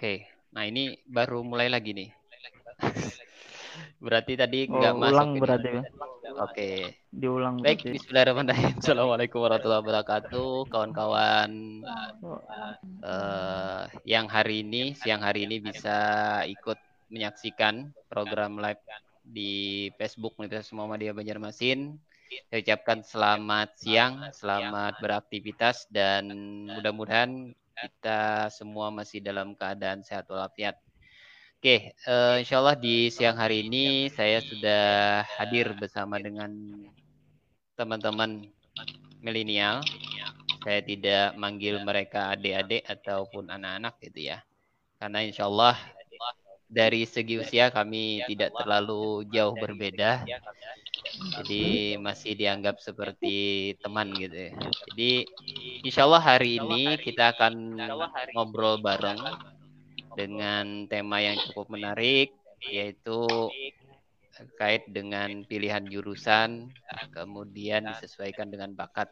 Oke, nah ini baru mulai lagi nih. berarti tadi Oh, nggak masuk ulang ini. berarti ya. Oke. Diulang Baik, berarti. Bismillahirrahmanirrahim. Assalamualaikum warahmatullahi wabarakatuh, kawan-kawan. Oh, eh, yang hari ini, siang hari ini bisa ikut menyaksikan program live di Facebook Universitas Muhammadiyah Banjarmasin. Saya ucapkan selamat siang, selamat beraktivitas dan mudah-mudahan kita semua masih dalam keadaan sehat walafiat. Oke, eh, insya Allah di siang hari ini saya sudah hadir bersama dengan teman-teman milenial. Saya tidak manggil mereka adik-adik ataupun anak-anak gitu ya. Karena insya Allah dari segi usia kami tidak terlalu jauh berbeda. Jadi masih dianggap seperti teman gitu ya. Jadi insya Allah hari ini kita akan ngobrol bareng dengan tema yang cukup menarik yaitu terkait dengan pilihan jurusan kemudian disesuaikan dengan bakat.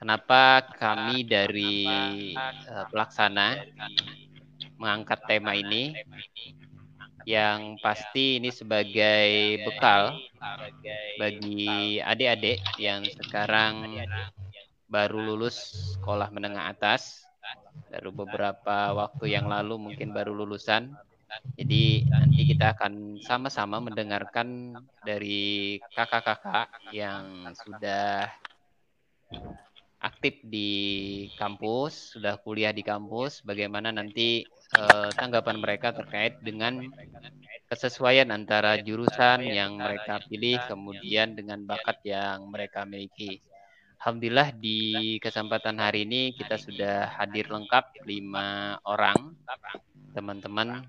Kenapa kami dari uh, pelaksana mengangkat tema ini? Yang pasti ini sebagai bekal bagi adik-adik yang sekarang baru lulus sekolah menengah atas, baru beberapa waktu yang lalu mungkin baru lulusan. Jadi nanti kita akan sama-sama mendengarkan dari kakak-kakak yang sudah aktif di kampus, sudah kuliah di kampus, bagaimana nanti eh, tanggapan mereka terkait dengan kesesuaian antara jurusan yang mereka pilih, kemudian dengan bakat yang mereka miliki. Alhamdulillah di kesempatan hari ini kita sudah hadir lengkap lima orang teman-teman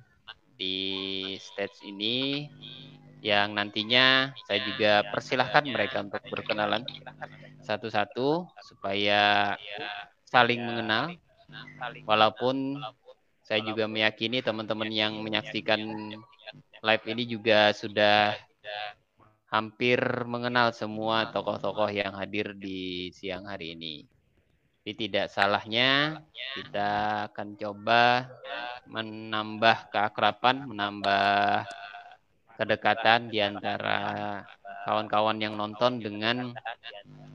di stage ini yang nantinya saya juga persilahkan mereka untuk berkenalan satu-satu supaya saling mengenal walaupun saya juga meyakini teman-teman yang menyaksikan live ini juga sudah hampir mengenal semua tokoh-tokoh yang hadir di siang hari ini. Jadi tidak salahnya kita akan coba menambah keakraban, menambah kedekatan di antara kawan-kawan yang nonton dengan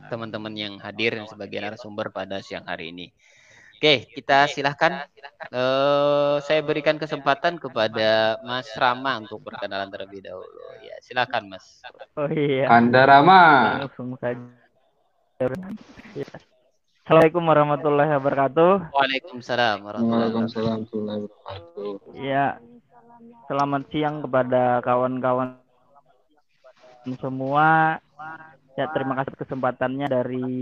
teman-teman yang hadir yang sebagai narasumber pada siang hari ini. Oke, kita silahkan. Uh, saya berikan kesempatan kepada Mas Rama untuk perkenalan terlebih dahulu. Ya, silakan Mas. oh iya. Anda Rama. Langsung saja. Assalamualaikum warahmatullahi wabarakatuh. Waalaikumsalam warahmatullahi wabarakatuh. Waalaikumsalam warahmatullahi wabarakatuh. Ya, selamat siang kepada kawan-kawan semua. Ya, terima kasih kesempatannya dari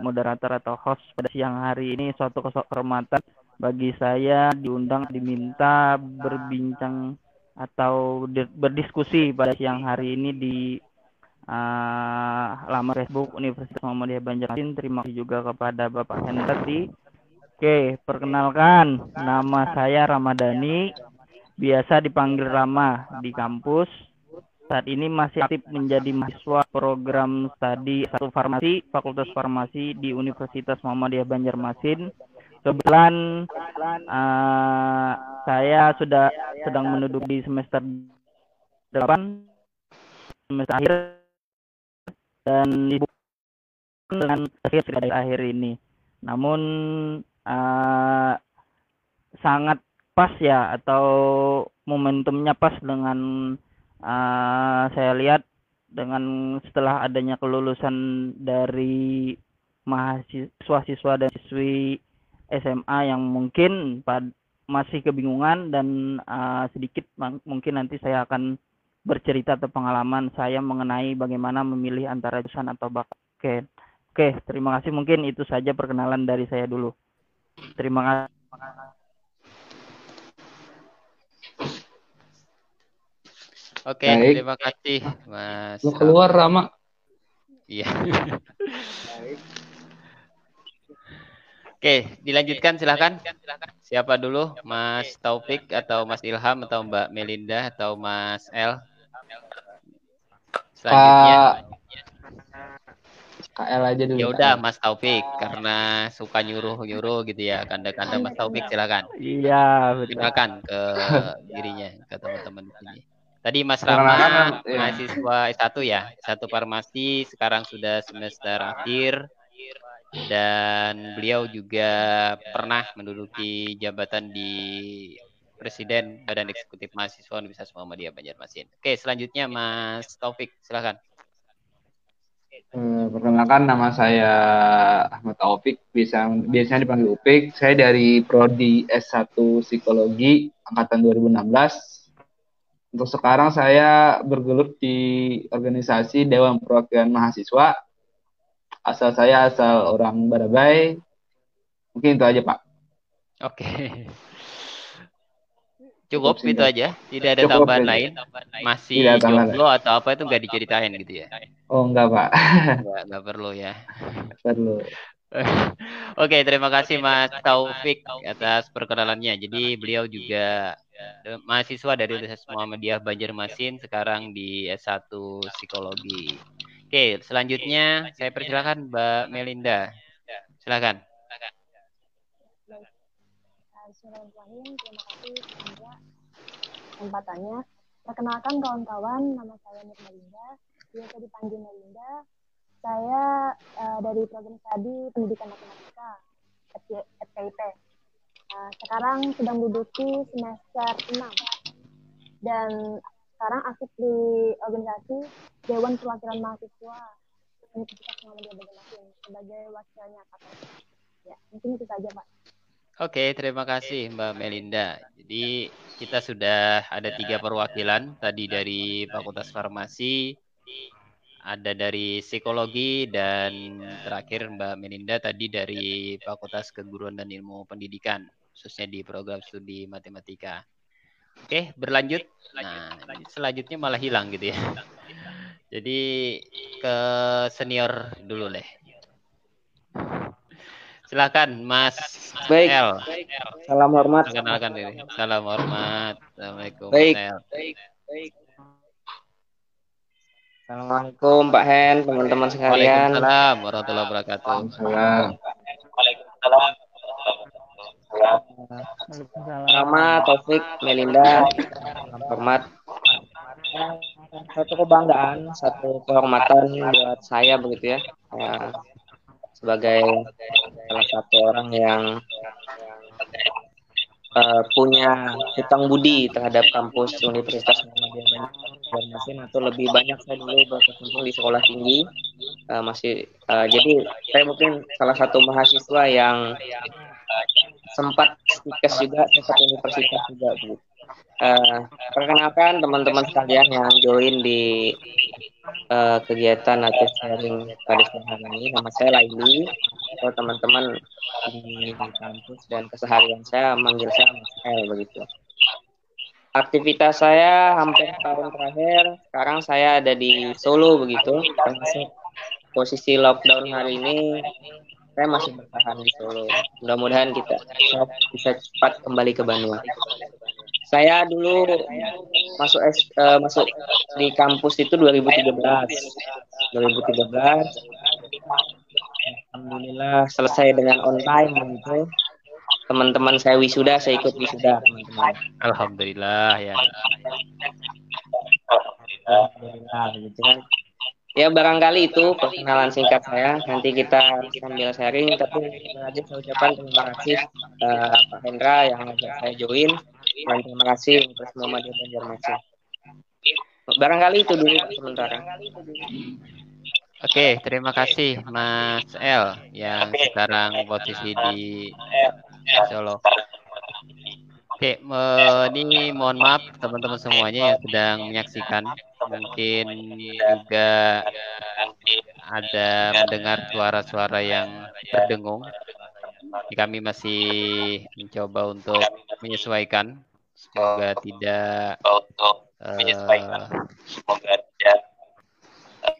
moderator atau host pada siang hari ini. Suatu kehormatan bagi saya diundang, diminta berbincang atau di- berdiskusi pada siang hari ini di uh, laman Facebook Universitas Muhammadiyah Banjarmasin. Terima kasih juga kepada Bapak Hendardi. Oke, perkenalkan nama saya Ramadhani, biasa dipanggil Rama di kampus. Saat ini masih aktif menjadi mahasiswa program studi satu farmasi, Fakultas Farmasi di Universitas Muhammadiyah Banjarmasin. Kebetulan uh, saya sudah sedang menduduki semester 8 semester akhir dan dengan akhir akhir ini. Namun uh, sangat pas ya atau momentumnya pas dengan uh, saya lihat dengan setelah adanya kelulusan dari mahasiswa-siswa dan siswi SMA yang mungkin pad masih kebingungan dan uh, sedikit mungkin nanti saya akan bercerita atau pengalaman saya mengenai bagaimana memilih antara jurusan atau bakat. Oke, oke, terima kasih. Mungkin itu saja perkenalan dari saya dulu. Terima kasih. Oke, Baik. terima kasih Mas. Mau keluar Rama. Iya. Oke, dilanjutkan silakan. Siapa dulu? Mas Taufik atau Mas Ilham atau Mbak Melinda atau Mas L? Selanjutnya. KL aja dulu. Ya udah Mas Taufik karena suka nyuruh-nyuruh gitu ya. Kanda-kanda Mas Taufik silakan. Iya, betul. Silakan ke dirinya, ke teman-teman di sini. Tadi Mas Rama Iya. mahasiswa S1 ya, satu farmasi sekarang sudah semester akhir dan beliau juga pernah menduduki jabatan di Presiden Badan Eksekutif Mahasiswa Universitas Muhammadiyah Banjarmasin. Oke, selanjutnya Mas Taufik, silakan. Eh, Perkenalkan nama saya Ahmad Taufik, bisa biasanya dipanggil Upik. Saya dari prodi S1 Psikologi angkatan 2016. Untuk sekarang saya bergelut di organisasi Dewan Perwakilan Mahasiswa. Asal saya asal orang Barabai. Mungkin itu aja, Pak. Oke. Cukup Cukup itu aja, tidak ada Cukup tambahan lain. Masih Tidak jomblo atau apa itu nggak diceritain gitu ya? Oh, enggak, Pak. Nggak, nggak perlu ya. Perlu. Oke, terima kasih Mas Taufik atas perkenalannya. Jadi beliau juga eh, mahasiswa dari Universitas Muhammadiyah Banjarmasin sekarang di S1 Psikologi. Oke, selanjutnya saya persilakan Mbak Melinda. Silakan. Bismillahirrahmanirrahim. Terima kasih Sandra kesempatannya. Perkenalkan kawan-kawan, nama saya Nur Melinda, biasa dipanggil Melinda. Saya eh, dari program studi Pendidikan Matematika FPIP. Nah, sekarang sedang menduduki semester 6 dan sekarang aktif di organisasi Dewan Perwakilan Mahasiswa Universitas Muhammadiyah Banjarmasin sebagai wakilnya atau ya mungkin itu saja Pak. Oke, terima kasih Mbak Melinda. Jadi kita sudah ada tiga perwakilan tadi dari Fakultas Farmasi, ada dari Psikologi dan terakhir Mbak Melinda tadi dari Fakultas Keguruan dan Ilmu Pendidikan, khususnya di program studi Matematika. Oke, berlanjut. Nah, selanjutnya malah hilang gitu ya. Jadi ke senior dulu deh. Silakan Mas Baik. L. Salam hormat. Perkenalkan diri. Salam hormat. Assalamualaikum. Baik. L. Assalamualaikum Pak Hen, teman-teman sekalian. Waalaikumsalam warahmatullahi wabarakatuh. Salam. Rama, Taufik, Melinda, hormat. Satu kebanggaan, satu kehormatan buat saya begitu ya. ya sebagai salah satu orang yang eh, punya hutang budi terhadap kampus Universitas Muhammadiyah Banjarmasin atau lebih banyak saya dulu berkecimpung di sekolah tinggi Eh, masih eh, jadi saya mungkin salah satu mahasiswa yang sempat stikes juga sempat universitas juga Bu. Eh, perkenalkan teman-teman sekalian yang join di eh, kegiatan atau sharing pada siang ini. Nama saya Laili. Atau teman-teman di, kampus dan keseharian saya manggil saya Mas L begitu. Aktivitas saya hampir tahun terakhir. Sekarang saya ada di Solo begitu. Posisi lockdown hari ini saya masih bertahan di Solo mudah-mudahan kita bisa cepat kembali ke Bandung saya dulu masuk S, eh, masuk di kampus itu 2013 2013 Alhamdulillah selesai dengan on time begitu teman-teman saya wisuda saya ikut wisuda teman-teman. Alhamdulillah ya. Alhamdulillah gitu kan. Ya barangkali itu perkenalan singkat saya. Nanti kita sambil sharing. Tapi lagi saya ucapkan terima kasih eh, Pak Hendra yang saya join. Dan terima kasih untuk Muhammadiyah Banjarmasin. Barangkali itu dulu sementara. Oke, terima kasih Mas L yang sekarang posisi di Solo. Oke, me- ini mohon maaf teman-teman semuanya yang sedang menyaksikan. Mungkin juga ada mendengar suara-suara yang terdengung. Kami masih mencoba untuk menyesuaikan. Semoga tidak eh,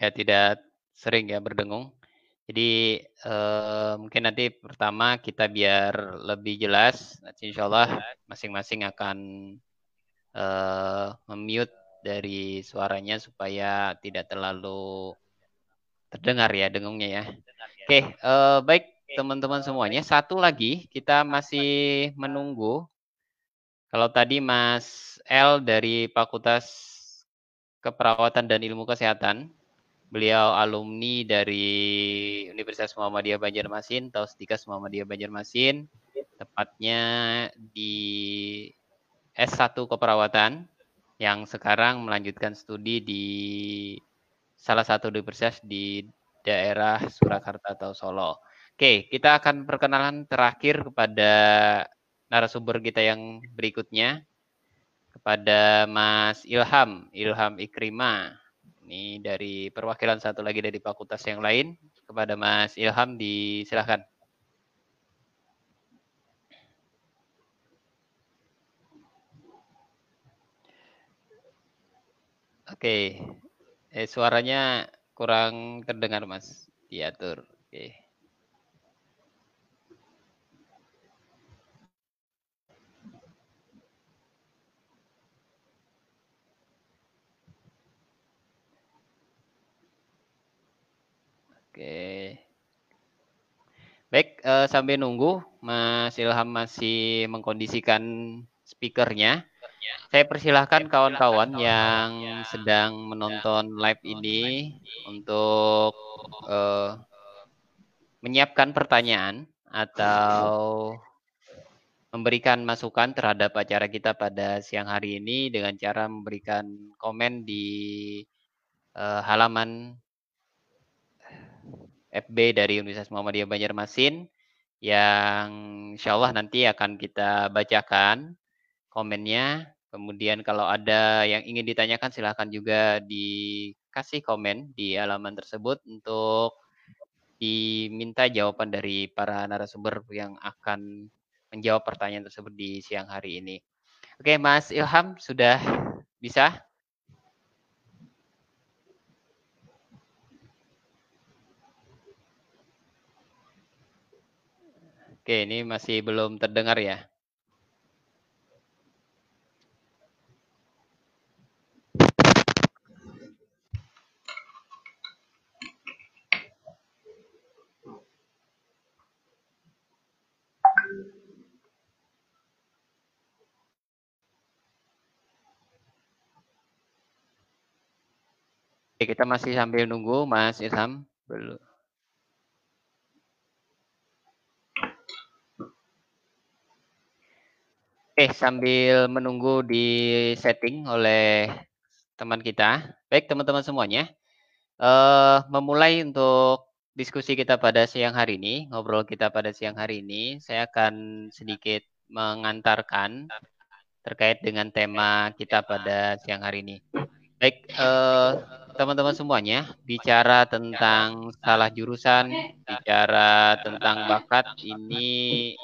ya tidak sering ya berdengung. Jadi eh, mungkin nanti pertama kita biar lebih jelas, nanti insya Allah masing-masing akan eh, memute dari suaranya supaya tidak terlalu terdengar ya dengungnya ya. Oke, uh, baik teman-teman semuanya. Satu lagi kita masih menunggu. Kalau tadi Mas L dari Fakultas Keperawatan dan Ilmu Kesehatan, beliau alumni dari Universitas Muhammadiyah Banjarmasin, Tausdikas Muhammadiyah Banjarmasin, tepatnya di S1 Keperawatan yang sekarang melanjutkan studi di salah satu universitas di daerah Surakarta atau Solo. Oke, kita akan perkenalan terakhir kepada narasumber kita yang berikutnya kepada Mas Ilham, Ilham Ikrima. Ini dari perwakilan satu lagi dari fakultas yang lain kepada Mas Ilham disilahkan. Oke, eh, suaranya kurang terdengar Mas, diatur. Oke. Oke. Baik, eh, sambil nunggu Mas Ilham masih mengkondisikan speakernya. Saya persilahkan kawan-kawan yang sedang menonton live ini untuk uh, menyiapkan pertanyaan atau memberikan masukan terhadap acara kita pada siang hari ini dengan cara memberikan komen di uh, halaman FB dari Universitas Muhammadiyah Banjarmasin yang insya Allah nanti akan kita bacakan komennya. Kemudian kalau ada yang ingin ditanyakan silahkan juga dikasih komen di halaman tersebut untuk diminta jawaban dari para narasumber yang akan menjawab pertanyaan tersebut di siang hari ini. Oke, Mas Ilham sudah bisa? Oke, ini masih belum terdengar ya? kita masih sambil nunggu Mas Ilham. Belum. Oke, sambil menunggu di setting oleh teman kita. Baik, teman-teman semuanya. Uh, memulai untuk diskusi kita pada siang hari ini, ngobrol kita pada siang hari ini, saya akan sedikit mengantarkan terkait dengan tema kita pada siang hari ini. Baik, uh, teman-teman semuanya, bicara tentang salah jurusan, bicara tentang bakat, ini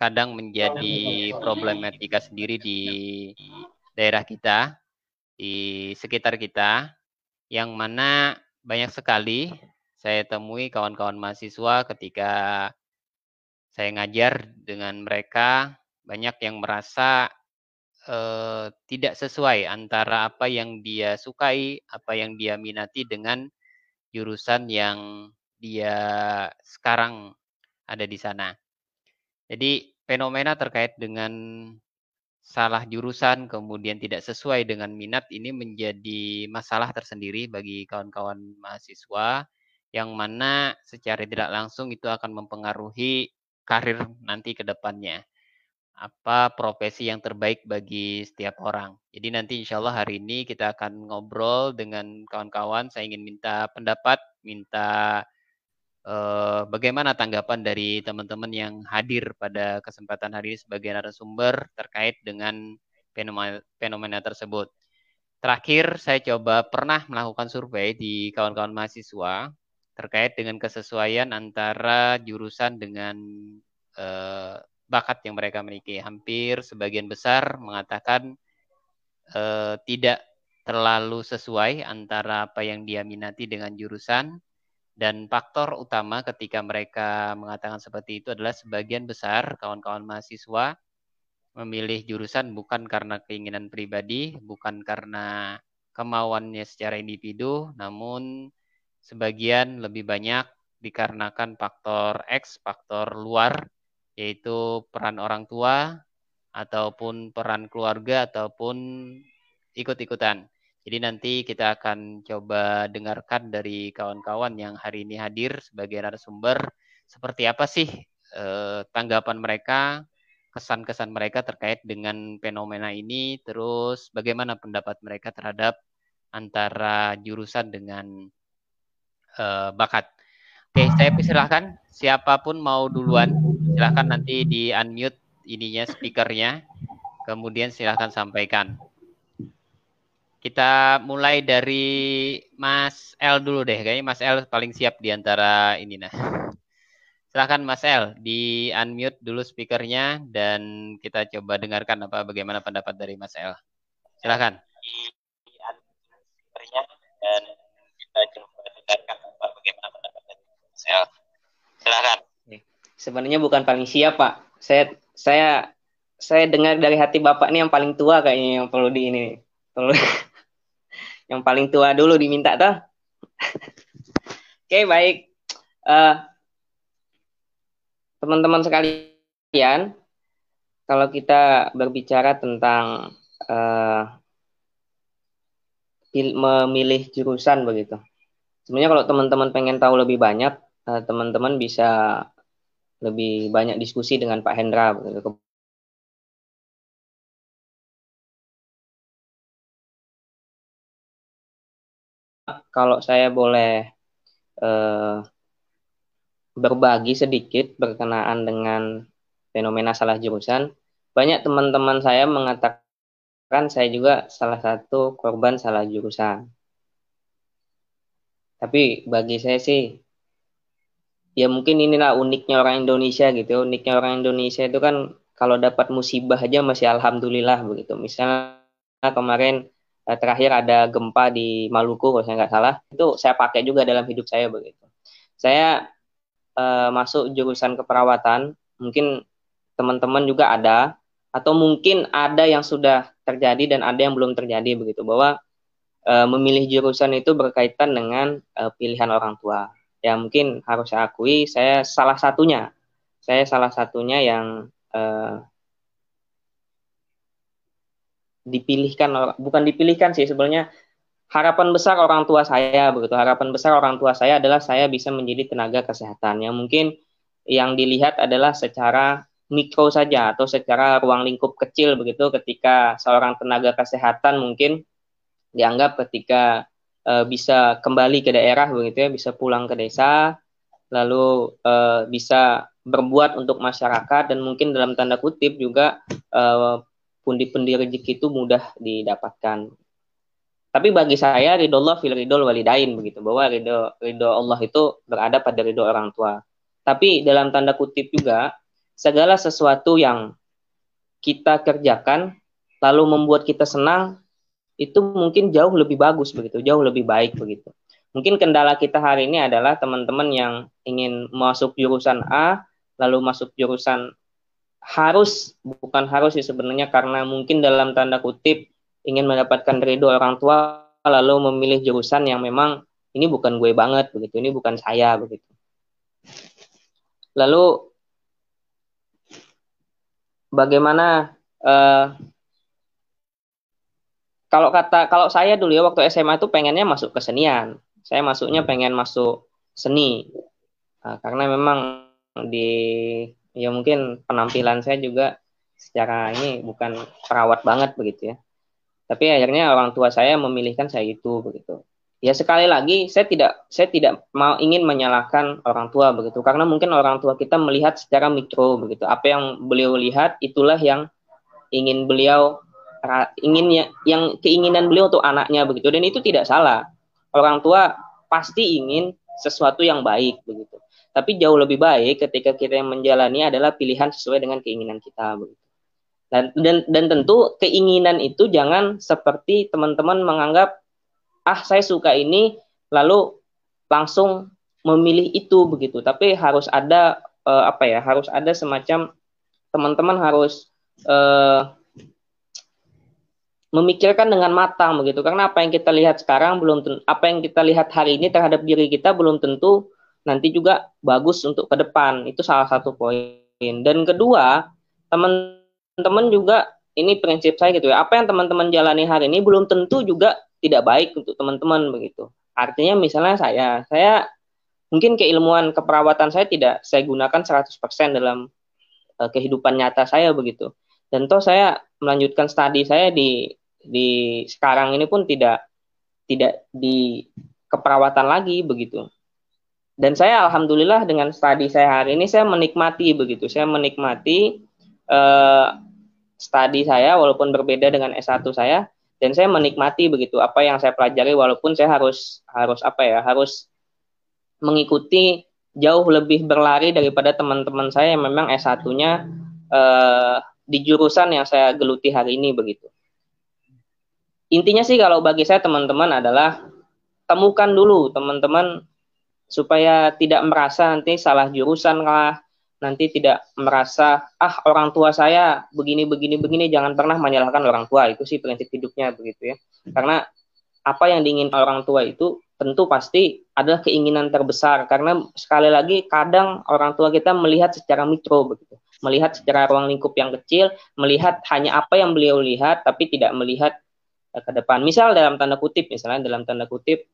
kadang menjadi problematika sendiri di daerah kita, di sekitar kita, yang mana banyak sekali saya temui kawan-kawan mahasiswa ketika saya ngajar dengan mereka, banyak yang merasa uh, tidak sesuai antara apa yang dia sukai, apa yang dia minati dengan jurusan yang dia sekarang ada di sana. Jadi fenomena terkait dengan salah jurusan kemudian tidak sesuai dengan minat ini menjadi masalah tersendiri bagi kawan-kawan mahasiswa yang mana secara tidak langsung itu akan mempengaruhi karir nanti ke depannya apa profesi yang terbaik bagi setiap orang. Jadi nanti insya Allah hari ini kita akan ngobrol dengan kawan-kawan. Saya ingin minta pendapat, minta eh, bagaimana tanggapan dari teman-teman yang hadir pada kesempatan hari ini sebagai narasumber terkait dengan fenomena, tersebut. Terakhir, saya coba pernah melakukan survei di kawan-kawan mahasiswa terkait dengan kesesuaian antara jurusan dengan eh, bakat yang mereka miliki. Hampir sebagian besar mengatakan uh, tidak terlalu sesuai antara apa yang dia minati dengan jurusan dan faktor utama ketika mereka mengatakan seperti itu adalah sebagian besar kawan-kawan mahasiswa memilih jurusan bukan karena keinginan pribadi, bukan karena kemauannya secara individu, namun sebagian lebih banyak dikarenakan faktor X, faktor luar, yaitu peran orang tua, ataupun peran keluarga, ataupun ikut-ikutan. Jadi nanti kita akan coba dengarkan dari kawan-kawan yang hari ini hadir sebagai narasumber, seperti apa sih eh, tanggapan mereka, kesan-kesan mereka terkait dengan fenomena ini, terus bagaimana pendapat mereka terhadap antara jurusan dengan uh, bakat. Oke, saya persilahkan siapa pun mau duluan, silahkan nanti di unmute ininya speakernya, kemudian silahkan sampaikan. Kita mulai dari Mas L dulu deh, kayaknya Mas L paling siap di antara ini nah. Silahkan Mas L, di unmute dulu speakernya dan kita coba dengarkan apa bagaimana pendapat dari Mas L. Silahkan. Di unmute speakernya dan kita coba dengarkan saya silakan sebenarnya bukan paling siap pak saya saya saya dengar dari hati bapak ini yang paling tua kayaknya yang perlu di ini perlu yang paling tua dulu diminta tuh oke baik. Uh, teman-teman sekalian kalau kita berbicara tentang uh, memilih jurusan begitu. Sebenarnya kalau teman-teman pengen tahu lebih banyak Eh, teman-teman bisa lebih banyak diskusi dengan Pak Hendra. Kalau saya boleh uh, berbagi sedikit berkenaan dengan fenomena salah jurusan, banyak teman-teman saya mengatakan saya juga salah satu korban salah jurusan. Tapi bagi saya sih ya mungkin inilah uniknya orang Indonesia gitu uniknya orang Indonesia itu kan kalau dapat musibah aja masih alhamdulillah begitu misalnya kemarin eh, terakhir ada gempa di Maluku kalau saya nggak salah. Itu saya pakai juga dalam hidup saya begitu. Saya eh, masuk jurusan keperawatan. Mungkin teman-teman juga ada. Atau mungkin ada yang sudah terjadi dan ada yang belum terjadi begitu. Bahwa eh, memilih jurusan itu berkaitan dengan eh, pilihan orang tua. Ya mungkin harus saya akui saya salah satunya. Saya salah satunya yang uh, dipilihkan bukan dipilihkan sih sebenarnya harapan besar orang tua saya begitu. Harapan besar orang tua saya adalah saya bisa menjadi tenaga kesehatan. Yang mungkin yang dilihat adalah secara mikro saja atau secara ruang lingkup kecil begitu. Ketika seorang tenaga kesehatan mungkin dianggap ketika uh, bisa kembali ke daerah begitu ya, bisa pulang ke desa, lalu uh, bisa berbuat untuk masyarakat dan mungkin dalam tanda kutip juga uh, pundi-pundi rezeki itu mudah didapatkan. Tapi bagi saya ridho Allah fil ridho walidain begitu bahwa ridho ridho Allah itu berada pada ridho orang tua. Tapi dalam tanda kutip juga segala sesuatu yang kita kerjakan lalu membuat kita senang itu mungkin jauh lebih bagus begitu, jauh lebih baik begitu. Mungkin kendala kita hari ini adalah teman-teman yang ingin masuk jurusan A, lalu masuk jurusan harus, bukan harus sih sebenarnya karena mungkin dalam tanda kutip ingin mendapatkan ridho orang tua, lalu memilih jurusan yang memang ini bukan gue banget begitu, ini bukan saya begitu. Lalu bagaimana uh, kalau kata kalau saya dulu ya waktu SMA itu pengennya masuk kesenian. Saya masuknya pengen masuk seni. Nah, karena memang di ya mungkin penampilan saya juga secara ini bukan perawat banget begitu ya. Tapi akhirnya orang tua saya memilihkan saya itu begitu. Ya sekali lagi saya tidak saya tidak mau ingin menyalahkan orang tua begitu karena mungkin orang tua kita melihat secara mikro begitu. Apa yang beliau lihat itulah yang ingin beliau inginnya yang keinginan beliau untuk anaknya begitu dan itu tidak salah orang tua pasti ingin sesuatu yang baik begitu tapi jauh lebih baik ketika kita yang menjalani adalah pilihan sesuai dengan keinginan kita dan dan, dan tentu keinginan itu jangan seperti teman-teman menganggap ah saya suka ini lalu langsung memilih itu begitu. Tapi harus ada uh, apa ya harus ada semacam teman-teman harus uh, memikirkan dengan matang begitu. Karena apa yang kita lihat sekarang belum tentu, apa yang kita lihat hari ini terhadap diri kita belum tentu nanti juga bagus untuk ke depan. Itu salah satu poin. Dan kedua teman-teman juga ini prinsip saya gitu ya apa yang teman-teman jalani hari ini belum tentu juga tidak baik untuk teman-teman begitu. Artinya misalnya saya saya mungkin keilmuan keperawatan saya tidak saya gunakan 100% dalam uh, kehidupan nyata saya begitu. Dan toh saya melanjutkan studi saya di di sekarang ini pun tidak tidak di keperawatan lagi begitu. Dan saya alhamdulillah dengan studi saya hari ini saya menikmati begitu. Saya menikmati uh, studi saya walaupun berbeda dengan S1 saya dan saya menikmati begitu apa yang saya pelajari walaupun saya harus harus apa ya, harus mengikuti jauh lebih berlari daripada teman-teman saya yang memang S1-nya uh, di jurusan yang saya geluti hari ini begitu intinya sih kalau bagi saya teman-teman adalah temukan dulu teman-teman supaya tidak merasa nanti salah jurusan lah nanti tidak merasa ah orang tua saya begini begini begini jangan pernah menyalahkan orang tua. Itu sih prinsip hidupnya begitu ya. Karena apa yang diinginkan orang tua itu tentu pasti adalah keinginan terbesar. Karena sekali lagi kadang orang tua kita melihat secara mikro begitu. Melihat secara ruang lingkup yang kecil melihat hanya apa yang beliau lihat tapi tidak melihat ke depan. Misal dalam tanda kutip, misalnya dalam tanda kutip,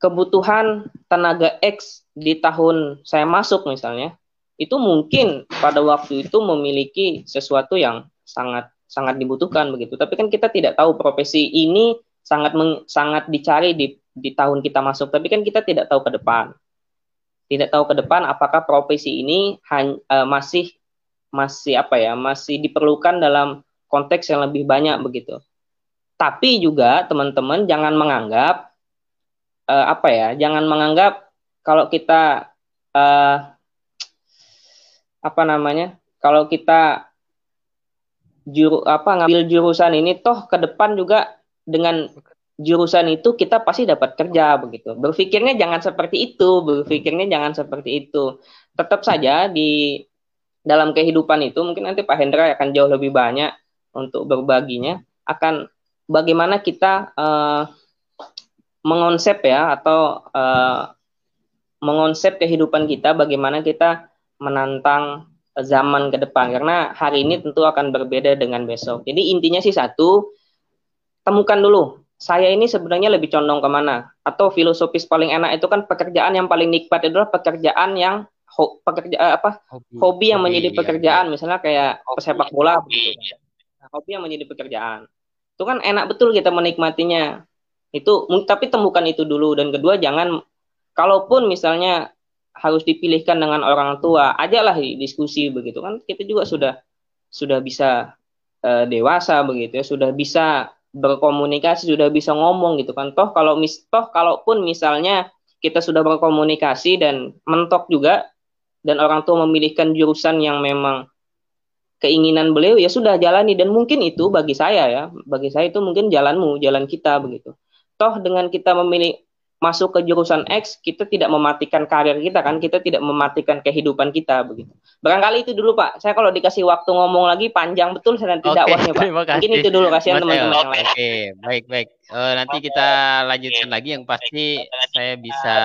kebutuhan tenaga X di tahun saya masuk misalnya, itu mungkin pada waktu itu memiliki sesuatu yang sangat sangat dibutuhkan begitu. Tapi kan kita tidak tahu profesi ini sangat meng, sangat dicari di di tahun kita masuk, tapi kan kita tidak tahu ke depan. Tidak tahu ke depan apakah profesi ini hanya, uh, masih masih apa ya, masih diperlukan dalam konteks yang lebih banyak begitu. Tapi juga teman-teman jangan menganggap uh, apa ya, jangan menganggap kalau kita uh, apa namanya, kalau kita juru apa ngambil jurusan ini toh ke depan juga dengan jurusan itu kita pasti dapat kerja begitu. Berpikirnya jangan seperti itu, berpikirnya jangan seperti itu. Tetap saja di dalam kehidupan itu mungkin nanti Pak Hendra akan jauh lebih banyak untuk berbaginya akan bagaimana kita uh, mengonsep ya atau uh, mengonsep kehidupan kita bagaimana kita menantang zaman ke depan. Karena hari ini tentu akan berbeda dengan besok. Jadi intinya sih satu, temukan dulu saya ini sebenarnya lebih condong ke mana? Atau filosofis paling enak itu kan pekerjaan yang paling nikmat adalah pekerjaan yang ho, pekerja eh, apa hobi, hobi yang hobi, menjadi iya, pekerjaan. Iya. misalnya kayak pesepak bola begitu. Nah, hobi yang menjadi pekerjaan. Itu kan enak betul kita menikmatinya itu tapi temukan itu dulu. Dan kedua jangan kalaupun misalnya harus dipilihkan dengan orang tua ajalah diskusi begitu kan. Kita juga sudah sudah bisa uh, dewasa begitu ya. Sudah bisa berkomunikasi sudah bisa ngomong gitu kan. Toh kalau mis toh kalaupun misalnya kita sudah berkomunikasi dan mentok juga dan orang tua memilihkan jurusan yang memang keinginan beliau ya sudah jalani. Dan mungkin itu bagi saya ya bagi saya itu mungkin jalanmu jalan kita begitu toh dengan kita memilih masuk ke jurusan X kita tidak mematikan karir kita kan kita tidak mematikan kehidupan kita begitu. Barangkali itu dulu Pak. Saya kalau dikasih waktu ngomong lagi panjang betul saya nanti okay, dakwahnya Pak. mungkin itu dulu kasihan teman-teman yang lain. oke. Baik baik. Uh, nanti kita lanjutkan lagi. Yang pasti saya bisa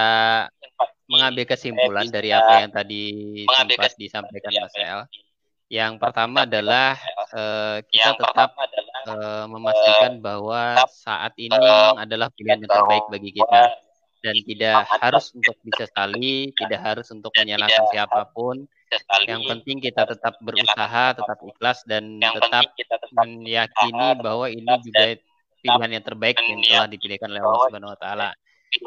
mengambil kesimpulan dari apa yang tadi sempat disampaikan Mas El yang pertama adalah uh, kita tetap uh, memastikan bahwa saat ini adalah pilihan yang terbaik bagi kita dan tidak harus untuk bisa sekali, tidak harus untuk menyalahkan siapa pun. Yang penting kita tetap berusaha, tetap ikhlas dan tetap meyakini bahwa ini juga pilihan yang terbaik yang telah dipilihkan oleh Allah Subhanahu wa taala.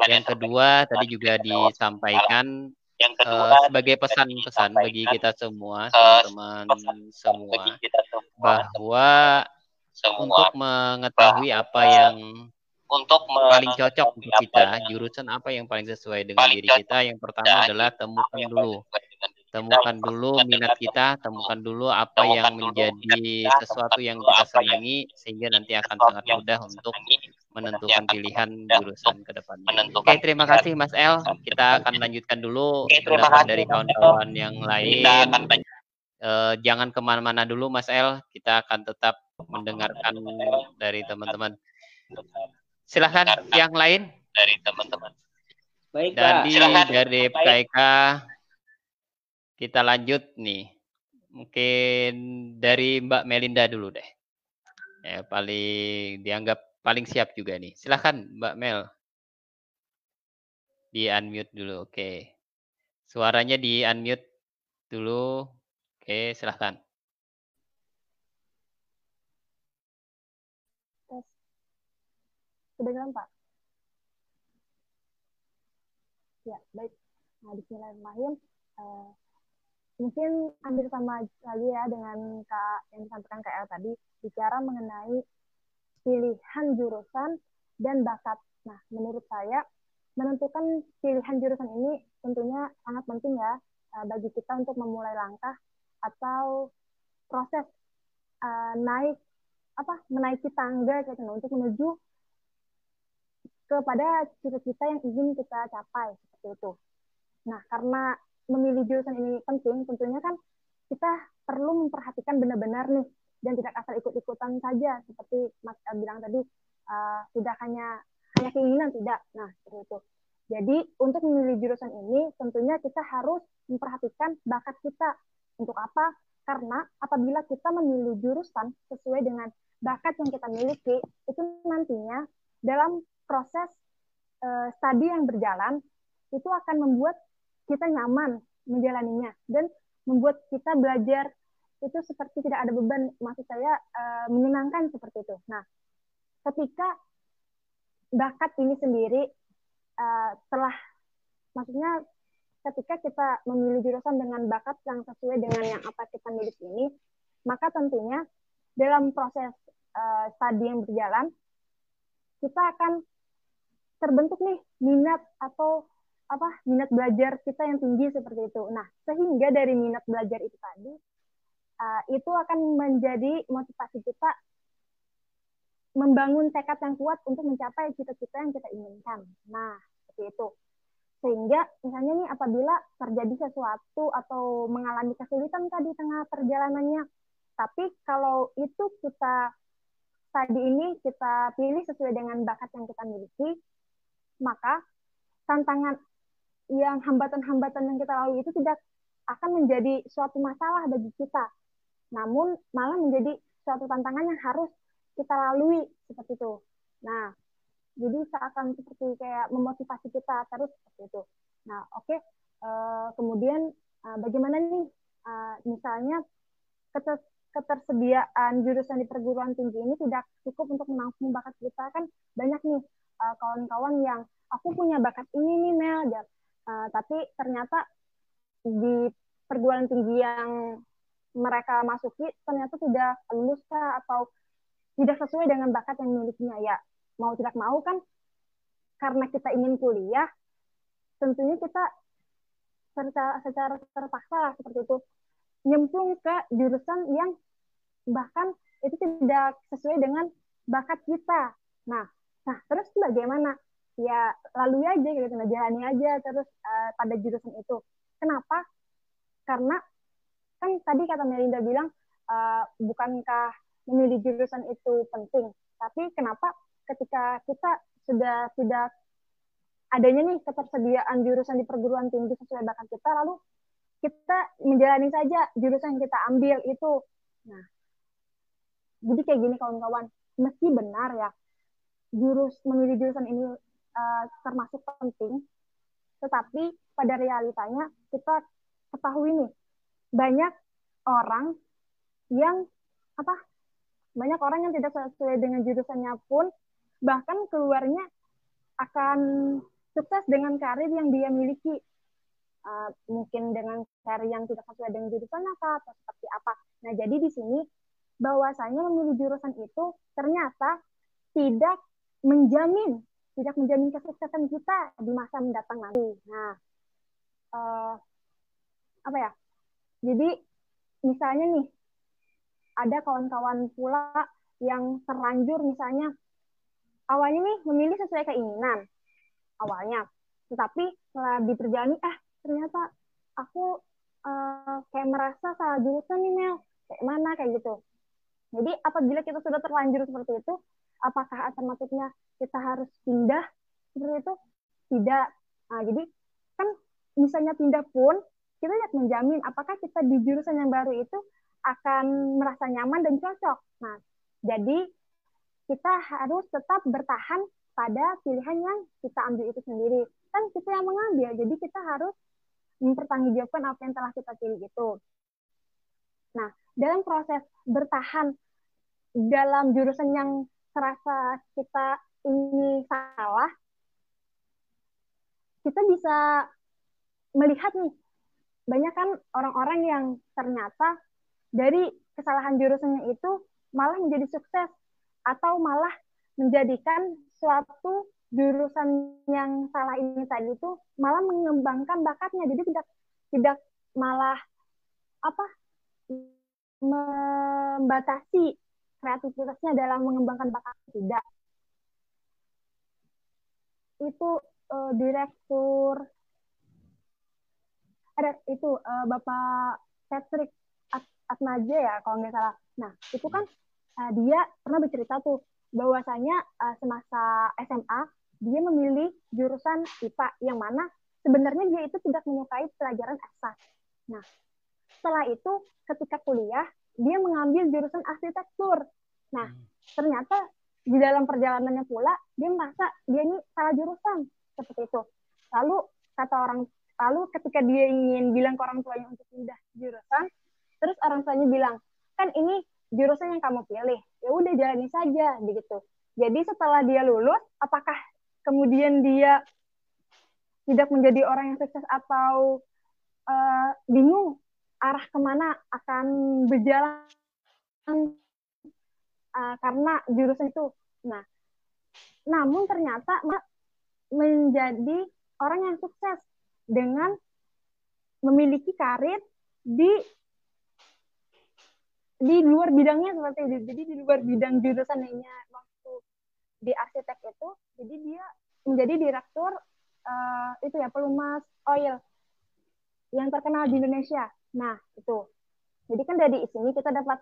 Yang kedua tadi juga disampaikan yang kedua uh, sebagai pesan-pesan bagi kita semua teman-teman semua bahwa semua, untuk mengetahui apa yang untuk paling cocok untuk kita jurusan apa yang paling sesuai dengan diri kita yang pertama adalah temukan dulu. temukan dulu minat kita temukan dulu apa yang menjadi sesuatu yang kita senangi sehingga nanti akan sangat mudah untuk menentukan pilihan jurusan ke depannya. Oke, terima kasih Mas El. Kita akan lanjutkan dulu pendapat dari kawan-kawan yang lain. Uh, jangan ke mana-mana dulu Mas El. Kita akan tetap mendengarkan dari teman-teman. Silahkan yang lain dari teman-teman. Baik, dari dari PKK kita lanjut nih. Mungkin dari Mbak Melinda dulu deh. Ya, paling dianggap paling siap juga nih. Silahkan Mbak Mel. Di unmute dulu, oke. Suaranya di unmute dulu. Oke, silahkan. Kedengaran Pak? Ya, baik. Nah, Bismillahirrahmanirrahim. Uh, mungkin hampir sama lagi ya dengan Kak yang disampaikan El tadi, bicara mengenai pilihan jurusan dan bakat. Nah, menurut saya, menentukan pilihan jurusan ini tentunya sangat penting ya uh, bagi kita untuk memulai langkah atau proses uh, naik apa menaiki tangga gitu untuk menuju kepada cita-cita yang ingin kita capai seperti itu. Nah, karena memilih jurusan ini penting, tentunya kan kita perlu memperhatikan benar-benar nih dan tidak asal ikut-ikutan saja seperti Mas El bilang tadi uh, tidak hanya hanya keinginan tidak. Nah, seperti itu. Jadi untuk memilih jurusan ini tentunya kita harus memperhatikan bakat kita. Untuk apa? Karena apabila kita memilih jurusan sesuai dengan bakat yang kita miliki, itu nantinya dalam proses uh, studi yang berjalan itu akan membuat kita nyaman menjalaninya dan membuat kita belajar itu seperti tidak ada beban maksud saya uh, menyenangkan seperti itu. Nah, ketika bakat ini sendiri uh, telah maksudnya ketika kita memilih jurusan dengan bakat yang sesuai dengan yang apa kita miliki ini, maka tentunya dalam proses uh, studi yang berjalan kita akan terbentuk nih minat atau apa minat belajar kita yang tinggi seperti itu. Nah, sehingga dari minat belajar itu tadi uh, itu akan menjadi motivasi kita membangun tekad yang kuat untuk mencapai cita-cita yang kita inginkan. Nah, seperti itu. Sehingga misalnya nih apabila terjadi sesuatu atau mengalami kesulitan tadi tengah perjalanannya, tapi kalau itu kita tadi ini kita pilih sesuai dengan bakat yang kita miliki, maka tantangan yang hambatan-hambatan yang kita lalui itu tidak akan menjadi suatu masalah bagi kita, namun malah menjadi suatu tantangan yang harus kita lalui seperti itu. Nah, jadi seakan seperti kayak memotivasi kita terus seperti itu. Nah, oke, okay. eh, kemudian uh, bagaimana nih, uh, misalnya keter ketersediaan jurusan di perguruan tinggi ini tidak cukup untuk menampung bakat kita kan banyak nih kawan-kawan yang aku punya bakat ini nih Mel, tapi ternyata di perguruan tinggi yang mereka masuki ternyata tidak lulus atau tidak sesuai dengan bakat yang milikinya ya mau tidak mau kan karena kita ingin kuliah tentunya kita secara, secara terpaksa lah seperti itu. Nyemplung ke jurusan yang bahkan itu tidak sesuai dengan bakat kita. Nah nah terus bagaimana? Ya lalu aja gitu jalani aja terus uh, pada jurusan itu. Kenapa? Karena kan tadi kata Melinda bilang uh, bukankah memilih jurusan itu penting? Tapi kenapa ketika kita sudah tidak adanya nih ketersediaan jurusan di perguruan tinggi sesuai bakat kita lalu kita menjalani saja jurusan yang kita ambil itu. Nah jadi kayak gini kawan-kawan meski benar ya jurus memilih jurusan ini uh, termasuk penting, tetapi pada realitanya kita ketahui nih banyak orang yang apa banyak orang yang tidak sesuai dengan jurusannya pun bahkan keluarnya akan sukses dengan karir yang dia miliki uh, mungkin dengan karir yang tidak sesuai dengan jurusan apa atau seperti apa nah jadi di sini bahwasanya memilih jurusan itu ternyata tidak menjamin tidak menjamin kesuksesan kita di masa mendatang nanti. Nah, uh, apa ya? Jadi misalnya nih ada kawan-kawan pula yang terlanjur misalnya awalnya nih memilih sesuai keinginan awalnya, tetapi setelah diperjalani ah ternyata aku uh, kayak merasa salah jurusan nih Mel, kayak mana kayak gitu. Jadi apabila kita sudah terlanjur seperti itu, apakah alternatifnya kita harus pindah seperti itu? Tidak. Nah, jadi kan misalnya pindah pun kita tidak menjamin apakah kita di jurusan yang baru itu akan merasa nyaman dan cocok. Nah, jadi kita harus tetap bertahan pada pilihan yang kita ambil itu sendiri. Kan kita yang mengambil, jadi kita harus mempertanggungjawabkan apa yang telah kita pilih itu. Nah, dalam proses bertahan dalam jurusan yang terasa kita ini salah, kita bisa melihat nih, banyak kan orang-orang yang ternyata dari kesalahan jurusannya itu malah menjadi sukses atau malah menjadikan suatu jurusan yang salah ini tadi itu malah mengembangkan bakatnya. Jadi tidak tidak malah apa membatasi kreativitasnya dalam mengembangkan bakat. Tidak. Itu uh, direktur ada itu uh, bapak Patrick At Atmaja ya kalau nggak salah nah itu kan uh, dia pernah bercerita tuh bahwasanya uh, semasa SMA dia memilih jurusan IPA yang mana sebenarnya dia itu tidak menyukai pelajaran eksak. Nah, setelah itu ketika kuliah dia mengambil jurusan arsitektur. Nah, hmm. ternyata di dalam perjalanannya pula dia merasa dia ini salah jurusan seperti itu. Lalu kata orang lalu ketika dia ingin bilang ke orang tuanya untuk pindah jurusan, terus orang tuanya bilang, "Kan ini jurusan yang kamu pilih. Ya udah jalani saja." begitu. Jadi setelah dia lulus, apakah kemudian dia tidak menjadi orang yang sukses atau uh, bingung arah ke mana akan berjalan uh, karena jurusan itu. Nah, namun ternyata menjadi orang yang sukses dengan memiliki karir di di luar bidangnya seperti itu. Jadi di luar bidang jurusannya waktu di arsitek itu, jadi dia menjadi direktur uh, itu ya pelumas oil yang terkenal di Indonesia. Nah, itu. Jadi kan dari sini kita dapat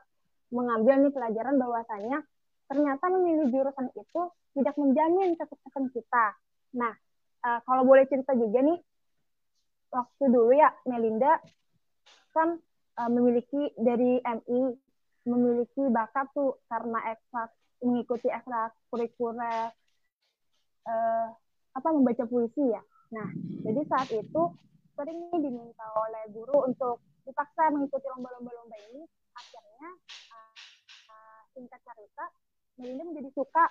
mengambil nih pelajaran bahwasanya ternyata memilih jurusan itu tidak menjamin kesuksesan kita. Nah, uh, kalau boleh cerita juga nih, waktu dulu ya Melinda kan uh, memiliki dari MI memiliki bakat tuh karena eksak mengikuti ekstrak kurikuler uh, apa membaca puisi ya. Nah, jadi saat itu sering diminta oleh guru untuk dipaksa mengikuti lomba-lomba lomba ini. Akhirnya uh, uh, singkat cerita, Melinda menjadi suka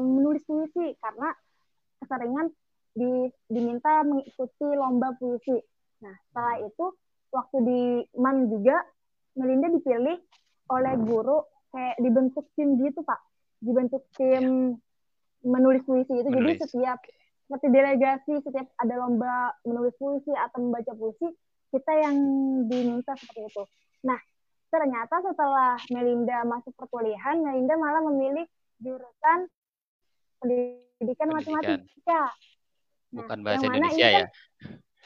menulis puisi karena keseringan di, diminta mengikuti lomba puisi. Nah, setelah itu waktu di MAN juga Melinda dipilih oleh guru kayak dibentuk tim gitu, Pak. Dibentuk tim menulis puisi itu. Menulis. Jadi setiap seperti delegasi setiap ada lomba menulis puisi atau membaca puisi, kita yang diminta seperti itu. Nah, ternyata setelah Melinda masuk perkuliahan, Melinda malah memilih jurusan pendidikan, matematika. Nah, Bukan bahasa yang Indonesia ya? Kan,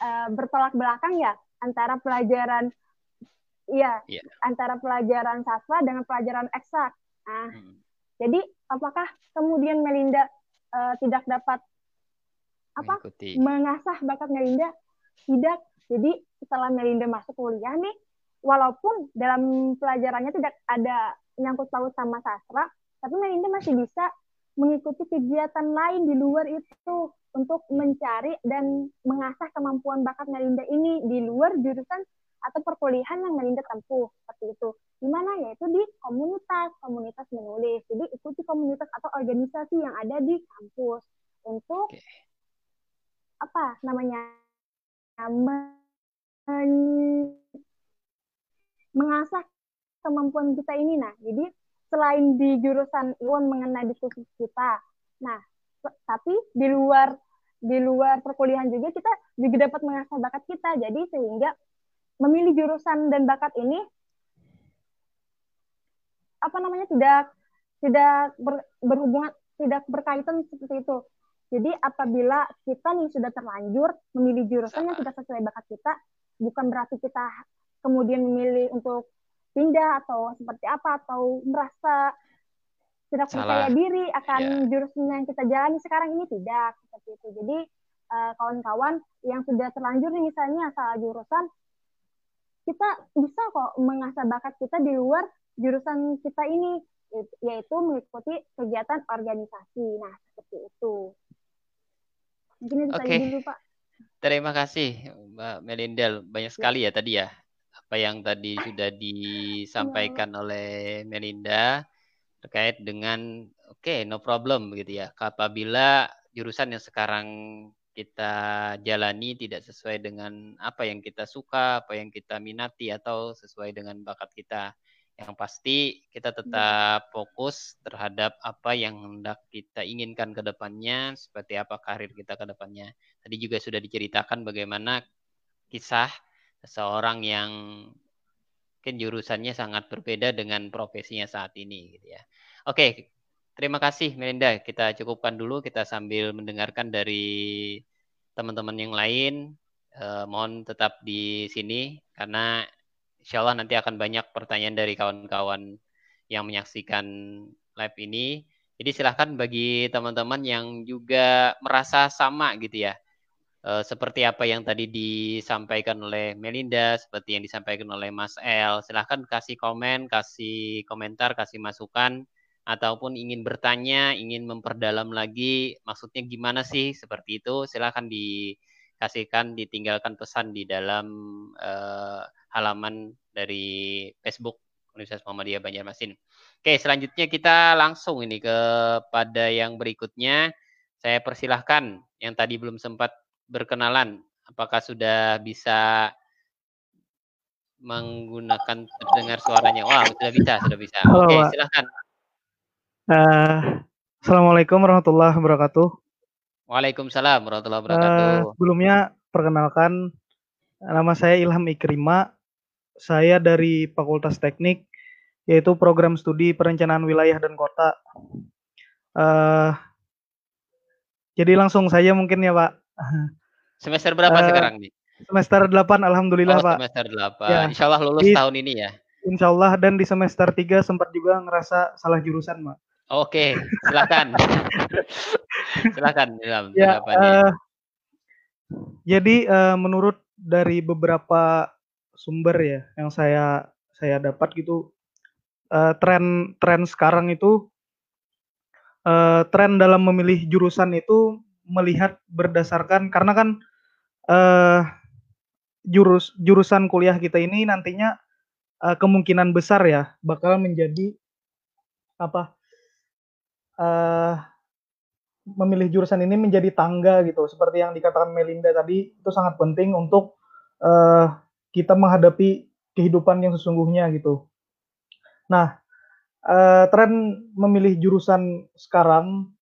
uh, bertolak belakang ya antara pelajaran Iya, yeah. antara pelajaran sastra dengan pelajaran eksak. Nah, hmm. jadi apakah kemudian Melinda uh, tidak dapat apa Mengikuti. mengasah bakat Melinda? Tidak. Jadi setelah Melinda masuk kuliah nih, walaupun dalam pelajarannya tidak ada nyangkut paut sama sastra, tapi Melinda masih bisa mengikuti kegiatan lain di luar itu untuk mencari dan mengasah kemampuan bakat Melinda ini di luar jurusan atau perkuliahan yang Melinda tempuh seperti itu. Di mana yaitu di komunitas, komunitas menulis. Jadi ikuti komunitas atau organisasi yang ada di kampus untuk okay. apa namanya men, mengasah kemampuan kita ini. Nah, jadi selain di jurusan IWON mengenai diskusi kita, nah tapi di luar di luar perkuliahan juga kita juga dapat mengasah bakat kita. Jadi sehingga memilih jurusan dan bakat ini apa namanya tidak tidak ber, berhubungan tidak berkaitan seperti itu. Jadi apabila kita nih sudah terlanjur memilih jurusan yang tidak sesuai bakat kita, bukan berarti kita kemudian memilih untuk pindah atau seperti apa atau merasa tidak percaya diri akan yeah. jurusan yang kita jalani sekarang ini tidak seperti itu. Jadi eh, kawan-kawan yang sudah terlanjur nih misalnya salah jurusan, kita bisa kok mengasah bakat kita di luar jurusan kita ini, yaitu mengikuti kegiatan organisasi. Nah, seperti itu. Mungkin itu okay. dulu, Pak. Terima kasih, Mbak Melinda. Banyak ya. sekali ya tadi ya apa yang tadi sudah disampaikan ya. oleh Melinda terkait dengan oke okay, no problem gitu ya. Apabila jurusan yang sekarang kita jalani tidak sesuai dengan apa yang kita suka, apa yang kita minati atau sesuai dengan bakat kita. Yang pasti kita tetap fokus terhadap apa yang hendak kita inginkan ke depannya, seperti apa karir kita ke depannya. Tadi juga sudah diceritakan bagaimana kisah seseorang yang mungkin jurusannya sangat berbeda dengan profesinya saat ini gitu ya. Oke, Terima kasih Melinda. Kita cukupkan dulu. Kita sambil mendengarkan dari teman-teman yang lain. Eh, mohon tetap di sini karena insya Allah nanti akan banyak pertanyaan dari kawan-kawan yang menyaksikan live ini. Jadi silahkan bagi teman-teman yang juga merasa sama gitu ya. Eh, seperti apa yang tadi disampaikan oleh Melinda, seperti yang disampaikan oleh Mas El. Silahkan kasih komen, kasih komentar, kasih masukan ataupun ingin bertanya, ingin memperdalam lagi maksudnya gimana sih seperti itu, silahkan dikasihkan, ditinggalkan pesan di dalam uh, halaman dari Facebook Universitas Muhammadiyah Banjarmasin. Oke, selanjutnya kita langsung ini kepada yang berikutnya. Saya persilahkan yang tadi belum sempat berkenalan, apakah sudah bisa menggunakan terdengar suaranya? Wah, sudah bisa, sudah bisa. Oke, silahkan. Uh, Assalamualaikum warahmatullahi wabarakatuh. Waalaikumsalam warahmatullahi wabarakatuh. Uh, sebelumnya perkenalkan nama saya Ilham Ikrima. Saya dari Fakultas Teknik yaitu program studi perencanaan wilayah dan kota. Uh, jadi langsung saja mungkin ya, Pak. Semester berapa uh, sekarang nih? Semester 8 alhamdulillah, oh, Pak. Semester 8. Ya. Insya Allah lulus di, tahun ini ya. Insya Allah dan di semester 3 sempat juga ngerasa salah jurusan, Pak. Oke, silakan. silakan. Ya, uh, jadi uh, menurut dari beberapa sumber ya yang saya saya dapat gitu uh, tren tren sekarang itu uh, tren dalam memilih jurusan itu melihat berdasarkan karena kan uh, jurus jurusan kuliah kita ini nantinya uh, kemungkinan besar ya bakal menjadi apa uh, memilih jurusan ini menjadi tangga gitu seperti yang dikatakan Melinda tadi itu sangat penting untuk uh, kita menghadapi kehidupan yang sesungguhnya gitu. Nah, uh, tren memilih jurusan sekarang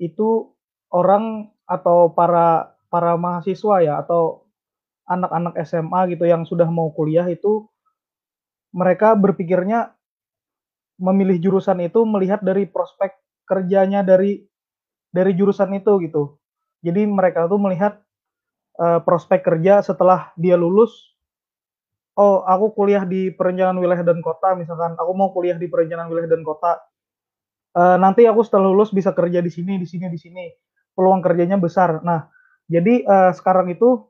itu orang atau para para mahasiswa ya atau anak-anak SMA gitu yang sudah mau kuliah itu mereka berpikirnya memilih jurusan itu melihat dari prospek kerjanya dari dari jurusan itu gitu. Jadi mereka tuh melihat uh, prospek kerja setelah dia lulus. Oh, aku kuliah di perencanaan wilayah dan kota, misalkan aku mau kuliah di perencanaan wilayah dan kota. Uh, nanti aku setelah lulus bisa kerja di sini, di sini, di sini. Peluang kerjanya besar. Nah, jadi uh, sekarang itu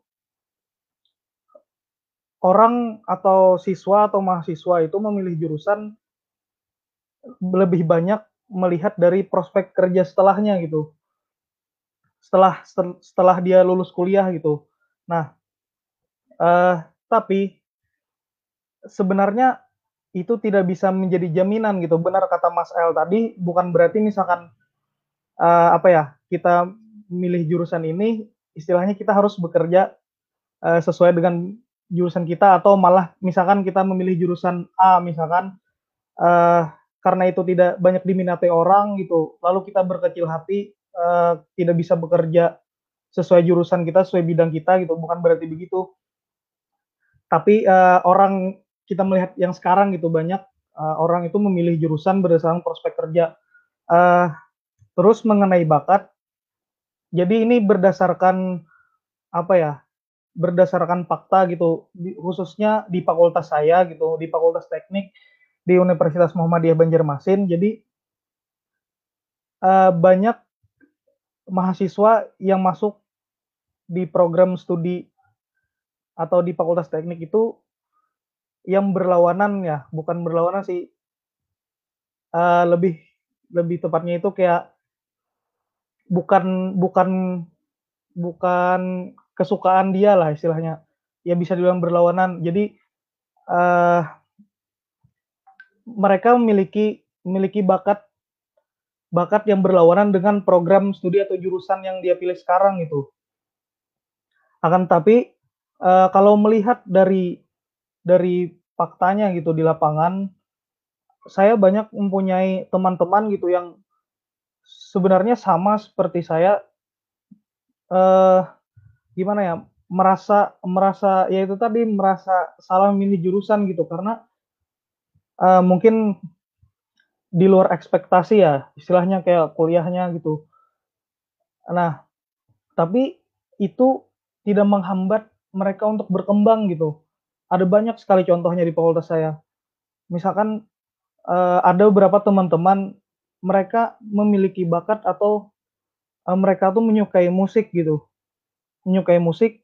orang atau siswa atau mahasiswa itu memilih jurusan lebih banyak melihat dari prospek kerja setelahnya gitu. Setelah setelah dia lulus kuliah gitu. Nah, uh, tapi sebenarnya itu tidak bisa menjadi jaminan gitu. Benar kata Mas El tadi, bukan berarti misalkan uh, apa ya kita milih jurusan ini, istilahnya kita harus bekerja uh, sesuai dengan jurusan kita atau malah misalkan kita memilih jurusan A misalkan uh, karena itu tidak banyak diminati orang gitu lalu kita berkecil hati uh, tidak bisa bekerja sesuai jurusan kita sesuai bidang kita gitu bukan berarti begitu. Tapi uh, orang kita melihat yang sekarang gitu banyak uh, orang itu memilih jurusan berdasarkan prospek kerja. Uh, terus mengenai bakat jadi ini berdasarkan apa ya berdasarkan fakta gitu, di, khususnya di fakultas saya gitu, di Fakultas Teknik di Universitas Muhammadiyah Banjarmasin. Jadi uh, banyak mahasiswa yang masuk di program studi atau di Fakultas Teknik itu yang berlawanan ya, bukan berlawanan sih, uh, lebih lebih tepatnya itu kayak bukan bukan bukan kesukaan dia lah istilahnya. Ya bisa dibilang berlawanan. Jadi uh, mereka memiliki memiliki bakat bakat yang berlawanan dengan program studi atau jurusan yang dia pilih sekarang itu. Akan tapi uh, kalau melihat dari dari faktanya gitu di lapangan, saya banyak mempunyai teman-teman gitu yang sebenarnya sama seperti saya uh, gimana ya merasa merasa ya itu tadi merasa salah memilih jurusan gitu karena uh, mungkin di luar ekspektasi ya istilahnya kayak kuliahnya gitu. Nah tapi itu tidak menghambat mereka untuk berkembang gitu. Ada banyak sekali contohnya di fakultas saya. Misalkan uh, ada beberapa teman-teman mereka memiliki bakat atau uh, mereka tuh menyukai musik gitu. Menyukai musik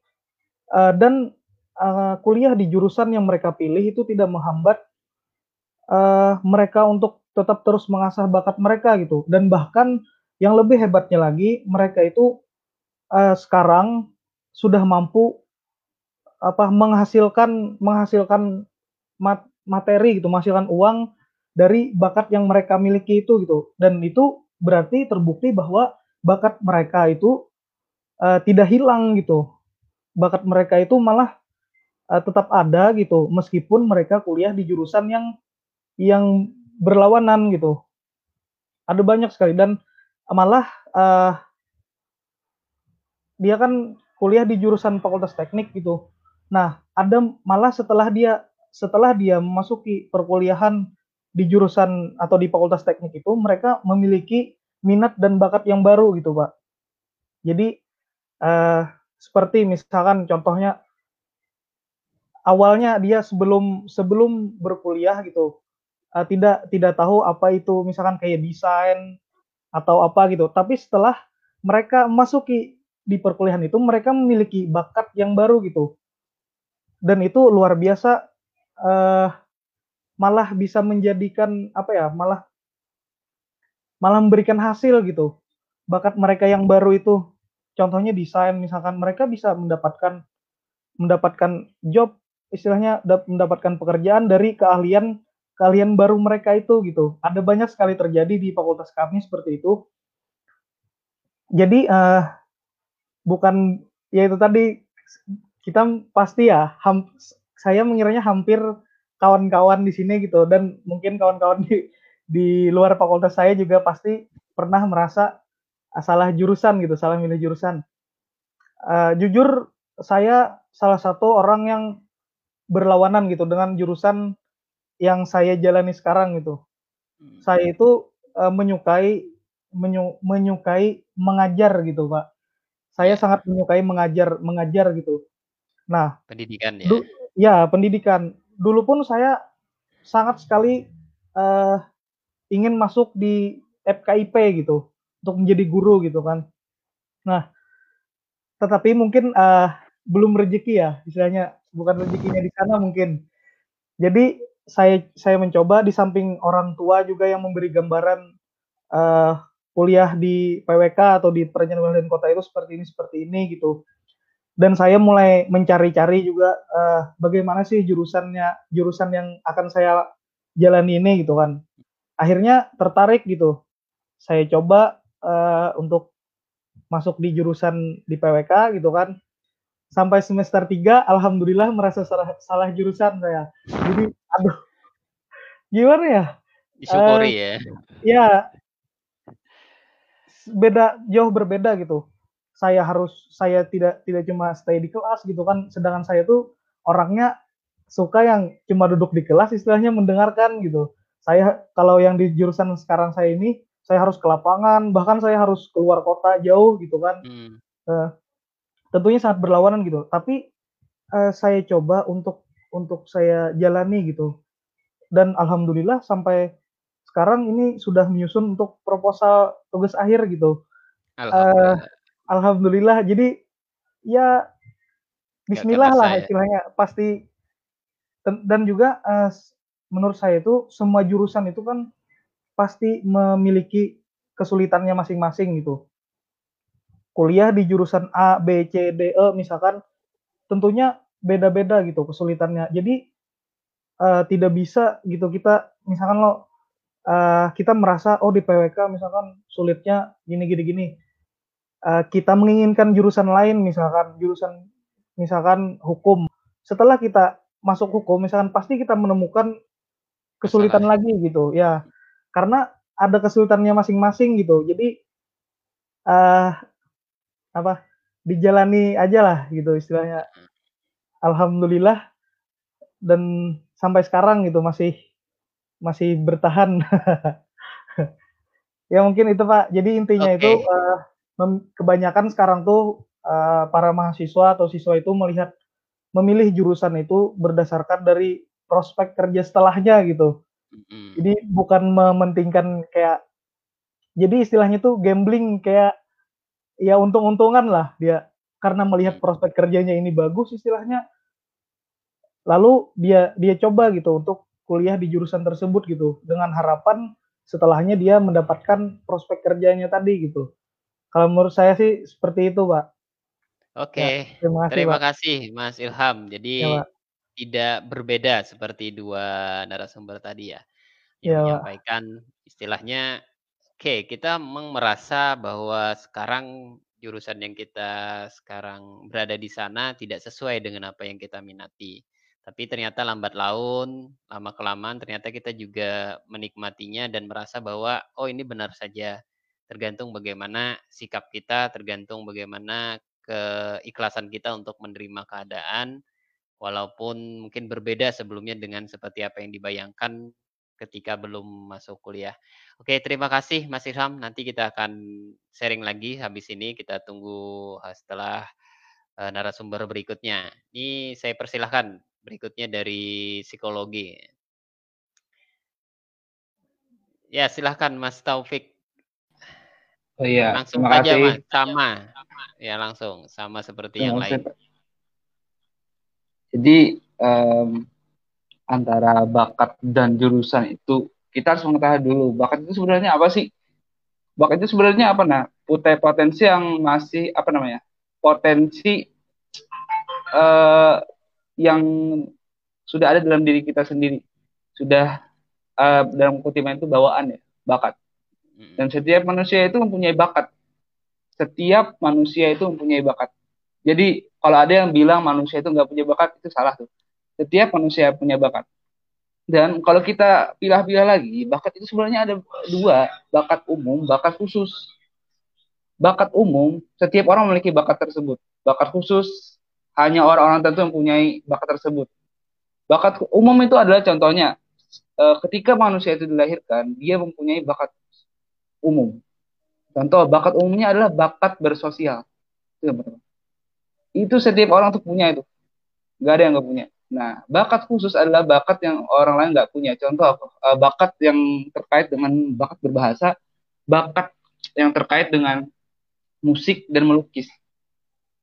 uh, dan uh, kuliah di jurusan yang mereka pilih itu tidak menghambat uh, mereka untuk tetap terus mengasah bakat mereka gitu. Dan bahkan yang lebih hebatnya lagi mereka itu uh, sekarang sudah mampu apa menghasilkan menghasilkan mat, materi gitu menghasilkan uang dari bakat yang mereka miliki itu gitu dan itu berarti terbukti bahwa bakat mereka itu uh, tidak hilang gitu. Bakat mereka itu malah uh, tetap ada gitu meskipun mereka kuliah di jurusan yang yang berlawanan gitu. Ada banyak sekali dan malah uh, dia kan kuliah di jurusan Fakultas Teknik gitu. Nah, ada malah setelah dia setelah dia memasuki perkuliahan di jurusan atau di Fakultas Teknik itu mereka memiliki minat dan bakat yang baru gitu, Pak. Jadi uh, seperti misalkan contohnya awalnya dia sebelum sebelum berkuliah gitu uh, tidak tidak tahu apa itu misalkan kayak desain atau apa gitu tapi setelah mereka masuki di perkuliahan itu mereka memiliki bakat yang baru gitu dan itu luar biasa uh, malah bisa menjadikan apa ya malah malah memberikan hasil gitu. Bakat mereka yang baru itu. Contohnya desain misalkan mereka bisa mendapatkan mendapatkan job istilahnya mendapatkan pekerjaan dari keahlian keahlian baru mereka itu gitu. Ada banyak sekali terjadi di fakultas kami seperti itu. Jadi uh, bukan ya itu tadi kita pasti ya ham, saya mengiranya hampir kawan-kawan di sini gitu dan mungkin kawan-kawan di di luar fakultas saya juga pasti pernah merasa salah jurusan gitu, salah milih jurusan. Uh, jujur saya salah satu orang yang berlawanan gitu dengan jurusan yang saya jalani sekarang gitu. Hmm. Saya itu uh, menyukai menyu, menyukai mengajar gitu, Pak. Saya sangat menyukai mengajar mengajar gitu. Nah, pendidikan ya. Du, ya, pendidikan. Dulu pun saya sangat sekali uh, ingin masuk di FKIP gitu untuk menjadi guru gitu kan. Nah, tetapi mungkin uh, belum rezeki ya, istilahnya bukan rezekinya di sana mungkin. Jadi saya saya mencoba di samping orang tua juga yang memberi gambaran uh, kuliah di PWK atau di Perencanaan Kota itu seperti ini seperti ini gitu. Dan saya mulai mencari-cari juga uh, bagaimana sih jurusannya jurusan yang akan saya jalani ini gitu kan. Akhirnya tertarik gitu. Saya coba uh, untuk masuk di jurusan di PWK gitu kan. Sampai semester 3 alhamdulillah merasa salah salah jurusan saya. Jadi aduh gimana ya? Disyukuri uh, ya. ya. Beda jauh berbeda gitu saya harus saya tidak tidak cuma stay di kelas gitu kan sedangkan saya tuh orangnya suka yang cuma duduk di kelas istilahnya mendengarkan gitu saya kalau yang di jurusan sekarang saya ini saya harus ke lapangan bahkan saya harus keluar kota jauh gitu kan hmm. uh, tentunya sangat berlawanan gitu tapi uh, saya coba untuk untuk saya jalani gitu. Dan alhamdulillah sampai sekarang ini sudah menyusun untuk proposal tugas akhir gitu. Alhamdulillah. Uh, alhamdulillah. Jadi ya Bismillah lah ya. istilahnya pasti dan juga uh, menurut saya itu semua jurusan itu kan pasti memiliki kesulitannya masing-masing gitu. Kuliah di jurusan A, B, C, D, E misalkan tentunya beda-beda gitu kesulitannya. Jadi uh, tidak bisa gitu kita misalkan lo uh, kita merasa oh di PWK misalkan sulitnya gini gini gini. Uh, kita menginginkan jurusan lain misalkan jurusan misalkan hukum. Setelah kita masuk hukum, misalkan pasti kita menemukan kesulitan Masalah. lagi gitu, ya. Karena ada kesulitannya masing-masing gitu. Jadi uh, apa? Dijalani aja lah gitu istilahnya. Alhamdulillah dan sampai sekarang gitu masih masih bertahan. ya mungkin itu Pak. Jadi intinya okay. itu uh, kebanyakan sekarang tuh uh, para mahasiswa atau siswa itu melihat memilih jurusan itu berdasarkan dari prospek kerja setelahnya gitu. Mm. Jadi bukan mementingkan kayak jadi istilahnya tuh gambling kayak ya untung-untungan lah dia karena melihat prospek kerjanya ini bagus istilahnya lalu dia dia coba gitu untuk kuliah di jurusan tersebut gitu dengan harapan setelahnya dia mendapatkan prospek kerjanya tadi gitu. Kalau menurut saya sih seperti itu, Pak. Oke, Ya, terima kasih, terima kasih Mas Ilham. Jadi Ya, tidak berbeda seperti dua narasumber tadi ya, yang Ya, menyampaikan istilahnya, oke kita memang merasa bahwa sekarang jurusan yang kita sekarang berada di sana tidak sesuai dengan apa yang kita minati. Tapi ternyata lambat laun, lama-kelamaan ternyata kita juga menikmatinya dan merasa bahwa, oh ini benar saja. Tergantung bagaimana sikap kita, tergantung bagaimana keikhlasan kita untuk menerima keadaan walaupun mungkin berbeda sebelumnya dengan seperti apa yang dibayangkan ketika belum masuk kuliah. Oke, terima kasih Mas Ilham. Nanti kita akan sharing lagi habis ini. Kita tunggu eh, setelah uh, narasumber berikutnya. Ini saya persilahkan berikutnya dari psikologi. Ya, silahkan Mas Taufik. Oh iya, langsung terima aja kasih. Sama. Ya langsung, sama seperti terima yang lain. Jadi um, antara bakat dan jurusan itu kita harus mengetahui dulu bakat itu sebenarnya apa sih? Bakat itu sebenarnya apa nah? Putai potensi yang masih apa namanya? Potensi uh, yang sudah ada dalam diri kita sendiri. Sudah uh, dalam kutipan itu bawaan ya, bakat dan setiap manusia itu mempunyai bakat. Setiap manusia itu mempunyai bakat. Jadi kalau ada yang bilang manusia itu nggak punya bakat itu salah tuh. Setiap manusia punya bakat. Dan kalau kita pilah-pilah lagi, bakat itu sebenarnya ada dua, bakat umum, bakat khusus. Bakat umum, setiap orang memiliki bakat tersebut. Bakat khusus, hanya orang-orang tertentu yang mempunyai bakat tersebut. Bakat umum itu adalah contohnya, eh, ketika manusia itu dilahirkan, dia mempunyai bakat umum. Contoh, bakat umumnya adalah bakat bersosial. Itu Itu setiap orang tuh punya itu. Gak ada yang gak punya. Nah, bakat khusus adalah bakat yang orang lain gak punya. Contoh? Eh, bakat yang terkait dengan bakat berbahasa, bakat yang terkait dengan musik dan melukis.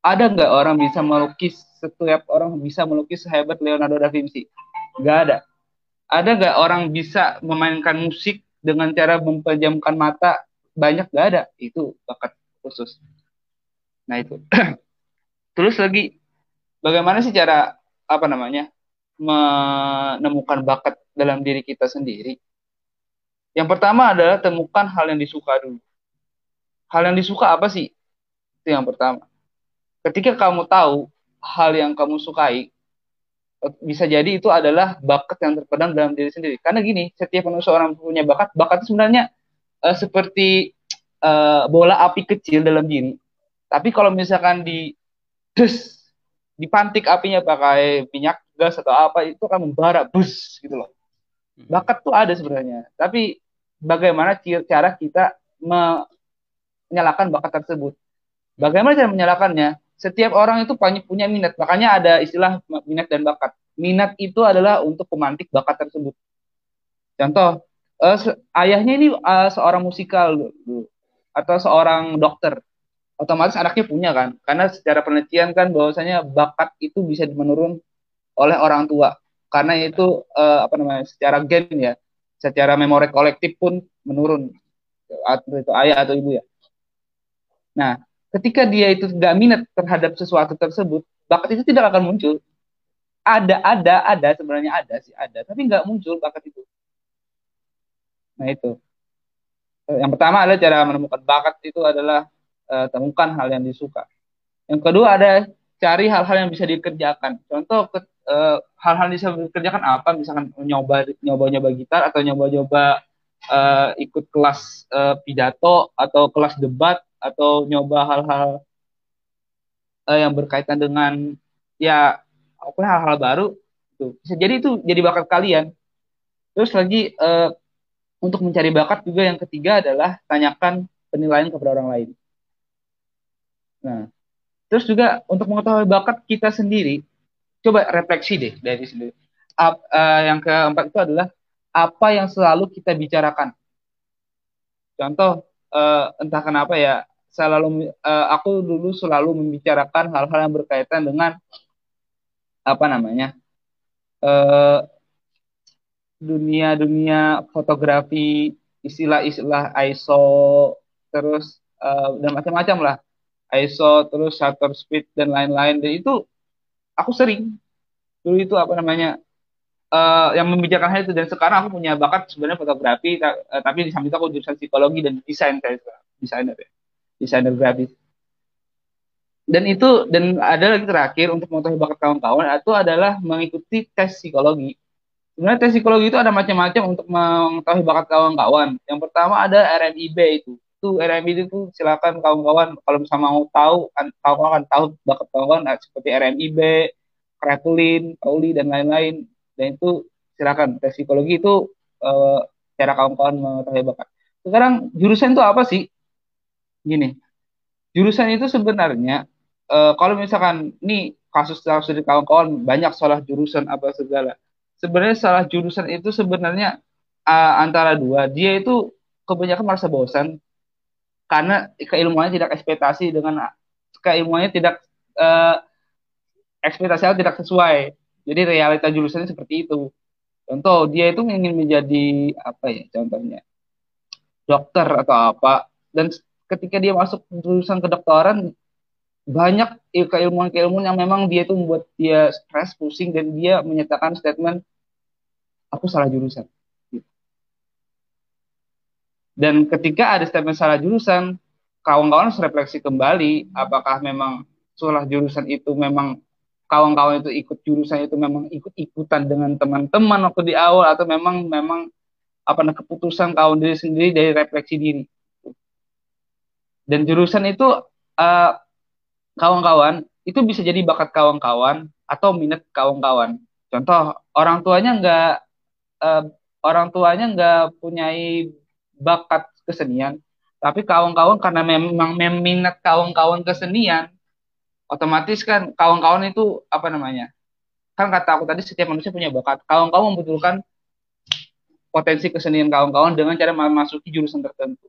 Ada nggak orang bisa melukis setiap orang bisa melukis sehebat Leonardo da Vinci? Gak ada. Ada nggak orang bisa memainkan musik dengan cara mempejamkan mata banyak gak ada. Itu bakat khusus. Nah itu. Terus lagi bagaimana sih cara apa namanya menemukan bakat dalam diri kita sendiri? Yang pertama adalah temukan hal yang disuka dulu. Hal yang disuka apa sih? Itu yang pertama. Ketika kamu tahu hal yang kamu sukai bisa jadi itu adalah bakat yang terpendam dalam diri sendiri. Karena gini, setiap manusia orang punya bakat, bakat itu sebenarnya uh, seperti uh, bola api kecil dalam diri. Tapi kalau misalkan di dus dipantik apinya pakai minyak gas atau apa itu akan membara bus gitu loh. Hmm. Bakat tuh ada sebenarnya. Tapi bagaimana cara kita menyalakan bakat tersebut? Bagaimana cara menyalakannya? Setiap orang itu punya minat. Makanya ada istilah minat dan bakat. Minat itu adalah untuk pemantik bakat tersebut. Contoh uh, ayahnya ini uh, seorang musikal atau seorang dokter. Otomatis anaknya punya kan. Karena secara penelitian kan bahwasanya bakat itu bisa menurun oleh orang tua. Karena itu uh, apa namanya secara gen ya. Secara memori kolektif pun menurun. Atau itu ayah atau ibu ya. Nah ketika dia itu tidak minat terhadap sesuatu tersebut bakat itu tidak akan muncul. Ada ada ada sebenarnya ada sih ada. Tapi nggak muncul bakat itu. Nah itu. Yang pertama adalah cara menemukan bakat itu adalah uh, temukan hal yang disuka. Yang kedua ada cari hal-hal yang bisa dikerjakan. Contoh ke, uh, hal-hal yang bisa dikerjakan apa? Misalkan nyoba nyoba nyoba gitar atau nyoba nyoba uh, ikut kelas uh, pidato atau kelas debat atau nyoba hal-hal uh, yang berkaitan dengan ya apa hal-hal baru itu bisa jadi itu jadi bakat kalian terus lagi uh, untuk mencari bakat juga yang ketiga adalah tanyakan penilaian kepada orang lain nah terus juga untuk mengetahui bakat kita sendiri coba refleksi deh dari sendiri. Up, uh, yang keempat itu adalah apa yang selalu kita bicarakan. Contoh, uh, entah kenapa ya, selalu uh, aku dulu selalu membicarakan hal-hal yang berkaitan dengan apa namanya dunia-dunia fotografi, istilah-istilah ISO, terus uh, dan macam-macam lah, ISO, terus shutter speed dan lain-lain. Dan itu aku sering. Dulu itu apa namanya uh, yang membicarakan hal itu. Dan sekarang aku punya bakat sebenarnya fotografi uh, tapi di samping itu aku jurusan psikologi dan desain saya desainer ya desainer grafis dan itu dan ada lagi terakhir untuk mengetahui bakat kawan-kawan itu adalah mengikuti tes psikologi sebenarnya tes psikologi itu ada macam-macam untuk mengetahui bakat kawan-kawan yang pertama ada RMIB itu itu RMIB itu silakan kawan-kawan kalau misalnya mau tahu kawan-kawan tahu bakat kawan seperti RMIB Kraepelin, Pauli dan lain-lain. Dan itu silakan tes psikologi itu uh, cara kawan-kawan mengetahui bakat. Sekarang jurusan itu apa sih? Gini, jurusan itu sebenarnya uh, kalau misalkan ini kasus kasus dari kawan-kawan banyak salah jurusan apa segala. Sebenarnya salah jurusan itu sebenarnya uh, antara dua. Dia itu kebanyakan merasa bosan karena keilmuannya tidak ekspektasi dengan keilmuannya tidak uh, ekspektasinya tidak sesuai. Jadi realita jurusannya seperti itu. Contoh dia itu ingin menjadi apa ya contohnya dokter atau apa dan ketika dia masuk jurusan kedokteran banyak keilmuan-keilmuan yang memang dia itu membuat dia stres, pusing dan dia menyatakan statement aku salah jurusan. Dan ketika ada statement salah jurusan, kawan-kawan harus refleksi kembali apakah memang salah jurusan itu memang kawan-kawan itu ikut jurusan itu memang ikut-ikutan dengan teman-teman waktu di awal atau memang memang apa keputusan kawan diri sendiri dari refleksi diri dan jurusan itu eh, kawan-kawan itu bisa jadi bakat kawan-kawan atau minat kawan-kawan. Contoh orang tuanya nggak uh, orang tuanya nggak punyai bakat kesenian. Tapi kawan-kawan karena memang meminat kawan-kawan kesenian otomatis kan kawan-kawan itu apa namanya kan kata aku tadi setiap manusia punya bakat. Kawan-kawan membutuhkan potensi kesenian kawan-kawan dengan cara memasuki jurusan tertentu.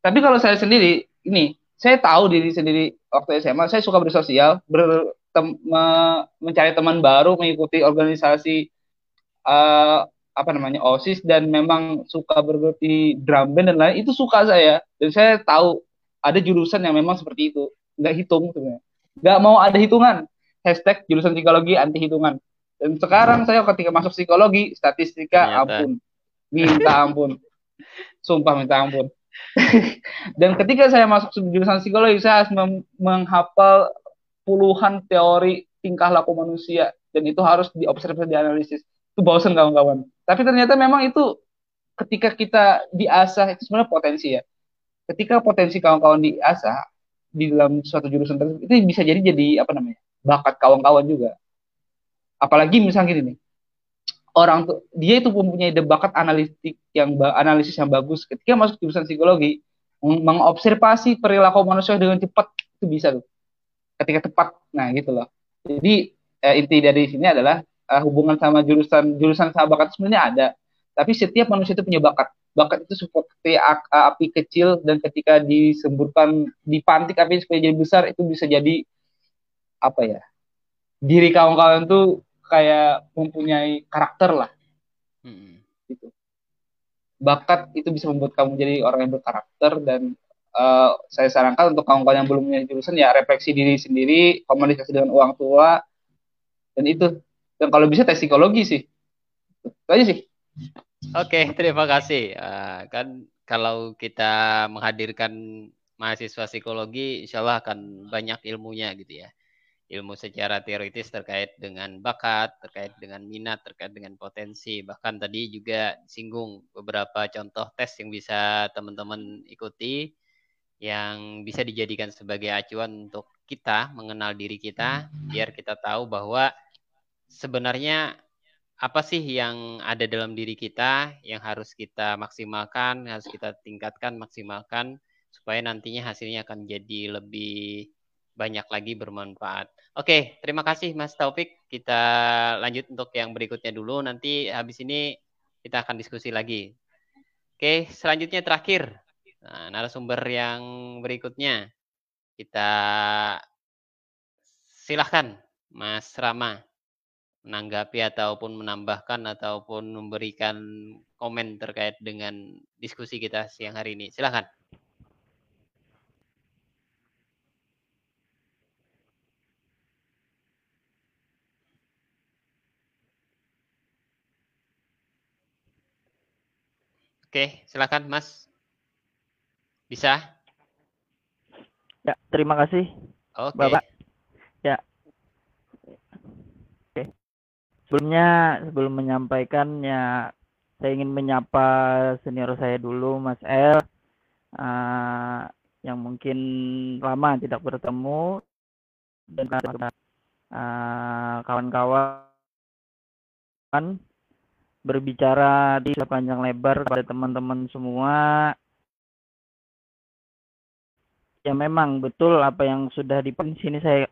Tapi kalau saya sendiri ini saya tahu diri sendiri waktu SMA saya suka bersosial ber, tem, me, mencari teman baru mengikuti organisasi uh, apa namanya osis dan memang suka bergerak drum band dan lain itu suka saya dan saya tahu ada jurusan yang memang seperti itu nggak hitung sebenarnya Gak mau ada hitungan. Hashtag jurusan psikologi anti hitungan. Dan sekarang saya ketika masuk psikologi, statistika, Ternyata. ampun. Minta ampun. Sumpah minta ampun. Dan ketika saya masuk jurusan psikologi, saya harus menghafal puluhan teori tingkah laku manusia. Dan itu harus diobservasi, dianalisis. Itu bosan kawan-kawan. Tapi ternyata memang itu ketika kita diasah, itu sebenarnya potensi ya. Ketika potensi kawan-kawan diasah, di dalam suatu jurusan tersebut itu bisa jadi jadi apa namanya bakat kawan-kawan juga apalagi misalnya gini nih orang tuh dia itu mempunyai bakat analitik yang analisis yang bagus ketika masuk jurusan psikologi mengobservasi perilaku manusia dengan cepat itu bisa tuh ketika tepat. Nah, gitu loh. Jadi eh, inti dari sini adalah uh, hubungan sama jurusan jurusan sama bakat sebenarnya ada. Tapi setiap manusia itu punya bakat. Bakat itu seperti api kecil dan ketika disemburkan dipantik api supaya jadi besar itu bisa jadi apa ya? Diri kawan-kawan tuh kayak mempunyai karakter lah. Hmm. Gitu. Bakat itu bisa membuat kamu jadi orang yang berkarakter dan uh, saya sarankan untuk kawan-kawan yang belum punya jurusan ya refleksi diri sendiri, komunikasi dengan orang tua dan itu dan kalau bisa tes psikologi sih itu aja sih oke terima kasih uh, kan kalau kita menghadirkan mahasiswa psikologi insya Allah akan banyak ilmunya gitu ya ilmu secara teoritis terkait dengan bakat, terkait dengan minat, terkait dengan potensi. Bahkan tadi juga singgung beberapa contoh tes yang bisa teman-teman ikuti yang bisa dijadikan sebagai acuan untuk kita mengenal diri kita biar kita tahu bahwa sebenarnya apa sih yang ada dalam diri kita yang harus kita maksimalkan, harus kita tingkatkan, maksimalkan supaya nantinya hasilnya akan jadi lebih banyak lagi bermanfaat. Oke, terima kasih Mas Taufik. Kita lanjut untuk yang berikutnya dulu. Nanti habis ini kita akan diskusi lagi. Oke, selanjutnya terakhir. Nah, narasumber yang berikutnya. Kita silahkan Mas Rama menanggapi ataupun menambahkan ataupun memberikan komen terkait dengan diskusi kita siang hari ini. Silahkan. Oke, silakan Mas. Bisa? Ya, terima kasih. Oke. Bapak. Ya, sebelumnya sebelum menyampaikan ya saya ingin menyapa senior saya dulu Mas El uh, yang mungkin lama tidak bertemu dan uh, kawan-kawan berbicara di sepanjang lebar kepada teman-teman semua. Ya memang betul apa yang sudah di sini saya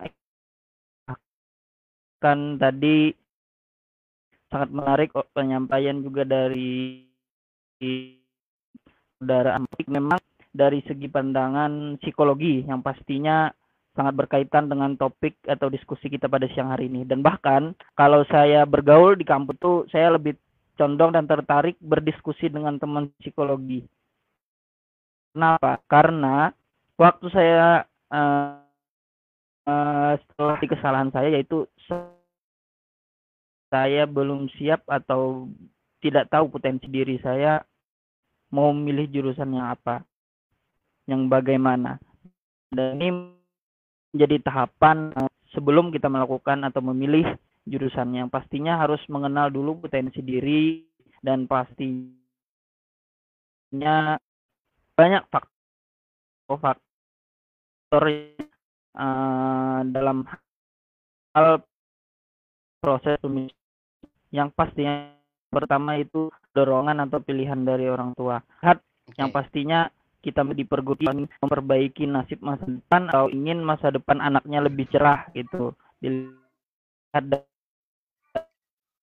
akan tadi sangat menarik oh, penyampaian juga dari saudara memang dari segi pandangan psikologi yang pastinya sangat berkaitan dengan topik atau diskusi kita pada siang hari ini. Dan bahkan kalau saya bergaul di kampus tuh saya lebih condong dan tertarik berdiskusi dengan teman psikologi. Kenapa? Karena waktu saya uh, uh, setelah di kesalahan saya yaitu saya belum siap atau tidak tahu potensi diri saya mau memilih jurusan yang apa, yang bagaimana. Dan ini menjadi tahapan eh, sebelum kita melakukan atau memilih jurusan yang pastinya harus mengenal dulu potensi diri dan pastinya banyak faktor faktor uh, dalam hal proses yang pastinya pertama itu dorongan atau pilihan dari orang tua. Okay. yang pastinya kita dipergunakan memperbaiki nasib masa depan atau ingin masa depan anaknya lebih cerah gitu. Dilihat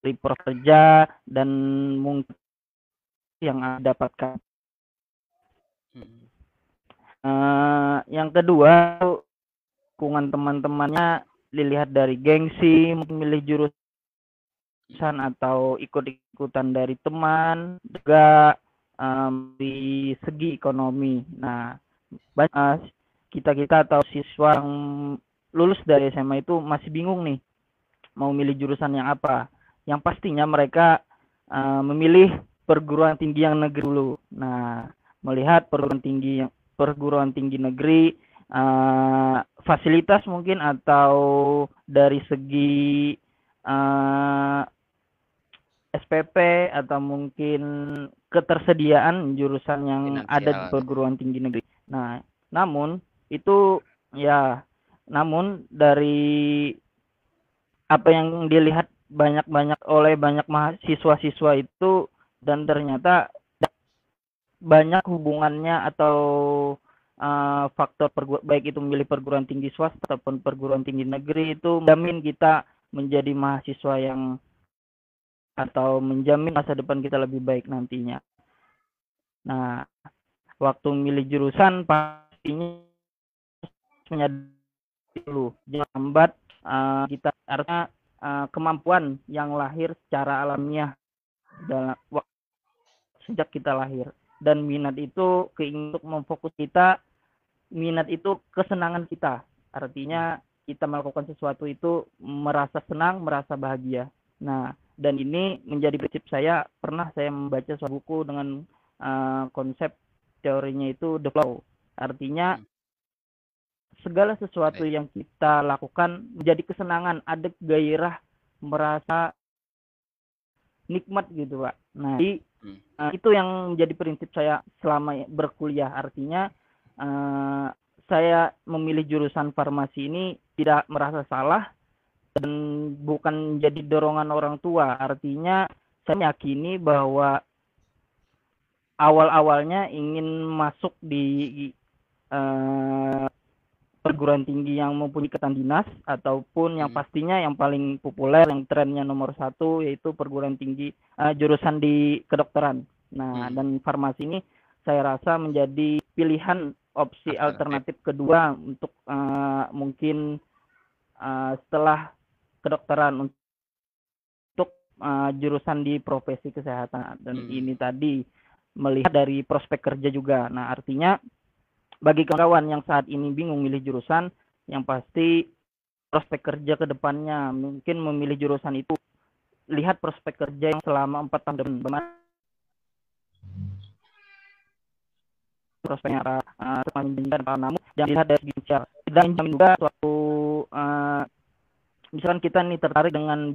dari pekerja dan mungkin yang dapatkan. Uh, yang kedua, dukungan teman-temannya dilihat dari gengsi, memilih jurus jurusan atau ikut-ikutan dari teman juga um, di segi ekonomi. Nah, banyak kita kita atau siswa yang lulus dari SMA itu masih bingung nih mau milih jurusan yang apa. Yang pastinya mereka uh, memilih perguruan tinggi yang negeri dulu. Nah, melihat perguruan tinggi yang perguruan tinggi negeri uh, fasilitas mungkin atau dari segi uh, SPP atau mungkin ketersediaan jurusan yang Finansial. ada di perguruan tinggi negeri. Nah, namun itu ya namun dari apa yang dilihat banyak-banyak oleh banyak mahasiswa-siswa itu dan ternyata banyak hubungannya atau uh, faktor baik itu memilih perguruan tinggi swasta ataupun perguruan tinggi negeri itu menjamin kita menjadi mahasiswa yang atau menjamin masa depan kita lebih baik nantinya. Nah, waktu memilih jurusan pastinya menyadari dulu jangan lambat uh, kita artinya uh, kemampuan yang lahir secara alamiah dalam sejak kita lahir. Dan minat itu keinginan untuk memfokus kita minat itu kesenangan kita. Artinya kita melakukan sesuatu itu merasa senang merasa bahagia. Nah dan ini menjadi prinsip saya. Pernah saya membaca sebuah buku dengan uh, konsep teorinya itu the flow. Artinya hmm. Segala sesuatu yang kita lakukan menjadi kesenangan ada gairah merasa nikmat gitu pak. Nah jadi uh, itu yang menjadi prinsip saya selama berkuliah. Artinya uh, saya memilih jurusan farmasi ini tidak merasa salah dan bukan jadi dorongan orang tua. Artinya saya yakini bahwa awal-awalnya ingin masuk di uh, perguruan tinggi yang mempunyai ketan dinas ataupun yang hmm. pastinya yang paling populer yang trennya nomor satu yaitu perguruan tinggi uh, jurusan di kedokteran. Nah hmm. dan farmasi ini saya rasa menjadi pilihan opsi alternatif, alternatif kedua untuk uh, mungkin uh, setelah kedokteran untuk uh, jurusan di profesi kesehatan dan hmm. ini tadi melihat dari prospek kerja juga. Nah, artinya bagi kawan yang saat ini bingung milih jurusan, yang pasti prospek kerja ke depannya mungkin memilih jurusan itu lihat prospek kerja yang selama empat tahun depan. Prospeknya uh, menjanjikan para namun dan lihat dari segi dan jamin juga suatu uh, misalkan kita nih tertarik dengan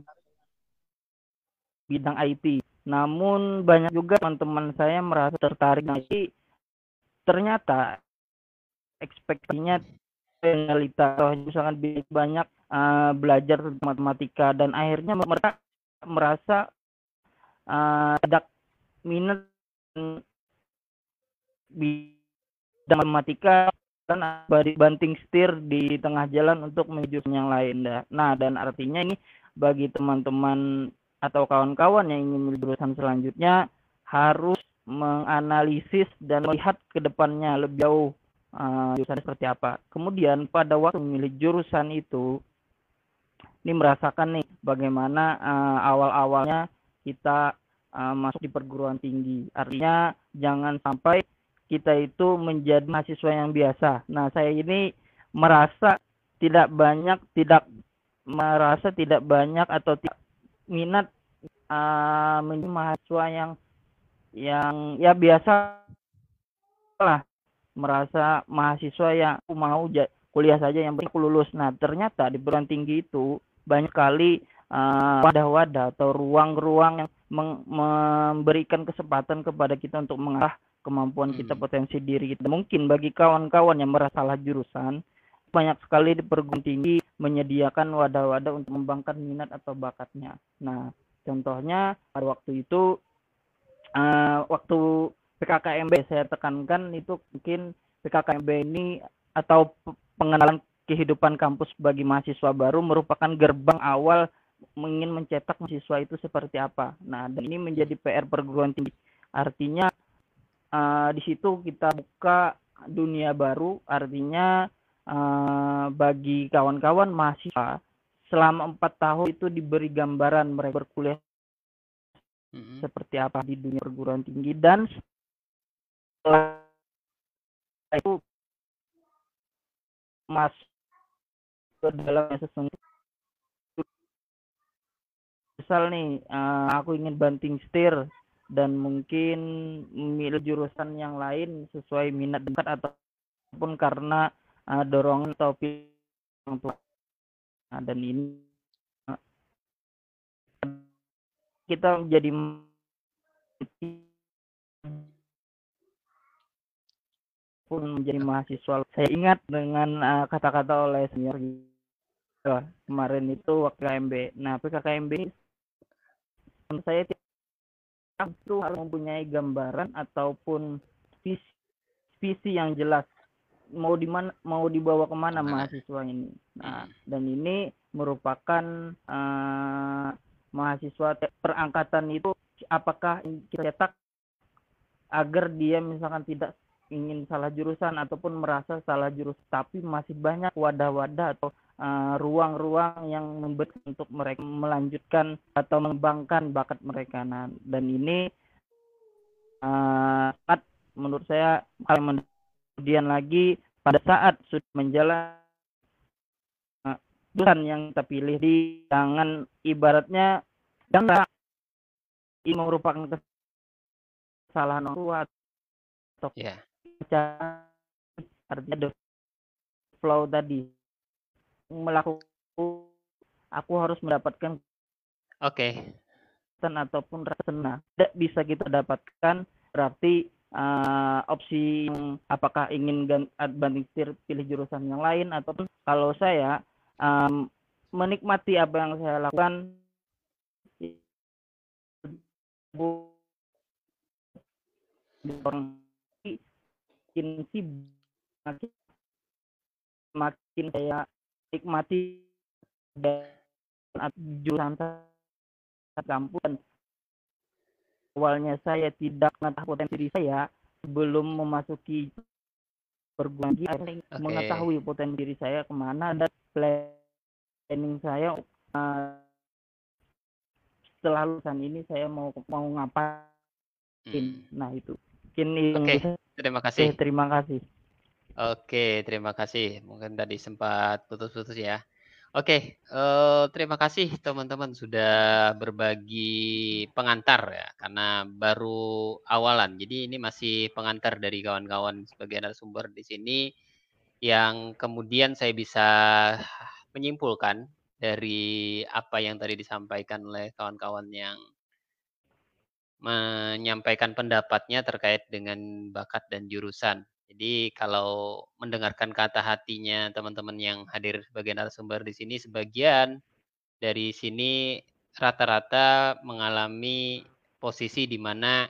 bidang IT, namun banyak juga teman-teman saya merasa tertarik dengan IT, ternyata ekspektasinya realita misalkan banyak uh, belajar matematika dan akhirnya mereka merasa uh, tidak minat bidang matematika kan banting setir di tengah jalan untuk menuju yang lain. Nah, dan artinya ini bagi teman-teman atau kawan-kawan yang ingin jurusan selanjutnya harus menganalisis dan melihat ke depannya lebih jauh uh, jurusan seperti apa. Kemudian pada waktu memilih jurusan itu ini merasakan nih bagaimana uh, awal-awalnya kita uh, masuk di perguruan tinggi. Artinya jangan sampai kita itu menjadi mahasiswa yang biasa. Nah, saya ini merasa tidak banyak, tidak merasa tidak banyak atau tidak minat uh, menjadi mahasiswa yang yang ya biasa lah merasa mahasiswa yang aku mau kuliah saja yang penting aku lulus. Nah, ternyata di perguruan tinggi itu banyak kali uh, wadah-wadah atau ruang-ruang yang memberikan kesempatan kepada kita untuk mengarah kemampuan kita, hmm. potensi diri kita. Mungkin bagi kawan-kawan yang merasalah jurusan, banyak sekali di perguruan tinggi menyediakan wadah-wadah untuk mengembangkan minat atau bakatnya. Nah, contohnya pada waktu itu, uh, waktu PKKMB saya tekankan itu mungkin PKKMB ini atau pengenalan kehidupan kampus bagi mahasiswa baru merupakan gerbang awal ingin mencetak mahasiswa itu seperti apa. Nah, dan ini menjadi PR perguruan tinggi. Artinya uh, di situ kita buka dunia baru artinya uh, bagi kawan-kawan mahasiswa selama empat tahun itu diberi gambaran mereka berkuliah mm-hmm. seperti apa di dunia perguruan tinggi dan itu masuk ke dalam sesungguhnya misal nih uh, aku ingin banting setir dan mungkin memilih jurusan yang lain sesuai minat dekat ataupun karena uh, dorongan orang tua. Nah, dan ini uh, kita menjadi pun menjadi mahasiswa. Saya ingat dengan uh, kata-kata uh, oleh senior uh, kemarin itu waktu KMB. Nah, PKKMB saya itu harus mempunyai gambaran ataupun visi, visi yang jelas mau di mana mau dibawa ke mana mahasiswa ini. Nah, Hmm. dan ini merupakan eh, mahasiswa perangkatan itu apakah kita cetak agar dia misalkan tidak ingin salah jurusan ataupun merasa salah jurusan tapi masih banyak wadah-wadah atau eh, ruang-ruang yang membuat untuk mereka melanjutkan atau mengembangkan bakat mereka. Nah, dan ini eh, sangat menurut saya men- kemudian lagi pada saat sudah menjalan eh, jurusan yang kita pilih di jangan ibaratnya jangan ini merupakan kesalahan orang tua atau Ya. Artinya the flow tadi melakukan aku harus mendapatkan Oke. kesan ataupun rasana tidak bisa kita dapatkan berarti eh, opsi yang apakah ingin banding pilih jurusan yang lain ataupun kalau saya em, menikmati apa yang saya lakukan orang makin sih makin, makin saya nikmati dan jurusan kampus awalnya saya tidak mengetahui potensi diri saya sebelum memasuki perguruan tinggi. Oke. mengetahui potensi diri saya ke mana dan planning saya eh, setelah lulusan ini saya mau mau ngapain. Hmm. nah itu. Mungkin yang Oke, Terima Oke, kasih. terima kasih Oke, terima kasih. Mungkin tadi sempat putus-putus ya. Oke, eh, terima kasih teman-teman sudah berbagi pengantar ya, karena baru awalan. Jadi ini masih pengantar dari kawan-kawan sebagai narasumber di sini yang kemudian saya bisa menyimpulkan dari apa yang tadi disampaikan oleh kawan-kawan yang menyampaikan pendapatnya terkait dengan bakat dan jurusan. Jadi kalau mendengarkan kata hatinya teman-teman yang hadir sebagai narasumber di sini, sebagian dari sini rata-rata mengalami posisi di mana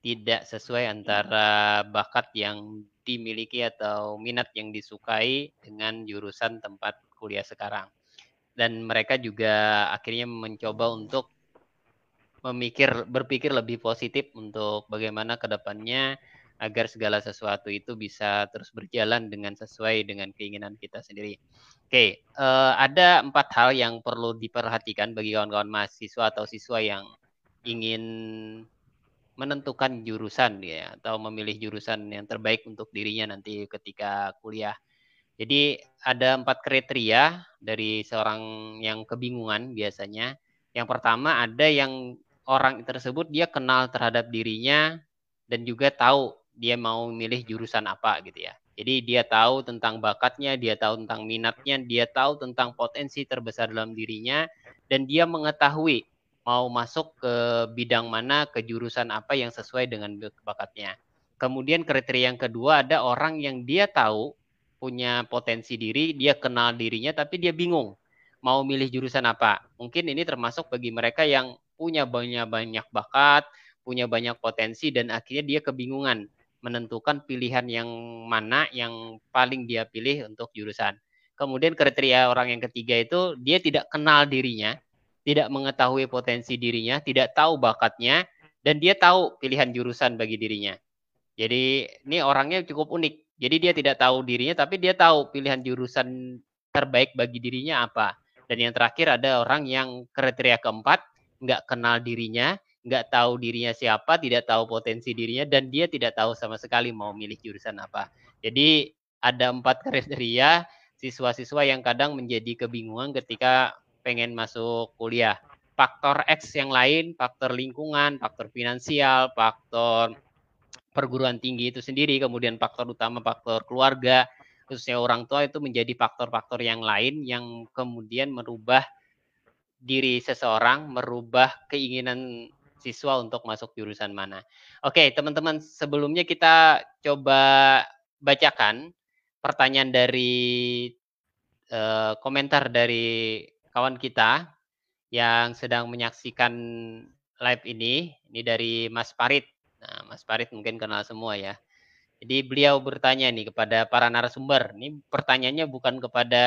tidak sesuai antara bakat yang dimiliki atau minat yang disukai dengan jurusan tempat kuliah sekarang. Dan mereka juga akhirnya mencoba untuk memikir berpikir lebih positif untuk bagaimana ke depannya agar segala sesuatu itu bisa terus berjalan dengan sesuai dengan keinginan kita sendiri. Oke, eh, ada empat hal yang perlu diperhatikan bagi kawan-kawan mahasiswa atau siswa yang ingin menentukan jurusan ya atau memilih jurusan yang terbaik untuk dirinya nanti ketika kuliah. Jadi ada empat kriteria dari seorang yang kebingungan biasanya. Yang pertama ada yang orang tersebut dia kenal terhadap dirinya dan juga tahu dia mau milih jurusan apa gitu ya. Jadi dia tahu tentang bakatnya, dia tahu tentang minatnya, dia tahu tentang potensi terbesar dalam dirinya dan dia mengetahui mau masuk ke bidang mana, ke jurusan apa yang sesuai dengan bakatnya. Kemudian kriteria yang kedua ada orang yang dia tahu punya potensi diri, dia kenal dirinya tapi dia bingung mau milih jurusan apa. Mungkin ini termasuk bagi mereka yang punya banyak-banyak bakat, punya banyak potensi dan akhirnya dia kebingungan menentukan pilihan yang mana yang paling dia pilih untuk jurusan. Kemudian kriteria orang yang ketiga itu dia tidak kenal dirinya, tidak mengetahui potensi dirinya, tidak tahu bakatnya dan dia tahu pilihan jurusan bagi dirinya. Jadi ini orangnya cukup unik. Jadi dia tidak tahu dirinya tapi dia tahu pilihan jurusan terbaik bagi dirinya apa. Dan yang terakhir ada orang yang kriteria keempat nggak kenal dirinya, nggak tahu dirinya siapa, tidak tahu potensi dirinya, dan dia tidak tahu sama sekali mau milih jurusan apa. Jadi ada empat kriteria siswa-siswa yang kadang menjadi kebingungan ketika pengen masuk kuliah. Faktor X yang lain, faktor lingkungan, faktor finansial, faktor perguruan tinggi itu sendiri, kemudian faktor utama faktor keluarga, khususnya orang tua itu menjadi faktor-faktor yang lain yang kemudian merubah diri seseorang, merubah keinginan siswa untuk masuk jurusan mana. Oke, teman-teman, sebelumnya kita coba bacakan pertanyaan dari uh, komentar dari kawan kita yang sedang menyaksikan live ini. Ini dari Mas Parit. Nah, Mas Parit mungkin kenal semua ya. Jadi beliau bertanya nih kepada para narasumber. Ini pertanyaannya bukan kepada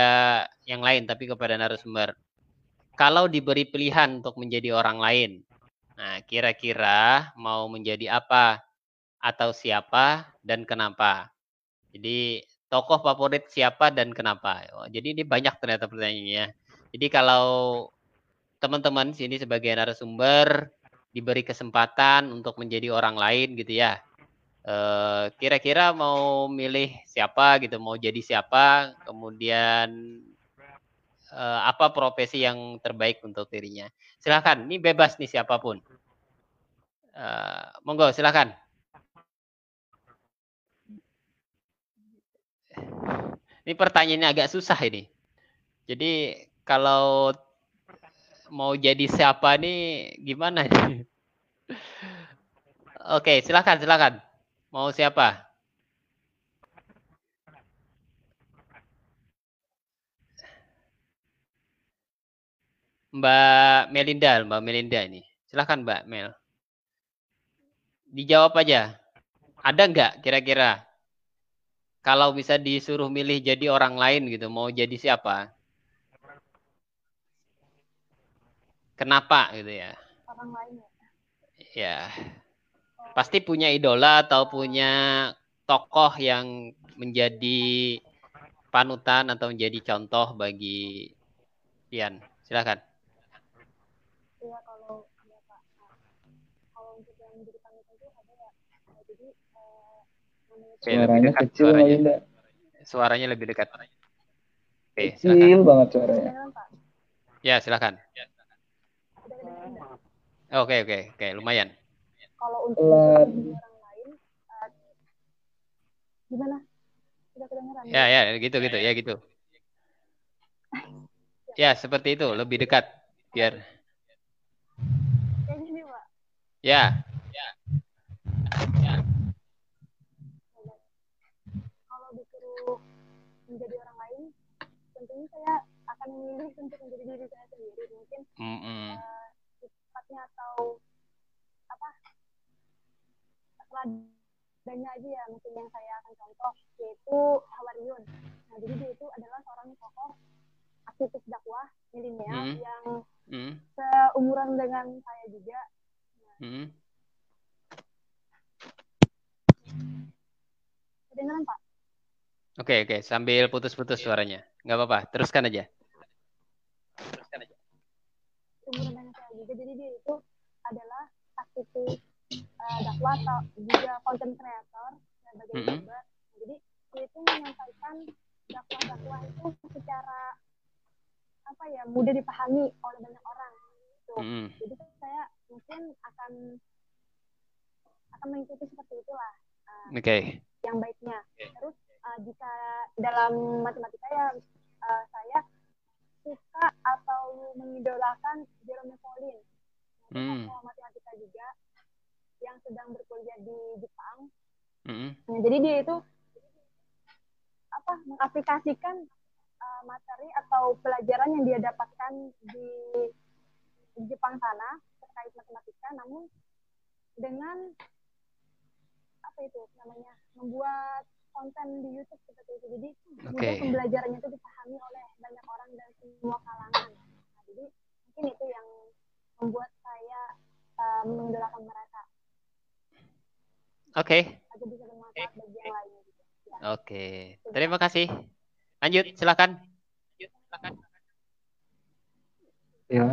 yang lain tapi kepada narasumber. Kalau diberi pilihan untuk menjadi orang lain, nah kira-kira mau menjadi apa atau siapa dan kenapa? Jadi tokoh favorit siapa dan kenapa? Oh, jadi ini banyak ternyata pertanyaannya. Jadi kalau teman-teman sini sebagai narasumber diberi kesempatan untuk menjadi orang lain gitu ya Eh, kira-kira mau milih siapa gitu, mau jadi siapa, kemudian uh, apa profesi yang terbaik untuk dirinya. Silakan, ini bebas nih siapa pun. Uh, monggo, silakan. Ini pertanyaannya agak susah ini. Jadi kalau mau jadi siapa nih gimana? Oke, silakan, silakan. Mau siapa? Mbak Melinda, Mbak Melinda ini. Silahkan Mbak Mel. Dijawab aja. Ada nggak kira-kira? Kalau bisa disuruh milih jadi orang lain gitu, mau jadi siapa? Kenapa gitu ya? Orang lain ya. Ya pasti punya idola atau punya tokoh yang menjadi panutan atau menjadi contoh bagi Pian. Silakan. Iya kalau ada Pak. Kalau untuk yang menjadi panutan itu ada ya. Jadi suaranya kecil suaranya. suaranya lebih dekat. Oke, kecil silakan. banget suaranya. Ya, silakan. Oke, oke, oke, lumayan kalau untuk orang lain uh, gimana sudah kedengeran ya ya gitu gitu ya gitu ya seperti itu lebih dekat biar kayak gini pak ya ya ya kalau disuruh menjadi orang lain tentunya saya akan memilih untuk menjadi diri saya sendiri mungkin mm -hmm. uh, sifatnya atau adanya aja ya mungkin yang saya akan contoh yaitu Hawaryun. Nah jadi dia itu adalah seorang tokoh aktivis dakwah milenial hmm. yang hmm. seumuran dengan saya juga. Nah, hmm. Kedengeran Pak? Oke oke sambil putus-putus suaranya nggak apa-apa teruskan aja. Teruskan aja. Jadi dia itu adalah aktivis uh, dakwah atau juga content creator sebagai mm -hmm. Jadi dia itu menyampaikan dakwah-dakwah itu secara apa ya mudah dipahami oleh banyak orang. Gitu. Mm -hmm. Jadi saya mungkin akan akan mengikuti seperti itulah. Uh, Oke. Okay. Yang baiknya. Okay. Terus uh, jika dalam matematika ya uh, saya suka atau mengidolakan Jerome Pauline. Nah, mm. matematika juga yang sedang berkuliah di Jepang. Mm-hmm. Nah, jadi dia itu apa mengaplikasikan uh, materi atau pelajaran yang dia dapatkan di, di Jepang sana terkait matematika, namun dengan apa itu namanya membuat konten di YouTube seperti itu. Jadi okay. pembelajarannya itu dipahami oleh banyak orang dan semua kalangan. Nah, jadi mungkin itu yang membuat saya uh, mengidolakan mereka. Oke. Okay. Oke. Okay. Terima kasih. Lanjut, silakan. silakan. Ya.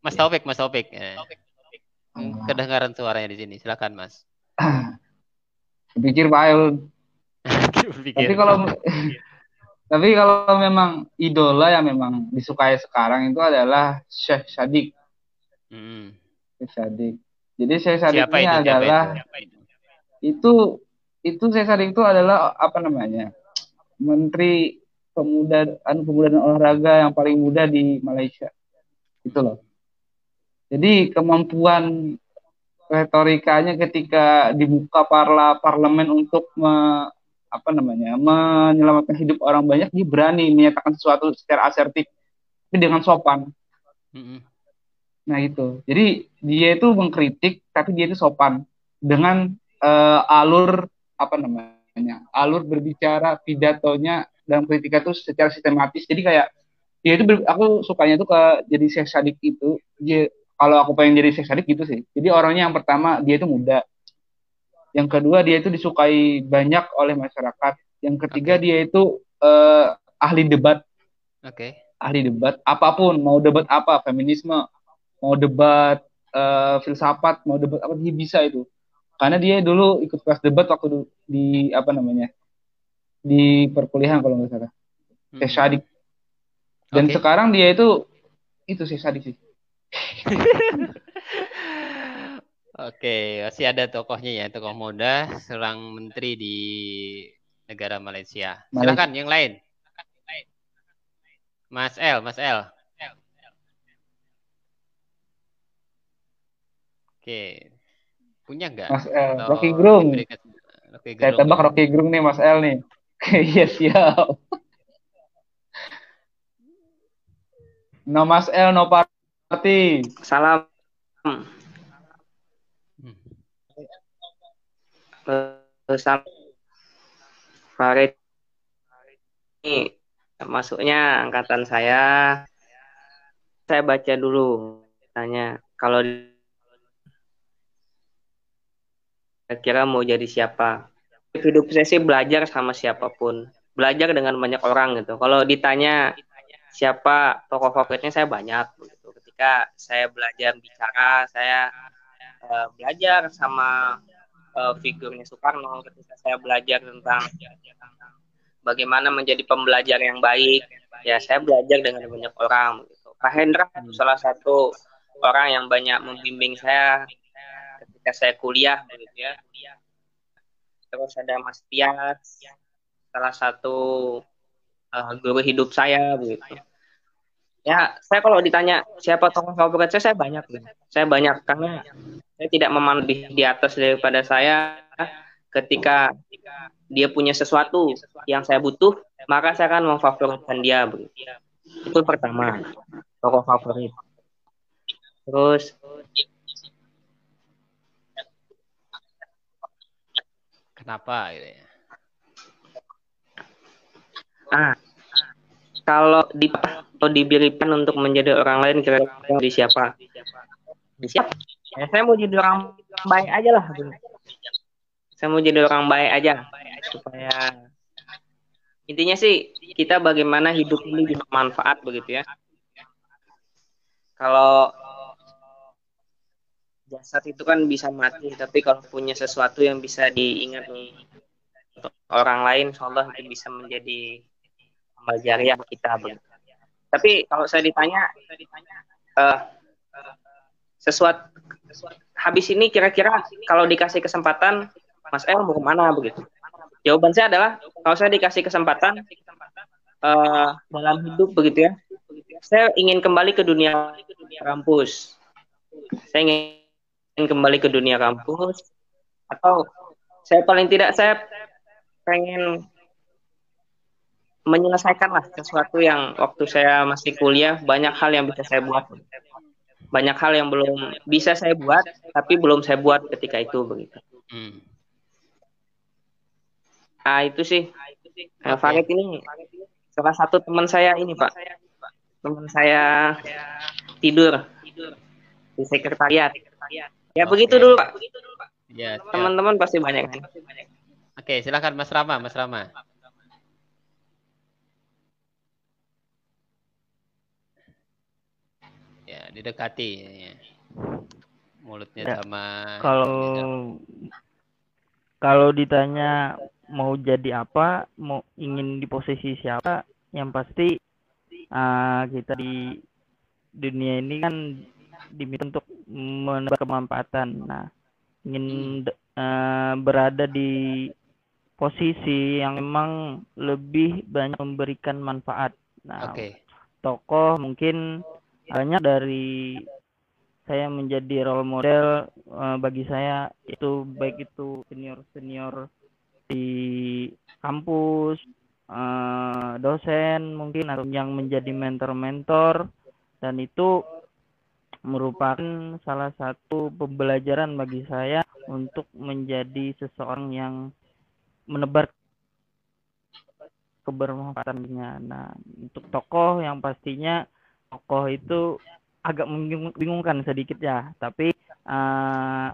Mas Taufik, Mas Taufik. Eh. Kedengaran suaranya di sini. Silakan, Mas. Pikir Pak Tapi kalau tapi kalau memang idola yang memang disukai sekarang itu adalah Syekh Sadik. Hmm. Syekh Sadik. Jadi Syekh Sadik ini itu? adalah Siapa itu? itu itu Cesar itu adalah apa namanya menteri pemuda anu pemuda dan olahraga yang paling muda di Malaysia itu loh jadi kemampuan retorikanya ketika dibuka parla parlemen untuk me, apa namanya menyelamatkan hidup orang banyak dia berani menyatakan sesuatu secara asertif tapi dengan sopan. Mm-hmm. nah itu jadi dia itu mengkritik tapi dia itu sopan. Dengan uh, alur apa namanya alur berbicara pidatonya dalam kritika itu secara sistematis. Jadi kayak dia itu aku sukanya tuh ke jadi seksadik itu. Dia kalau aku pengen jadi seksadik gitu sih. Jadi orangnya yang pertama dia itu muda yang kedua dia itu disukai banyak oleh masyarakat yang ketiga okay. dia itu uh, ahli debat oke okay. ahli debat apa pun mau debat apa feminisme mau debat uh, filsafat mau debat apa dia bisa itu karena dia dulu ikut kelas debat waktu di apa namanya di perkuliahan kalau nggak salah hmm. seksadik dan okay. sekarang dia itu itu sih sadik sih. Oke, masih ada tokohnya ya, tokoh muda, seorang menteri di negara Malaysia. Silakan yang lain. Mas El, Mas El. Oke. Punya nggak? Mas El, Rocky Gerung. Saya tebak Rocky Gerung nih Mas El nih. Iya siap. No Mas L, no party. Salam. Salam. Farid. Ini masuknya angkatan saya. Saya baca dulu. Tanya, kalau kira mau jadi siapa? Hidup saya sih belajar sama siapa pun. Belajar dengan banyak orang gitu. Kalau ditanya siapa tokoh favoritnya saya banyak begitu. Ketika saya belajar bicara, saya uh, belajar sama uh, figurnya Soekarno. Ketika saya belajar tentang bagaimana menjadi pembelajar yang baik, ya saya belajar dengan banyak orang. Begitu. Pak Hendra itu salah satu orang yang banyak membimbing saya ketika saya kuliah, begitu ya. Terus ada Mas Tias, salah satu uh, guru hidup saya begitu. Ya, saya kalau ditanya siapa tokoh favorit saya, saya banyak. Gitu. Saya banyak karena saya tidak memandang di, di atas daripada saya ketika dia punya sesuatu yang saya butuh, maka saya akan memfavoritkan dia. Itu pertama, tokoh favorit. Terus kenapa gitu ya? Ah, kalau di atau diberikan untuk menjadi orang lain kira-kira di siapa? Di siapa? Ya, saya mau jadi orang baik aja lah. Saya mau jadi orang baik aja supaya intinya sih kita bagaimana hidup ini bermanfaat begitu ya. Kalau jasad itu kan bisa mati, tapi kalau punya sesuatu yang bisa diingat orang lain, Allah itu bisa menjadi amal jariah kita begitu. Tapi kalau saya ditanya uh, sesuatu habis ini kira-kira kalau dikasih kesempatan Mas El mau ke mana begitu? Jawaban saya adalah kalau saya dikasih kesempatan uh, dalam hidup begitu ya, saya ingin kembali ke dunia kampus. Saya ingin kembali ke dunia kampus atau saya paling tidak saya pengen menyelesaikan lah sesuatu yang waktu saya masih kuliah banyak hal yang bisa saya buat banyak hal yang belum bisa saya buat tapi belum saya buat ketika itu begitu. Hmm. ah itu sih. Nah, Farid ini salah satu teman saya ini pak. Teman saya tidur di sekretariat. Ya okay. begitu dulu pak. Ya, teman-teman pasti banyak. Kan oke silakan Mas Rama Mas Rama ya didekati ya. mulutnya ya, sama kalau kalau ditanya mau jadi apa mau ingin di posisi siapa yang pasti uh, kita di dunia ini kan diminta untuk mendapat kemanfaatan nah ingin uh, berada di posisi yang memang lebih banyak memberikan manfaat nah okay. tokoh mungkin banyak dari saya menjadi role model uh, bagi saya itu baik itu senior senior di kampus uh, dosen mungkin atau yang menjadi mentor-mentor dan itu merupakan salah satu pembelajaran bagi saya untuk menjadi seseorang yang menebar kebermanfaatannya. Nah, untuk tokoh yang pastinya tokoh itu agak membingungkan sedikit ya, tapi uh,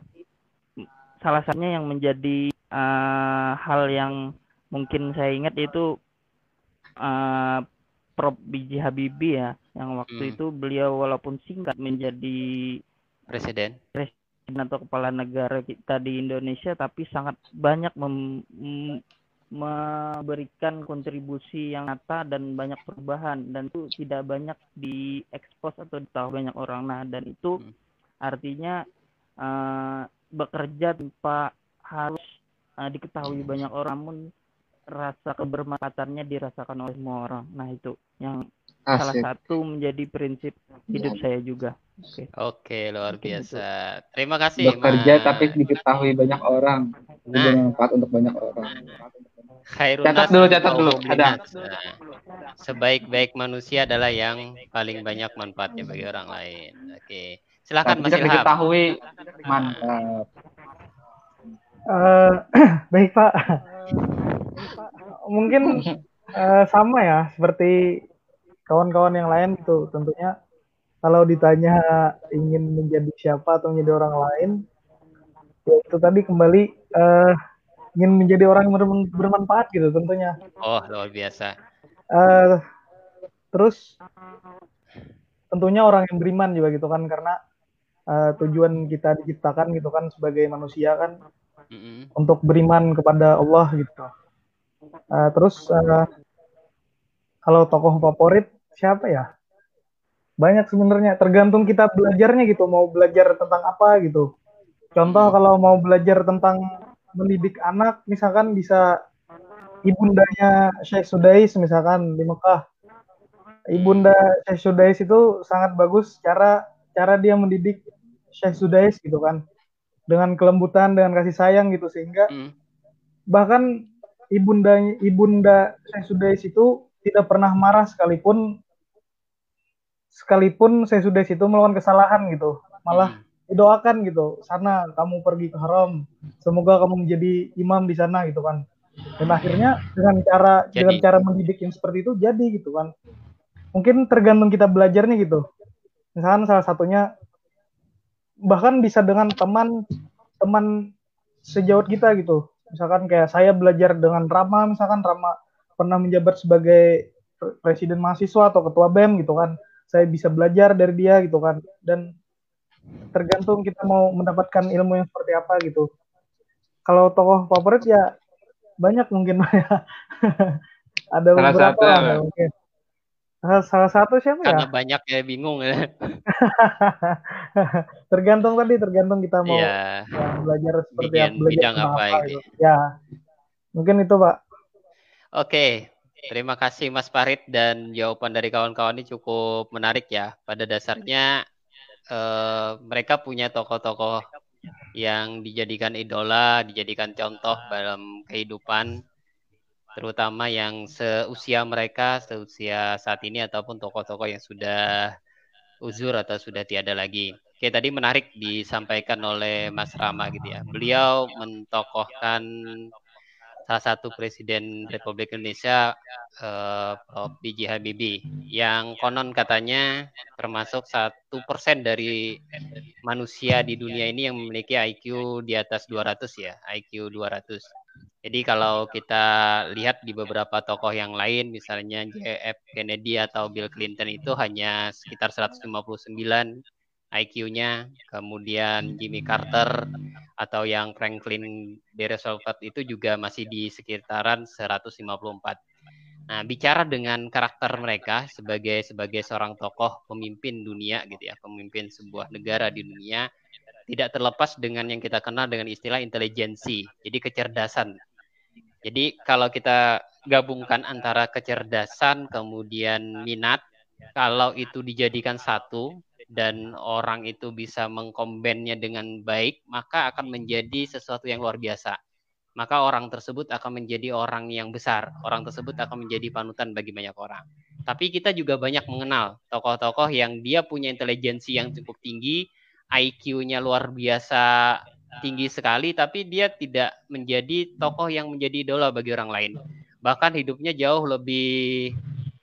salah satunya yang menjadi uh, hal yang mungkin saya ingat itu uh, Prof. B.J. Habibie ya, yang waktu hmm. itu beliau walaupun singkat menjadi presiden presiden atau kepala negara kita di Indonesia, tapi sangat banyak mem memberikan kontribusi yang nyata dan banyak perubahan dan itu tidak banyak diekspos atau ditahu banyak orang nah dan itu hmm. artinya uh, bekerja tanpa harus uh, diketahui banyak orang namun rasa kebermanfaatannya dirasakan oleh semua orang nah itu yang Asik. salah satu menjadi prinsip hidup ya. saya juga oke okay. oke luar biasa terima kasih bekerja ma. tapi diketahui banyak orang nah. bermanfaat untuk banyak orang Khairun catat dulu, catat dulu. Ada. Nah, sebaik-baik manusia adalah yang paling banyak manfaatnya bagi orang lain. Oke. Silakan Mas Ilham. diketahui mantap. Uh, baik Pak. Mungkin uh, sama ya seperti kawan-kawan yang lain itu tentunya kalau ditanya ingin menjadi siapa atau menjadi orang lain ya itu tadi kembali uh, ingin menjadi orang yang bermanfaat gitu tentunya. Oh luar biasa. Uh, terus tentunya orang yang beriman juga gitu kan karena uh, tujuan kita diciptakan gitu kan sebagai manusia kan mm-hmm. untuk beriman kepada Allah gitu. Uh, terus uh, kalau tokoh favorit siapa ya? Banyak sebenarnya tergantung kita belajarnya gitu mau belajar tentang apa gitu. Contoh kalau mau belajar tentang mendidik anak misalkan bisa ibundanya Syekh Sudais misalkan di Mekah. Ibunda Syekh Sudais itu sangat bagus cara cara dia mendidik Syekh Sudais gitu kan. Dengan kelembutan dengan kasih sayang gitu sehingga hmm. bahkan ibunda ibunda Syekh Sudais itu tidak pernah marah sekalipun sekalipun Syekh Sudais itu melakukan kesalahan gitu. Malah hmm didoakan gitu. Sana kamu pergi ke haram. Semoga kamu menjadi imam di sana gitu kan. Dan akhirnya dengan cara jadi. dengan cara mendidik yang seperti itu jadi gitu kan. Mungkin tergantung kita belajarnya gitu. Misalkan salah satunya bahkan bisa dengan teman teman sejauh kita gitu. Misalkan kayak saya belajar dengan Rama misalkan Rama pernah menjabat sebagai presiden mahasiswa atau ketua BEM gitu kan. Saya bisa belajar dari dia gitu kan. Dan tergantung kita mau mendapatkan ilmu yang seperti apa gitu. Kalau tokoh favorit ya banyak mungkin ya. Ada salah beberapa satu, lah, mungkin. Salah, salah satu siapa karena ya? Karena banyak ya bingung ya. Tergantung tadi tergantung kita mau yeah. ya, belajar seperti Bikin, apa belajar apa, apa gitu. ya. Mungkin itu pak. Oke. Terima kasih Mas Farid dan jawaban dari kawan-kawan ini cukup menarik ya. Pada dasarnya uh, mereka punya tokoh-tokoh yang dijadikan idola, dijadikan contoh dalam kehidupan, terutama yang seusia mereka, seusia saat ini ataupun tokoh-tokoh yang sudah uzur atau sudah tiada lagi. Oke, tadi menarik disampaikan oleh Mas Rama gitu ya. Beliau mentokohkan salah satu presiden Republik Indonesia uh, Prof. B.J. Habibie yang konon katanya termasuk satu persen dari manusia di dunia ini yang memiliki IQ di atas 200 ya IQ 200 jadi kalau kita lihat di beberapa tokoh yang lain misalnya JF Kennedy atau Bill Clinton itu hanya sekitar 159 IQ-nya, kemudian Jimmy Carter atau yang Franklin D. Roosevelt itu juga masih di sekitaran 154. Nah, bicara dengan karakter mereka sebagai sebagai seorang tokoh pemimpin dunia gitu ya, pemimpin sebuah negara di dunia tidak terlepas dengan yang kita kenal dengan istilah intelijensi, jadi kecerdasan. Jadi kalau kita gabungkan antara kecerdasan kemudian minat, kalau itu dijadikan satu, dan orang itu bisa mengkombennya dengan baik, maka akan menjadi sesuatu yang luar biasa. Maka orang tersebut akan menjadi orang yang besar. Orang tersebut akan menjadi panutan bagi banyak orang. Tapi kita juga banyak mengenal tokoh-tokoh yang dia punya intelijensi yang cukup tinggi, IQ-nya luar biasa tinggi sekali tapi dia tidak menjadi tokoh yang menjadi idola bagi orang lain. Bahkan hidupnya jauh lebih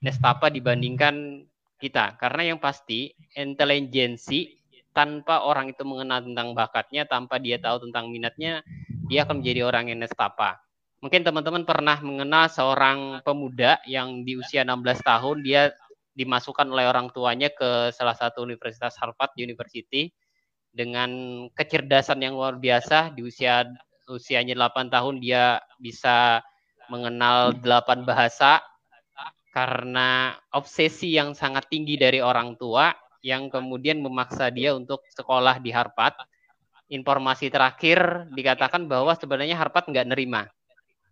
nestapa dibandingkan kita. Karena yang pasti intelijensi tanpa orang itu mengenal tentang bakatnya, tanpa dia tahu tentang minatnya, dia akan menjadi orang yang nestapa. Mungkin teman-teman pernah mengenal seorang pemuda yang di usia 16 tahun dia dimasukkan oleh orang tuanya ke salah satu universitas Harvard University dengan kecerdasan yang luar biasa di usia usianya 8 tahun dia bisa mengenal 8 bahasa karena obsesi yang sangat tinggi dari orang tua yang kemudian memaksa dia untuk sekolah di Harvard. Informasi terakhir dikatakan bahwa sebenarnya Harvard nggak nerima.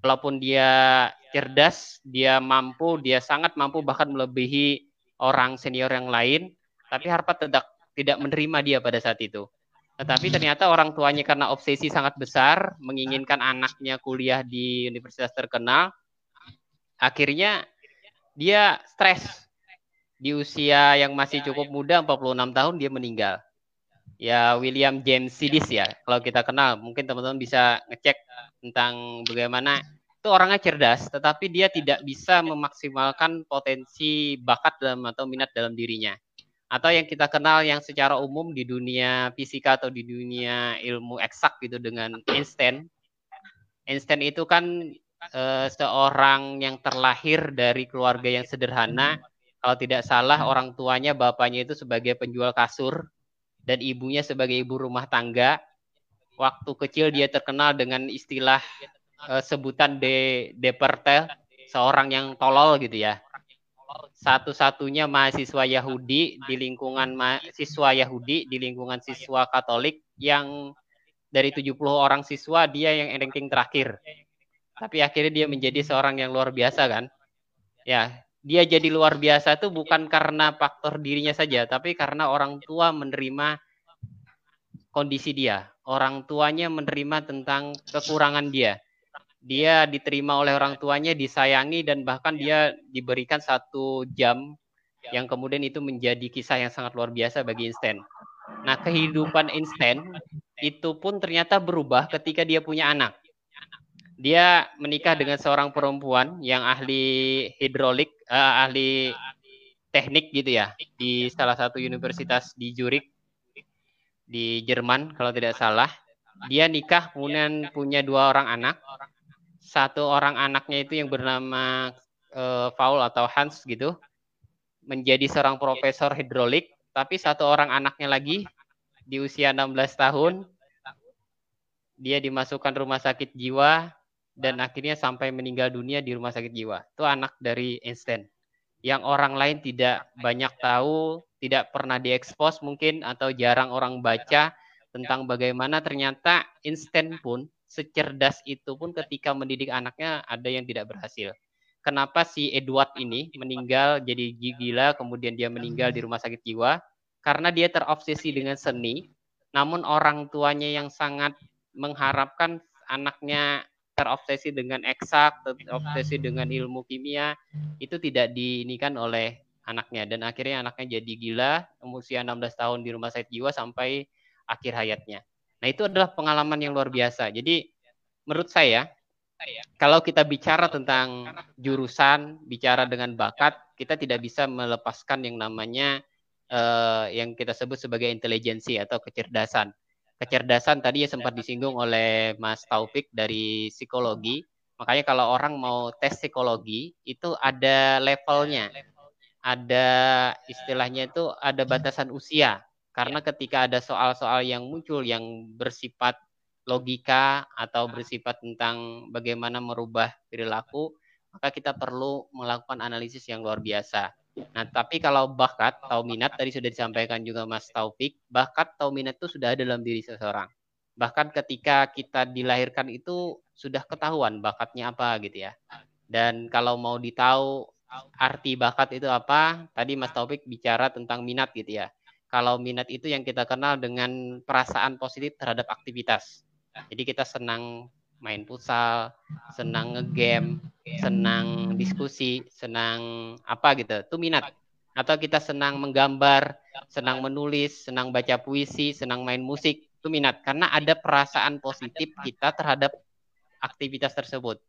Walaupun dia cerdas, dia mampu, dia sangat mampu bahkan melebihi orang senior yang lain, tapi Harvard tidak tidak menerima dia pada saat itu. Tetapi ternyata orang tuanya karena obsesi sangat besar, menginginkan anaknya kuliah di universitas terkenal, akhirnya dia stres. Di usia yang masih cukup muda, 46 tahun, dia meninggal. Ya, William James Sidis ya, kalau kita kenal. Mungkin teman-teman bisa ngecek tentang bagaimana itu orangnya cerdas, tetapi dia tidak bisa memaksimalkan potensi bakat dalam atau minat dalam dirinya. Atau yang kita kenal yang secara umum di dunia fisika atau di dunia ilmu eksak gitu dengan Einstein. Einstein itu kan uh, seorang yang terlahir dari keluarga yang sederhana. Kalau tidak salah orang tuanya bapaknya itu sebagai penjual kasur dan ibunya sebagai ibu rumah tangga. Waktu kecil dia terkenal dengan istilah uh, sebutan de deperte seorang yang tolol gitu ya. Satu-satunya mahasiswa Yahudi di lingkungan mahasiswa Yahudi di lingkungan siswa Katolik yang dari 70 orang siswa dia yang ranking terakhir tapi akhirnya dia menjadi seorang yang luar biasa kan? Ya dia jadi luar biasa itu bukan karena faktor dirinya saja tapi karena orang tua menerima kondisi dia. Orang tuanya menerima tentang kekurangan dia. Dia diterima oleh orang tuanya disayangi dan bahkan dia diberikan satu jam yang kemudian itu menjadi kisah yang sangat luar biasa bagi Einstein. Nah, kehidupan Einstein itu pun ternyata berubah ketika dia punya anak dia menikah dengan seorang perempuan yang ahli hidrolik, uh, ahli teknik gitu ya, di salah satu universitas di Zurich di Jerman kalau tidak salah. Dia nikah kemudian punya dua orang anak. Satu orang anaknya itu yang bernama uh, Paul atau Hans gitu, menjadi seorang profesor hidrolik. Tapi satu orang anaknya lagi di usia 16 tahun dia dimasukkan rumah sakit jiwa dan akhirnya sampai meninggal dunia di rumah sakit jiwa. Itu anak dari Einstein. Yang orang lain tidak banyak tahu, tidak pernah diekspos mungkin atau jarang orang baca tentang bagaimana ternyata Einstein pun secerdas itu pun ketika mendidik anaknya ada yang tidak berhasil. Kenapa si Edward ini meninggal jadi gila kemudian dia meninggal di rumah sakit jiwa? Karena dia terobsesi dengan seni, namun orang tuanya yang sangat mengharapkan anaknya terobsesi dengan eksak, terobsesi dengan ilmu kimia itu tidak diinikan oleh anaknya dan akhirnya anaknya jadi gila usia 16 tahun di rumah sakit jiwa sampai akhir hayatnya. Nah, itu adalah pengalaman yang luar biasa. Jadi menurut saya kalau kita bicara tentang jurusan, bicara dengan bakat, kita tidak bisa melepaskan yang namanya uh, yang kita sebut sebagai intelijensi atau kecerdasan kecerdasan tadi ya sempat disinggung oleh Mas Taufik dari psikologi. Makanya kalau orang mau tes psikologi itu ada levelnya. Ada istilahnya itu ada batasan usia. Karena ketika ada soal-soal yang muncul yang bersifat logika atau bersifat tentang bagaimana merubah perilaku, maka kita perlu melakukan analisis yang luar biasa. Nah, tapi kalau bakat atau minat tadi sudah disampaikan juga Mas Taufik, bakat atau minat itu sudah ada dalam diri seseorang. Bahkan ketika kita dilahirkan itu sudah ketahuan bakatnya apa gitu ya. Dan kalau mau ditahu arti bakat itu apa, tadi Mas Taufik bicara tentang minat gitu ya. Kalau minat itu yang kita kenal dengan perasaan positif terhadap aktivitas. Jadi kita senang main futsal, senang ngegame, senang diskusi, senang apa gitu. Itu minat. Atau kita senang menggambar, senang menulis, senang baca puisi, senang main musik. itu minat karena ada perasaan positif kita terhadap aktivitas tersebut.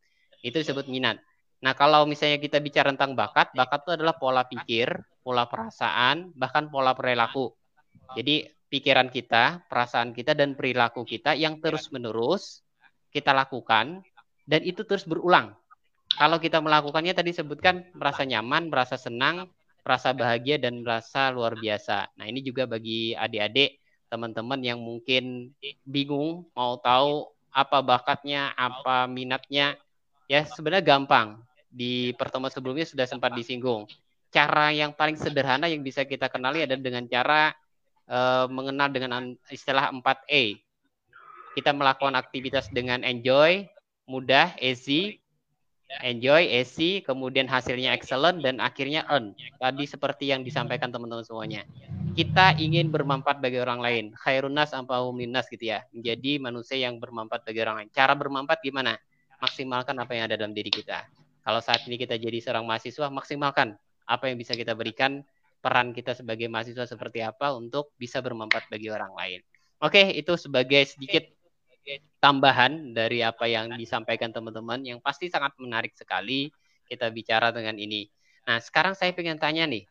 Itu disebut minat. Nah, kalau misalnya kita bicara tentang bakat, bakat itu adalah pola pikir, pola perasaan, bahkan pola perilaku. Jadi, pikiran kita, perasaan kita, dan perilaku kita yang terus-menerus kita lakukan, dan itu terus berulang. Kalau kita melakukannya tadi sebutkan merasa nyaman, merasa senang, merasa bahagia, dan merasa luar biasa. Nah, ini juga bagi adik-adik, teman-teman yang mungkin bingung, mau tahu apa bakatnya, apa minatnya, ya sebenarnya gampang di pertemuan sebelumnya sudah sempat disinggung. Cara yang paling sederhana yang bisa kita kenali adalah dengan cara uh, mengenal dengan istilah 4E. Kita melakukan aktivitas dengan enjoy, mudah, easy, enjoy, easy, kemudian hasilnya excellent, dan akhirnya earn. Tadi seperti yang disampaikan teman-teman semuanya. Kita ingin bermanfaat bagi orang lain. Khairunas ampahumlinas gitu ya. Menjadi manusia yang bermanfaat bagi orang lain. Cara bermanfaat gimana? Maksimalkan apa yang ada dalam diri kita kalau saat ini kita jadi seorang mahasiswa, maksimalkan apa yang bisa kita berikan, peran kita sebagai mahasiswa seperti apa untuk bisa bermanfaat bagi orang lain. Oke, itu sebagai sedikit tambahan dari apa yang disampaikan teman-teman yang pasti sangat menarik sekali kita bicara dengan ini. Nah, sekarang saya ingin tanya nih,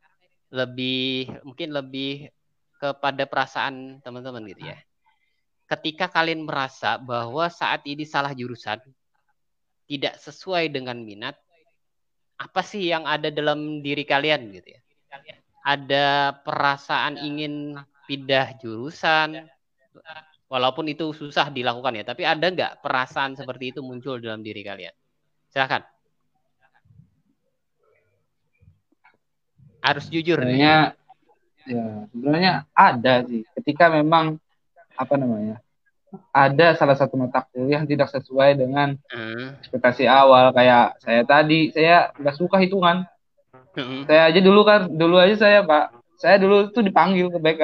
lebih mungkin lebih kepada perasaan teman-teman gitu ya. Ketika kalian merasa bahwa saat ini salah jurusan, tidak sesuai dengan minat, apa sih yang ada dalam diri kalian gitu ya? Ada perasaan ingin pindah jurusan, walaupun itu susah dilakukan ya, tapi ada nggak perasaan seperti itu muncul dalam diri kalian? Silakan. Harus jujur. Sebenarnya, ya sebenarnya ada sih. Ketika memang apa namanya ada salah satu mata kuliah yang tidak sesuai dengan hmm. ekspektasi awal kayak saya tadi saya nggak suka hitungan hmm. saya aja dulu kan dulu aja saya pak saya dulu tuh dipanggil ke BK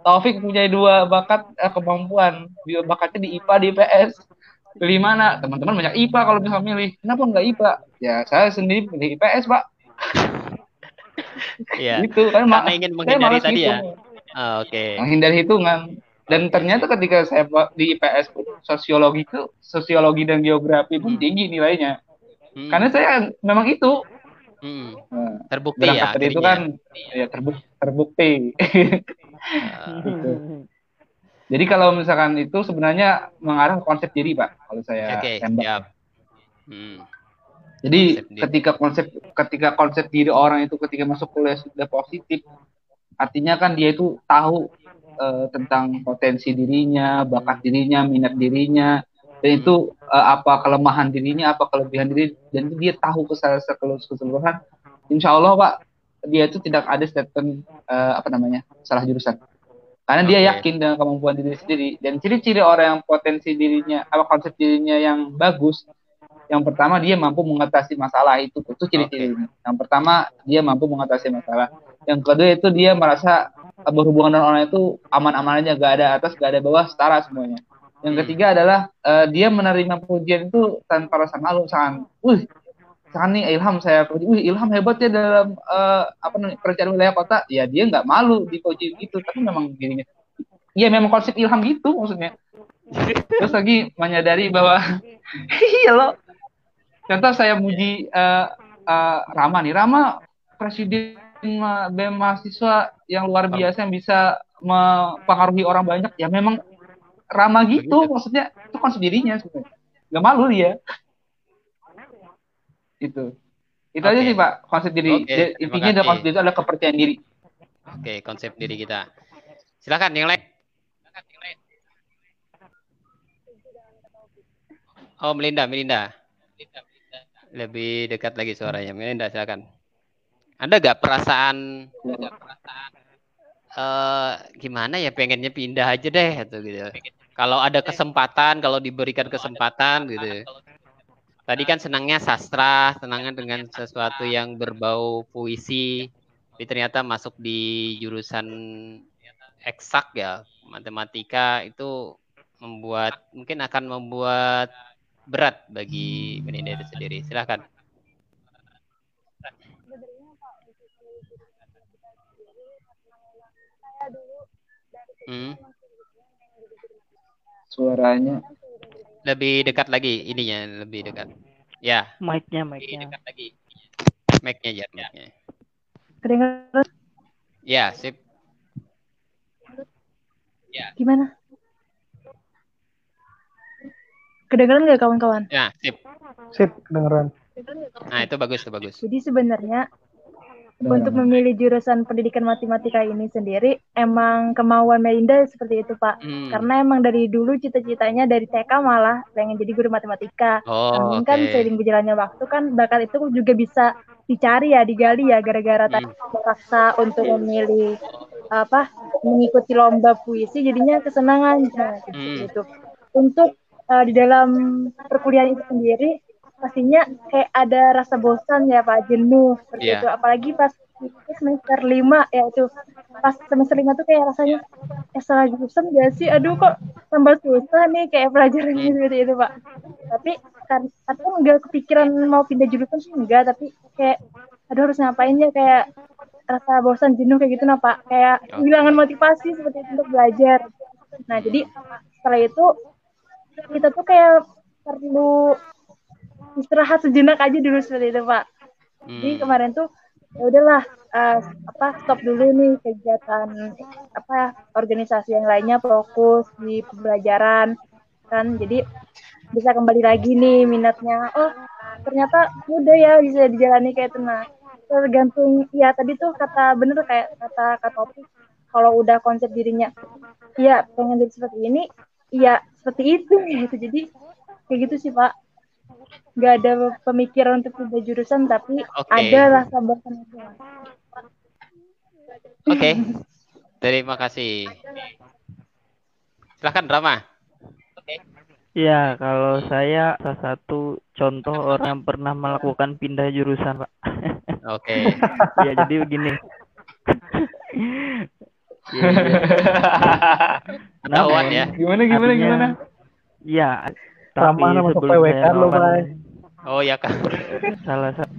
Taufik punya dua bakat eh, kemampuan dua bakatnya di IPA di IPS pilih mana teman-teman banyak IPA kalau bisa milih kenapa nggak IPA ya saya sendiri pilih IPS pak Iya. itu kan karena ingin menghindari tadi ya. Oh, Oke. Okay. Menghindari hitungan dan ternyata ketika saya di IPS pun sosiologi itu sosiologi dan geografi pun hmm. tinggi nilainya hmm. karena saya memang itu hmm. Nah, terbukti ya itu kan ya terbukti, terbukti. Uh. jadi kalau misalkan itu sebenarnya mengarah ke konsep diri pak kalau saya okay, tembak hmm. jadi konsep ketika konsep ketika konsep diri orang itu ketika masuk kuliah sudah positif artinya kan dia itu tahu uh, tentang potensi dirinya, bakat dirinya, minat dirinya, dan itu uh, apa kelemahan dirinya, apa kelebihan diri, dan dia tahu keseluruhan. Insya Allah Pak, dia itu tidak ada statement uh, apa namanya salah jurusan. Karena dia yakin dengan kemampuan diri sendiri dan ciri-ciri orang yang potensi dirinya, apa konsep dirinya yang bagus, yang pertama dia mampu mengatasi masalah itu itu ciri-cirinya. Okay. Yang pertama dia mampu mengatasi masalah. Yang kedua itu dia merasa berhubungan dengan orang itu aman-aman aja, gak ada atas, gak ada bawah, setara semuanya. Yang hmm. ketiga adalah uh, dia menerima pujian itu tanpa rasa malu, sangat, wih, nih ilham saya puji, wih ilham hebat ya dalam uh, apa namanya perencanaan wilayah kota. Ya dia nggak malu dipuji gitu, tapi memang dirinya, iya memang konsep ilham gitu maksudnya. Terus lagi menyadari bahwa iya loh. Contoh saya muji uh, uh, Rama nih, Rama presiden BEM mahasiswa yang luar biasa yang bisa mempengaruhi orang banyak. Ya memang ramah gitu maksudnya. Itu konsep dirinya sebenarnya. Nggak malu dia itu. Itu okay. aja sih pak. Konsep diri. Okay, intinya adalah konsep diri itu adalah kepercayaan diri. Oke okay, konsep diri kita. Silakan yang lain. Oh Melinda Melinda. Lebih dekat lagi suaranya. Melinda silakan. Ada gak perasaan uh, gimana ya pengennya pindah aja deh atau gitu. Kalau ada kesempatan, kalau diberikan kesempatan gitu. Tadi kan senangnya sastra, senangnya dengan sesuatu yang berbau puisi. Tapi ternyata masuk di jurusan eksak ya, matematika itu membuat mungkin akan membuat berat bagi Beninda itu sendiri. Silahkan. Hmm. suaranya. Lebih dekat lagi ininya, lebih dekat. Ya, Mic-nya, lebih mic-nya. dekat lagi. Mic-nya ya, mic-nya. Kedengeran Ya, sip. gimana? Kedengeran nggak kawan-kawan? Ya, sip. Sip, kedengeran. Nah, itu bagus, itu bagus. Jadi sebenarnya. Untuk memilih jurusan pendidikan matematika ini sendiri emang kemauan Melinda seperti itu Pak. Hmm. Karena emang dari dulu cita-citanya dari TK malah pengen jadi guru matematika. Oh, Namun oke. kan seiring berjalannya waktu kan bakat itu juga bisa dicari ya, digali ya gara-gara Hmm. tadi terpaksa untuk memilih apa mengikuti lomba puisi jadinya kesenangan nah, Hmm. seperti itu. Untuk eh, di dalam perkuliahan itu sendiri pastinya kayak ada rasa bosan ya Pak, jenuh seperti Iya. itu. Apalagi pas semester 5 ya itu. Pas semester 5 tuh kayak rasanya eh salah jurusan gak sih? Aduh kok tambah susah nih kayak pelajaran Hmm. seperti itu Pak. Tapi kan aku nggak kepikiran mau pindah jurusan sih enggak, tapi kayak aduh harus ngapain ya kayak rasa bosan jenuh kayak gitu nah Pak. Kayak kehilangan motivasi seperti itu untuk belajar. Nah, jadi setelah itu kita tuh kayak perlu istirahat sejenak aja dulu seperti itu Pak. Jadi Hmm. kemarin tuh ya udahlah eh, apa stop dulu nih kegiatan apa organisasi yang lainnya fokus di pembelajaran. Kan jadi bisa kembali lagi nih minatnya. Oh ternyata udah ya bisa dijalani kayak itu. Nah tergantung ya tadi tuh kata bener kayak kata kata Opi kalau udah konsep dirinya ya pengen jadi seperti ini ya seperti itu. Gitu. Jadi kayak gitu sih Pak nggak ada pemikiran untuk pindah jurusan tapi Oke. ada rasa bosan. Oke. Terima kasih. Silahkan drama. Ya, kalau saya salah satu contoh orang yang pernah melakukan pindah jurusan, Pak. Oke. ya, jadi begini. ya, ya. Ketahuan ya. Gimana gimana Artinya, gimana? Ya, tapi Ramah masuk sebelum PWK saya lo, Bay. Oh ya kan. salah satu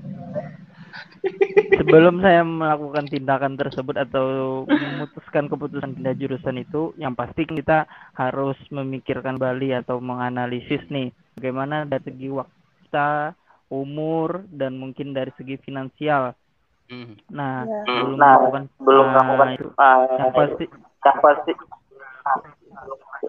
sebelum saya melakukan tindakan tersebut atau memutuskan keputusan pindah jurusan itu, yang pasti kita harus memikirkan Bali atau menganalisis nih bagaimana dari segi waktu kita, umur dan mungkin dari segi finansial. Hmm. Nah, Ya. belum Nah, melakukan belum nah, melakukan itu. uh, yang pasti yang pasti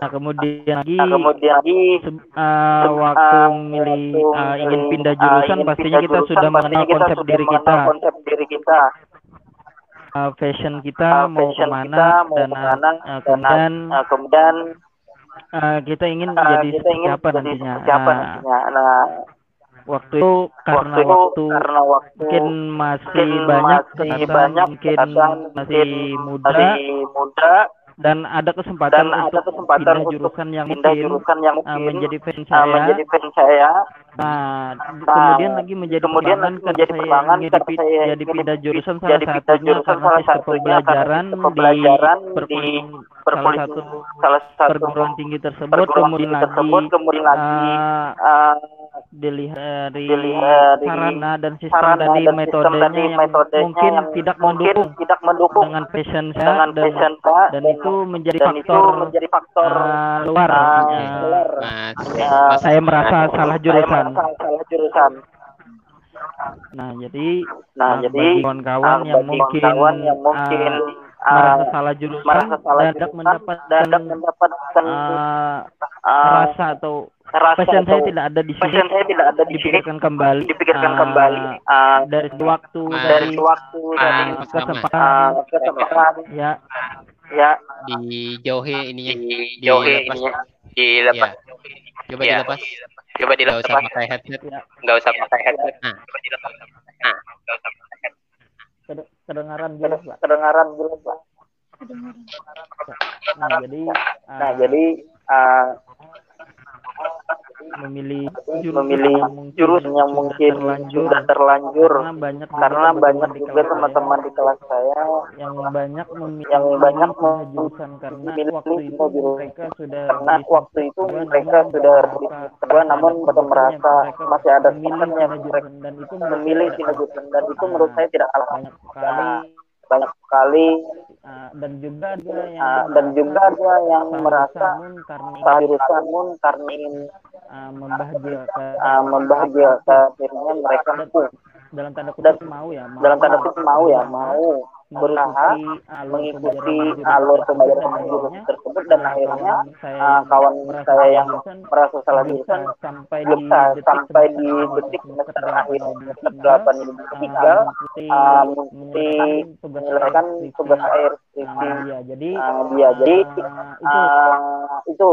nah kemudian lagi nah, kemudian lagi se- uh, waktu memilih uh, ingin pindah jurusan ingin pastinya pindah kita jurusan, sudah mengenal kita konsep sudah diri kita. konsep diri kita. Uh, fashion kita uh, mau fashion ke mana kita mau dan uh, ke mana uh, dan kemudian uh, kemudian uh, kita ingin uh, jadi kita ingin apa jadi nantinya? seperti apa Nah, nantinya? Nah waktu itu karena waktu waktu karena waktu mungkin masih mungkin banyak masih banyak mungkin masih muda. masih muda dan ada kesempatan dan ada untuk kesempatan pindah jurusan yang pindah mungkin jurusan yang uh, mungkin menjadi fashion uh, saya. menjadi fan saya. Nah, Nah, kemudian lagi menjadi kemudian menjadi pertimbangan karena dipi- saya jadi pindah jurusan salah jadi pindah satunya jurusan salah satunya pembelajaran sistem di di salah satu salah satu perguruan tinggi tersebut. perguruan kemudian tinggi lagi tersebut kemudian lagi uh, uh, dilihat dari dilihat dari sarana dan sistem sarana tadi dan sistem metodenya tadi yang metodenya mungkin yang tidak mungkin mendukung tidak mendukung dengan passion saya dengan dan passion saya dan dan, itu menjadi dan itu faktor menjadi faktor uh, luar uh, uh, luar. Mas, uh, Mas. Saya merasa salah saya jurusan. merasa salah jurusan. Nah, jadi nah uh, jadi kawan-kawan uh, yang mungkin kawan yang mungkin uh, merasa uh, salah jurusan merasa salah dadak jurusan, mendapatkan dadak mendapatkan uh, uh, rasa atau rasa passion saya tidak ada di sini. passion saya tidak ada di sini. Dipikirkan kembali. Dipikirkan uh, kembali. Uh, dari waktu Mas, dari waktu Ah, dari kesempatan uh, kesempatan ya. Ya. Dijauhi ininya, dijauhi dilepas. ininya. Dilepas. Ya. Coba Ya. dilepas. coba Gak usah dilepas pakai headset. nggak usah pakai headset. Nah. coba dilepas. Nah nggak usah pakai headset. Ked- kedengaran jelas pak. kedengaran jelas pak. Nah jadi uh, nah jadi uh, memilih memilih yang mungkin jurusan yang sudah mungkin terlanjur. sudah terlanjur. Karena banyak juga karena banyak teman-teman di juga kelas teman-teman saya di kelas saya yang banyak memilih yang banyak jurusan karena memilih waktu itu mereka sudah karena waktu itu mereka namun sudah merasa- di semester dua, namun mereka merasa masih ada teman yang dan itu memilih jurusan dan itu menurut saya tidak kalah banyak sekali banyak sekali uh, dan juga dia yang uh, dan juga dia yang merasa karena jurusan pun karena ingin uh, membahagiakan uh, membahagiakan dirinya mereka. Pun dalam tanda kutip mau ya mau, dalam tanda kutip mau ya mau berusaha mengikuti alur pembelajaran jurusan tersebut dan akhirnya uh, kawan saya yang merasa salah jurusan sampai di sampai di detik semester akhir semester delapan tiga uh, mengikuti menyelesaikan tugas akhir skripsi dia jadi uh, dia jadi uh, itu.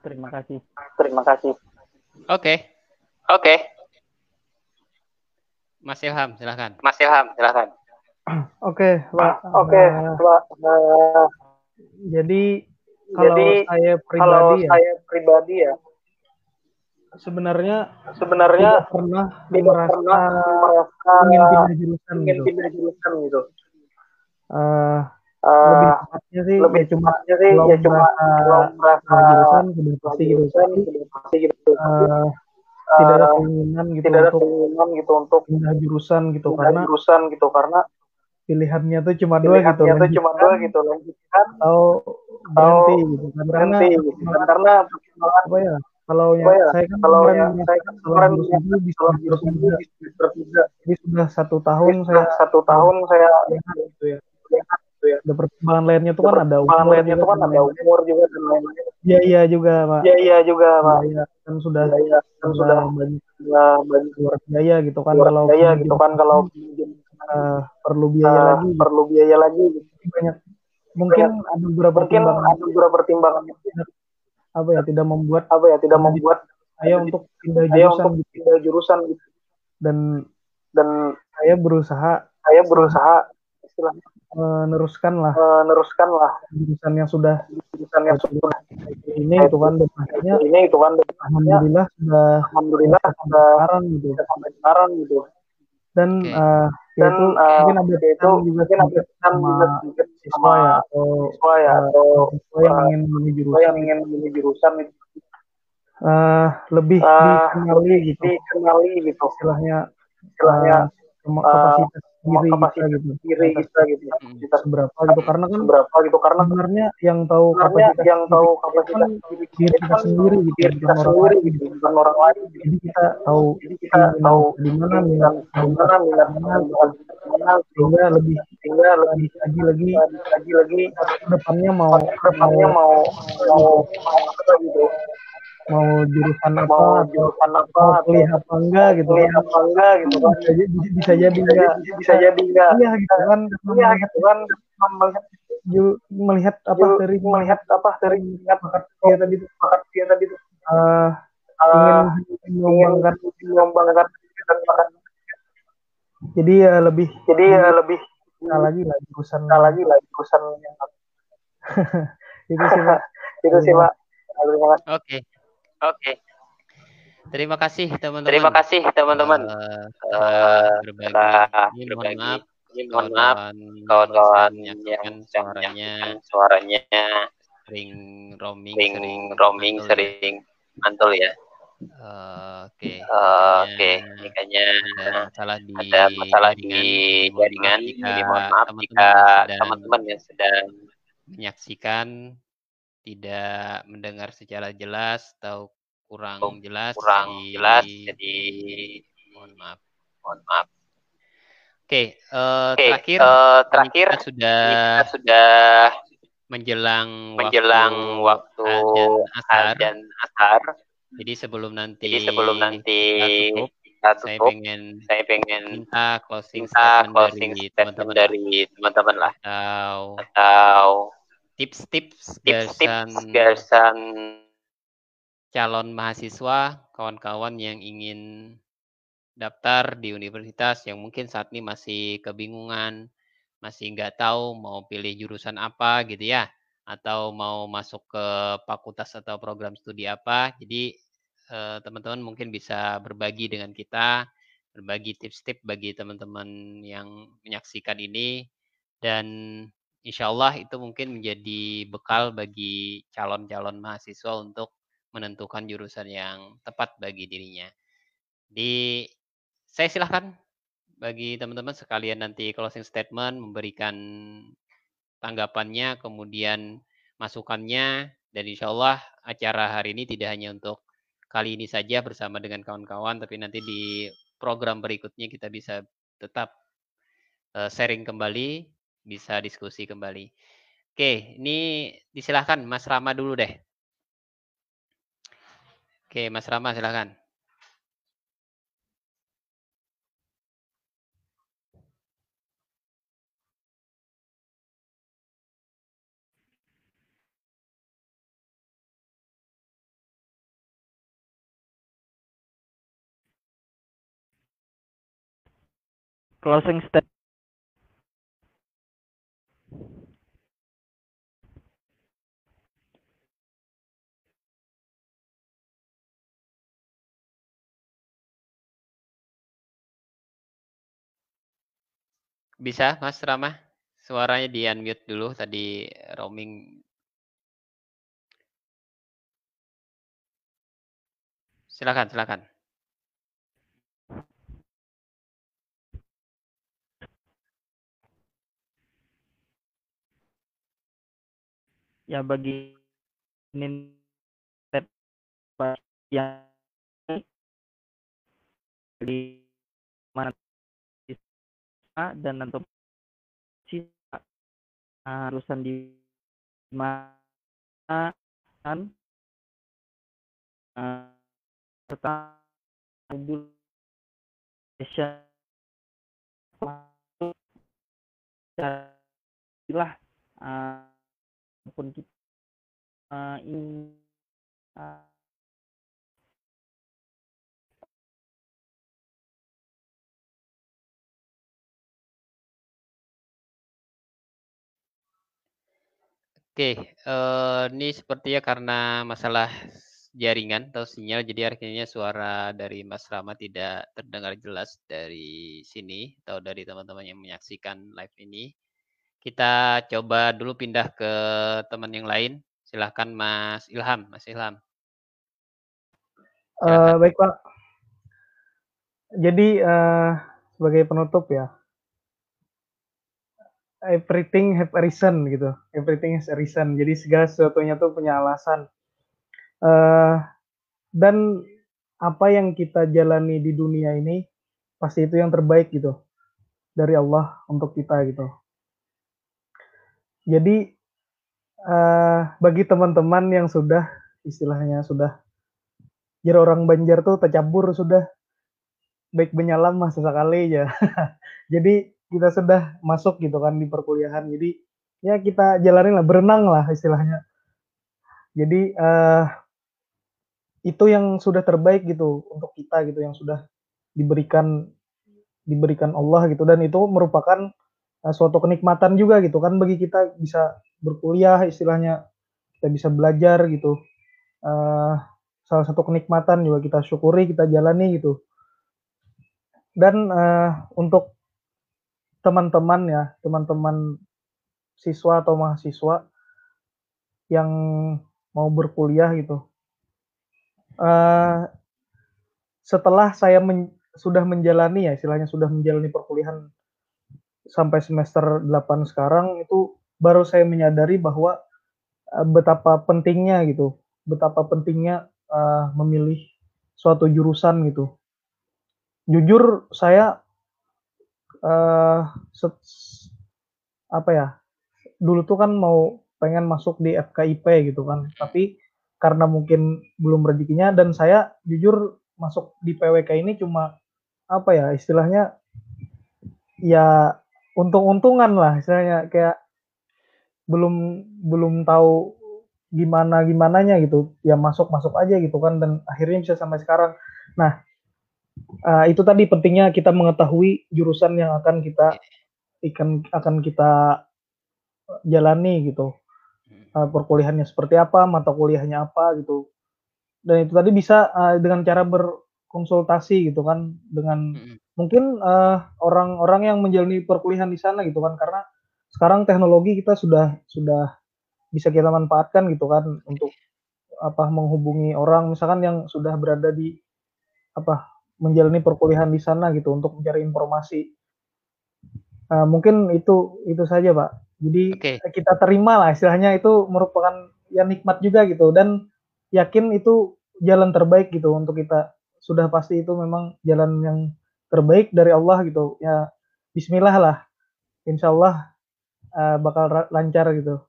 Terima kasih. Terima kasih. Oke. Okay. oke. okay. Mas Ilham, silahkan. Mas Ilham, silahkan. Oke, Pak. Oke, Pak. Uh, jadi kalau jadi, saya pribadi kalau ya, saya pribadi ya, sebenarnya sebenarnya tidak pernah tidak merasa, pernah merasa ingin pindah jurusan ingin gitu. pindah jurusan gitu. Uh, Uh, lebih tepatnya sih lebih ya cuma sih ya cuma merasa jurusan sudah pasti gitu. jurusan Tapi, sudah pasti gitu. uh, tidak ada Uh, keinginan gitu tidak ada untuk keinginan gitu untuk pindah jurusan gitu pindah karena jurusan gitu karena pilihannya tuh cuma dua gitu pilihannya tuh cuma dua gitu lanjutkan atau berhenti gitu kan karena berhenti gitu kan karena pertimbangan apa ya kalau yang ya saya kan kalau yang saya kan kemarin kalau semester jurusan tiga jadi sudah satu tahun saya satu tahun saya lihat gitu ya gitu ya ada pertimbangan lainnya tuh kan ada pertimbangan umur lainnya juga tuh kan dan ada umur juga dan lain-lain. Iya iya juga pak iya iya juga pak Biaya kan sudah iya iya. Kan sudah banyak sudah banyak keluar biaya gitu kan kalau biaya gitu kan kalau eh, perlu biaya uh, lagi. perlu biaya lagi gitu. banyak mungkin ada beberapa mungkin pertimbangan. ada beberapa pertimbangan. Apa ya tidak membuat apa ya tidak membuat. Saya untuk pindah jurusan untuk gitu. pindah jurusan gitu. Dan dan saya berusaha saya berusaha istilahnya meneruskan lah meneruskan lah jurusan yang sudah jurusan yang sudah ini gitu kan dan akhirnya ini itu kan dan alhamdulillah sudah alhamdulillah sudah sekarang gitu. sampai sekarang gitu. Dan Oke. eh, dan yaitu uh, mungkin ada itu juga mungkin ada sama siswa ya atau siswa ya eh, atau siswa yang ingin siswa jurusan yang ingin memilih jurusan itu. Eh, lebih uh, dikenali gitu. dikenali gitu. Istilahnya istilahnya eh, kema- eh, kapasitas diri kita gitu. diri kita gitu. Hmm. kita seberapa gitu. Karena kan berapa gitu. Karena sebenarnya yang tahu kapasitas yang tahu diri kita kapasitas kan diri diri kita kan sendiri gitu diri kita sendiri lain. gitu bukan orang lain gitu. jadi kita tahu jadi kita tahu di mana minat di mana minat mana mana sehingga lebih sehingga lebih lagi lagi lagi lagi depannya mau depannya mau mau mau apa gitu mau jurusan apa mau jurusan apa kuliah apa enggak gitu kuliah kan. apa enggak gitu kan. Bisa, jadi- bisa jadi bisa enggak. jadi bisa jadi enggak. Iya gitu kan iya melihat gitu kan melihat ju- melihat apa dari melihat apa dari minat bakat dia tadi tuh. Bakat dia tadi tuh. Eh, Eh, ingin mengembangkan ingin mengembangkan bakat jadi ya lebih jadi ya lebih kita lagi lah jurusan. Kita lagi lah jurusan yang itu sih pak. Itu sih pak. Terima kasih Oke. oke Terima kasih teman-teman. terima kasih teman-teman Eh, Eh, berbagi. mohon maaf Ini mohon maaf kawan-kawan yang suaranya suaranya sering roaming, sering roaming mantul ya. sering mantul ya Oke. Eh, oke makanya makanya ada masalah di ada masalah di jaringan. Jadi mohon maaf jika teman-teman yang sedang menyaksikan tidak mendengar secara jelas atau kurang jelas. kurang jadi jelas jadi mohon maaf. mohon maaf Oke, eh, oke terakhir ini terakhir kita sudah kita sudah menjelang menjelang waktu asar. azan asar Jadi sebelum nanti jadi sebelum nanti kita tutup, kita saya tutup pengen saya pengen minta closing minta statement closing dari teman-teman dari teman-teman lah atau atau tips-tips garasan garasan calon mahasiswa, kawan-kawan yang ingin daftar di universitas yang mungkin saat ini masih kebingungan, masih nggak tahu mau pilih jurusan apa gitu ya, atau mau masuk ke fakultas atau program studi apa. Jadi eh, teman-teman mungkin bisa berbagi dengan kita, berbagi tips-tips bagi teman-teman yang menyaksikan ini, dan insya Allah itu mungkin menjadi bekal bagi calon-calon mahasiswa untuk menentukan jurusan yang tepat bagi dirinya. Di saya silahkan bagi teman-teman sekalian nanti closing statement memberikan tanggapannya, kemudian masukannya dan insya Allah acara hari ini tidak hanya untuk kali ini saja bersama dengan kawan-kawan, tapi nanti di program berikutnya kita bisa tetap uh, sharing kembali, bisa diskusi kembali. Oke, ini disilahkan Mas Rama dulu deh. Oke, Mas Rama silahkan. closing statement Bisa, Mas Rama? Suaranya di unmute dulu tadi roaming. Silakan, silakan. ya bagi yang di mana dan untuk sisa urusan di mana uh, serta lah uh, maupun kita uh, ingin uh, Oke, uh, ini sepertinya karena masalah jaringan atau sinyal, jadi akhirnya suara dari Mas Rama tidak terdengar jelas dari sini atau dari teman-teman yang menyaksikan live ini. Kita coba dulu pindah ke teman yang lain. Silahkan Mas Ilham, Mas Ilham. Uh, baik Pak. Jadi uh, sebagai penutup ya, everything have a reason gitu. Everything has a reason. Jadi segala sesuatunya tuh punya alasan. Uh, dan apa yang kita jalani di dunia ini pasti itu yang terbaik gitu dari Allah untuk kita gitu. Jadi uh, bagi teman-teman yang sudah istilahnya sudah jadi orang Banjar tuh tercampur sudah baik menyalam masa sekali ya. jadi kita sudah masuk gitu kan di perkuliahan. Jadi ya kita jalanin lah berenang lah istilahnya. Jadi uh, itu yang sudah terbaik gitu untuk kita gitu yang sudah diberikan diberikan Allah gitu dan itu merupakan uh, suatu kenikmatan juga gitu kan bagi kita bisa berkuliah istilahnya kita bisa belajar gitu uh, salah satu kenikmatan juga kita syukuri kita jalani gitu dan uh, untuk teman-teman ya teman-teman siswa atau mahasiswa yang mau berkuliah gitu uh, setelah saya men sudah menjalani ya istilahnya sudah menjalani perkuliahan sampai semester 8 sekarang itu baru saya menyadari bahwa uh, betapa pentingnya gitu, betapa pentingnya uh, memilih suatu jurusan gitu. Jujur saya uh, set, apa ya, dulu tuh kan mau pengen masuk di FKIP gitu kan, tapi karena mungkin belum rezekinya dan saya jujur masuk di PWK ini cuma apa ya istilahnya ya untung-untungan lah istilahnya. Kayak belum belum tahu gimana gimananya gitu. Ya masuk masuk aja gitu kan dan akhirnya bisa sampai sekarang. Nah uh, itu tadi pentingnya kita mengetahui jurusan yang akan kita ikan akan kita jalani gitu. Uh, perkuliahannya seperti apa mata kuliahnya apa gitu. Dan itu tadi bisa uh, dengan cara berkonsultasi gitu kan dengan mungkin orang eh, orang-orang yang menjalani perkuliahan di sana gitu kan karena sekarang teknologi kita sudah sudah bisa kita manfaatkan gitu kan untuk apa menghubungi orang misalkan yang sudah berada di apa menjalani perkuliahan di sana gitu untuk mencari informasi. Uh, mungkin itu itu saja pak. Jadi okay. kita terima lah istilahnya itu merupakan ya nikmat juga gitu dan yakin itu jalan terbaik gitu untuk kita. Sudah pasti itu memang jalan yang terbaik dari Allah gitu. Ya Bismillah lah. Insya Allah uh, bakal lancar gitu.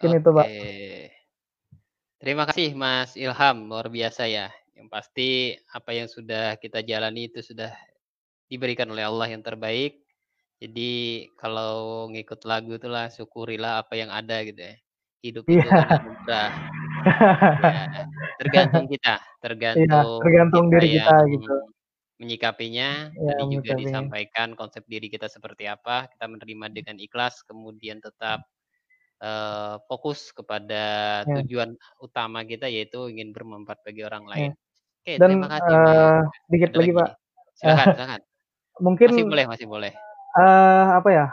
Mungkin okay. itu pak. Terima kasih Mas Ilham, luar biasa ya. Yang pasti apa yang sudah kita jalani itu sudah diberikan oleh Allah yang terbaik. Jadi kalau ngikut lagu itulah syukurilah apa yang ada gitu ya. Hidup itu yeah. kan mudah. ya, tergantung kita, tergantung, yeah, tergantung kita diri kita gitu. Menyikapinya, ya, tadi juga disampaikan konsep diri kita seperti apa, kita menerima dengan ikhlas, kemudian tetap uh, fokus kepada ya. tujuan utama kita yaitu ingin bermanfaat bagi orang ya. lain. Ya. Oke, Dan, terima kasih. Uh, dikit lagi, lagi, Pak. Silakan, silakan. Mungkin masih boleh, masih boleh. Uh, apa ya?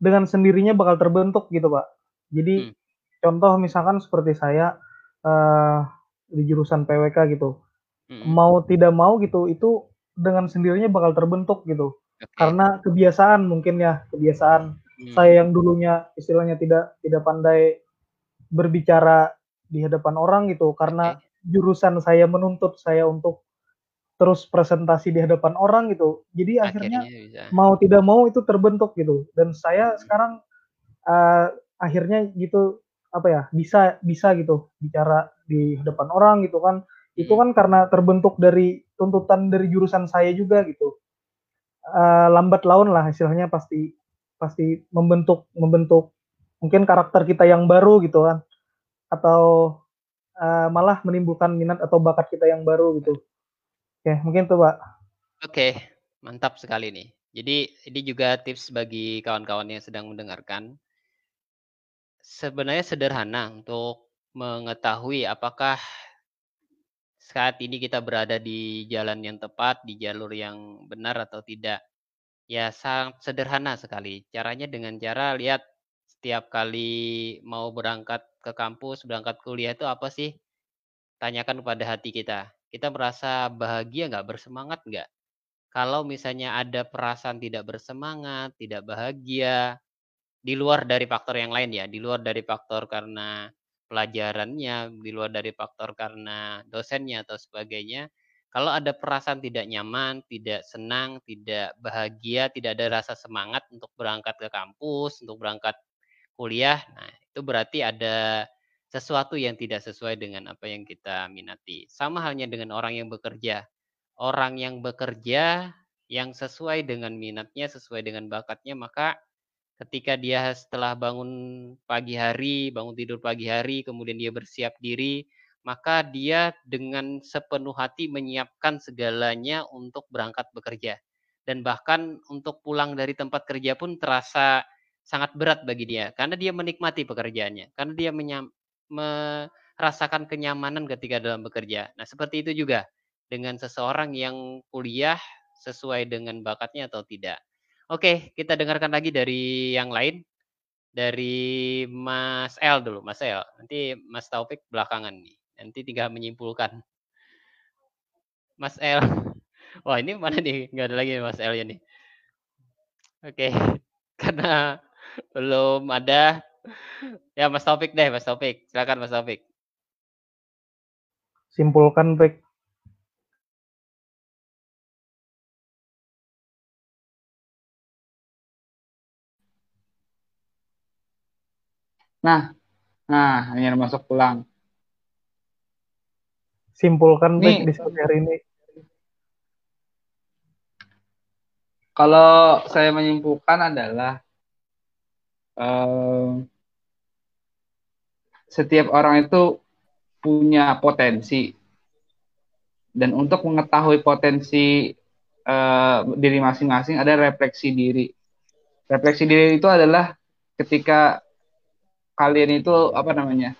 Dengan sendirinya bakal terbentuk gitu, Pak. Jadi hmm. contoh misalkan seperti saya uh, di jurusan PWK gitu. Hmm. Mau tidak mau gitu, itu dengan sendirinya bakal terbentuk gitu. Okay. Karena kebiasaan mungkin ya, kebiasaan Hmm. Saya yang dulunya istilahnya tidak tidak pandai berbicara di hadapan orang gitu karena okay. Jurusan saya menuntut saya untuk terus presentasi di hadapan orang gitu. Jadi akhirnya, akhirnya mau tidak mau itu terbentuk gitu. Dan saya hmm. sekarang uh, akhirnya gitu apa ya bisa bisa gitu bicara di hadapan orang gitu kan. Itu hmm. kan karena terbentuk dari tuntutan dari jurusan saya juga gitu. Uh, lambat laun lah istilahnya pasti pasti membentuk membentuk mungkin karakter kita yang baru gitu kan atau uh, malah menimbulkan minat atau bakat kita yang baru gitu oke mungkin tuh pak oke mantap sekali nih jadi ini juga tips bagi kawan-kawan yang sedang mendengarkan sebenarnya sederhana untuk mengetahui apakah saat ini kita berada di jalan yang tepat, di jalur yang benar atau tidak. Ya, sangat sederhana sekali. Caranya dengan cara lihat setiap kali mau berangkat ke kampus, berangkat kuliah itu apa sih? Tanyakan kepada hati kita. Kita merasa bahagia nggak, bersemangat nggak? Kalau misalnya ada perasaan tidak bersemangat, tidak bahagia, di luar dari faktor yang lain ya, di luar dari faktor karena pelajarannya, di luar dari faktor karena dosennya atau sebagainya, kalau ada perasaan tidak nyaman, tidak senang, tidak bahagia, tidak ada rasa semangat untuk berangkat ke kampus, untuk berangkat kuliah, nah itu berarti ada sesuatu yang tidak sesuai dengan apa yang kita minati. Sama halnya dengan orang yang bekerja. Orang yang bekerja yang sesuai dengan minatnya, sesuai dengan bakatnya, maka ketika dia setelah bangun pagi hari, bangun tidur pagi hari, kemudian dia bersiap diri, maka dia dengan sepenuh hati menyiapkan segalanya untuk berangkat bekerja. Dan bahkan untuk pulang dari tempat kerja pun terasa sangat berat bagi dia karena dia menikmati pekerjaannya, karena dia menyam, merasakan kenyamanan ketika dalam bekerja. Nah, seperti itu juga dengan seseorang yang kuliah sesuai dengan bakatnya atau tidak. Oke, kita dengarkan lagi dari yang lain. Dari Mas L dulu, Mas L. Nanti Mas Taufik belakangan nih. Nanti tinggal menyimpulkan. Mas L. Wah ini mana nih? Nggak ada lagi Mas L ya nih. Oke. Karena belum ada. Ya Mas Taufik deh, Mas Taufik. Silakan Mas Taufik. Simpulkan, Pek. Nah, nah, hanya masuk pulang simpulkan baik diskusi hari ini? Kalau saya menyimpulkan adalah um, setiap orang itu punya potensi. Dan untuk mengetahui potensi uh, diri masing-masing ada refleksi diri. Refleksi diri itu adalah ketika kalian itu apa namanya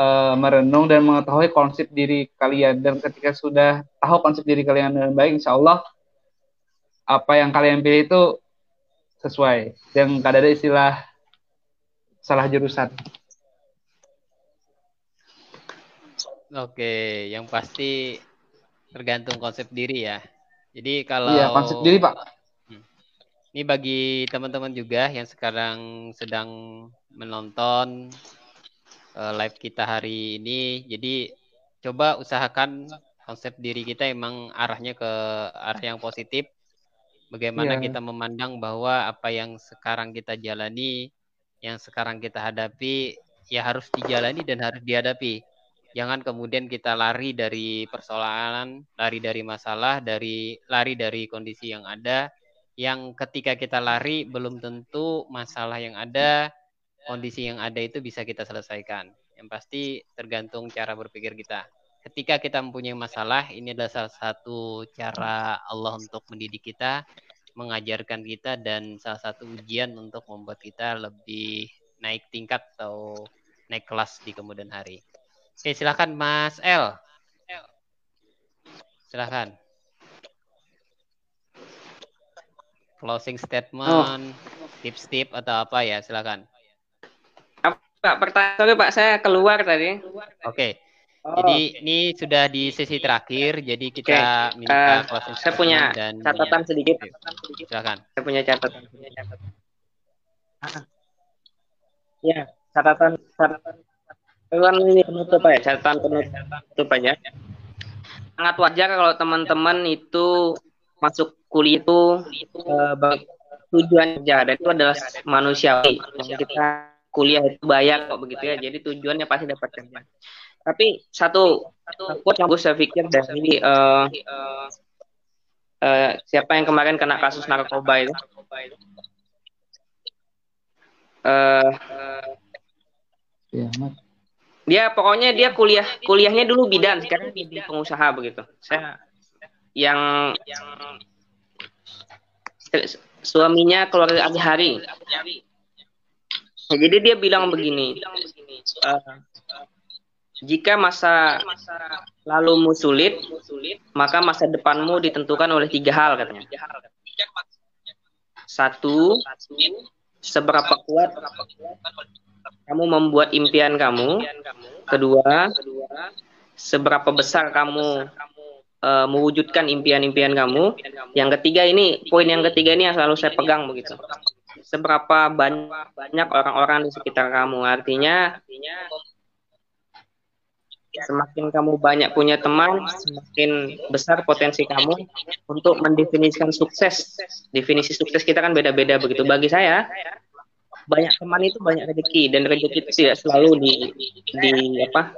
uh, merenung dan mengetahui konsep diri kalian. Dan ketika sudah tahu konsep diri kalian dengan baik insya Allah apa yang kalian pilih itu sesuai. Yang kadang ada istilah salah jurusan oke yang pasti tergantung konsep diri ya. Jadi kalau Iya, konsep diri, Pak. Hmm. Ini bagi teman-teman juga yang sekarang sedang menonton uh, live kita hari ini. Jadi coba usahakan konsep diri kita emang arahnya ke arah yang positif. Bagaimana Iya. kita memandang bahwa apa yang sekarang kita jalani, yang sekarang kita hadapi, ya harus dijalani dan harus dihadapi. Jangan kemudian kita lari dari persoalan, lari dari masalah, dari lari dari kondisi yang ada, yang ketika kita lari belum tentu masalah yang ada, kondisi yang ada itu bisa kita selesaikan. Yang pasti tergantung cara berpikir kita ketika kita mempunyai masalah, ini adalah salah satu cara Allah untuk mendidik kita, mengajarkan kita, dan salah satu ujian untuk membuat kita lebih naik tingkat atau naik kelas di kemudian hari. Oke, silakan Mas L. Silakan. Closing statement, tips-tips atau apa ya, silakan. Pak, pertanyaan sorry Pak, saya keluar tadi. Oke. Oh. Jadi ini sudah di sesi terakhir, jadi kita Oke, minta closing saya punya dan catatan sedikit. silakan. Saya punya catatan. Ah. Ya, catatan catatan Kan ini penutup ya, catatan penutup aja. Sangat wajar kalau teman-teman itu masuk kuliah itu eh, bag- tujuan kerja dan itu adalah manusiawi. Yang kita kuliah itu bayar kok begitu ya. Jadi tujuannya pasti dapat kerja. Tapi satu quote yang saya pikir dari eh, eh, siapa yang kemarin kena kasus narkoba itu. Mas. dia pokoknya dia kuliah kuliahnya dulu bidan sekarang jadi pengusaha begitu saya yang suaminya keluarga Abi Hari jadi dia bilang begini eh, jika masa lalumu sulit maka masa depanmu ditentukan oleh tiga hal katanya satu seberapa kuat kamu membuat impian kamu. Kedua, seberapa besar kamu eh, mewujudkan impian-impian kamu. Yang ketiga ini, poin yang ketiga ini yang selalu saya pegang begitu. Seberapa ban- banyak orang-orang di sekitar kamu. Artinya, semakin kamu banyak punya teman, semakin besar potensi kamu untuk mendefinisikan sukses. Definisi sukses kita kan beda-beda begitu. Bagi saya, banyak teman itu banyak rezeki dan rezeki itu tidak selalu di di apa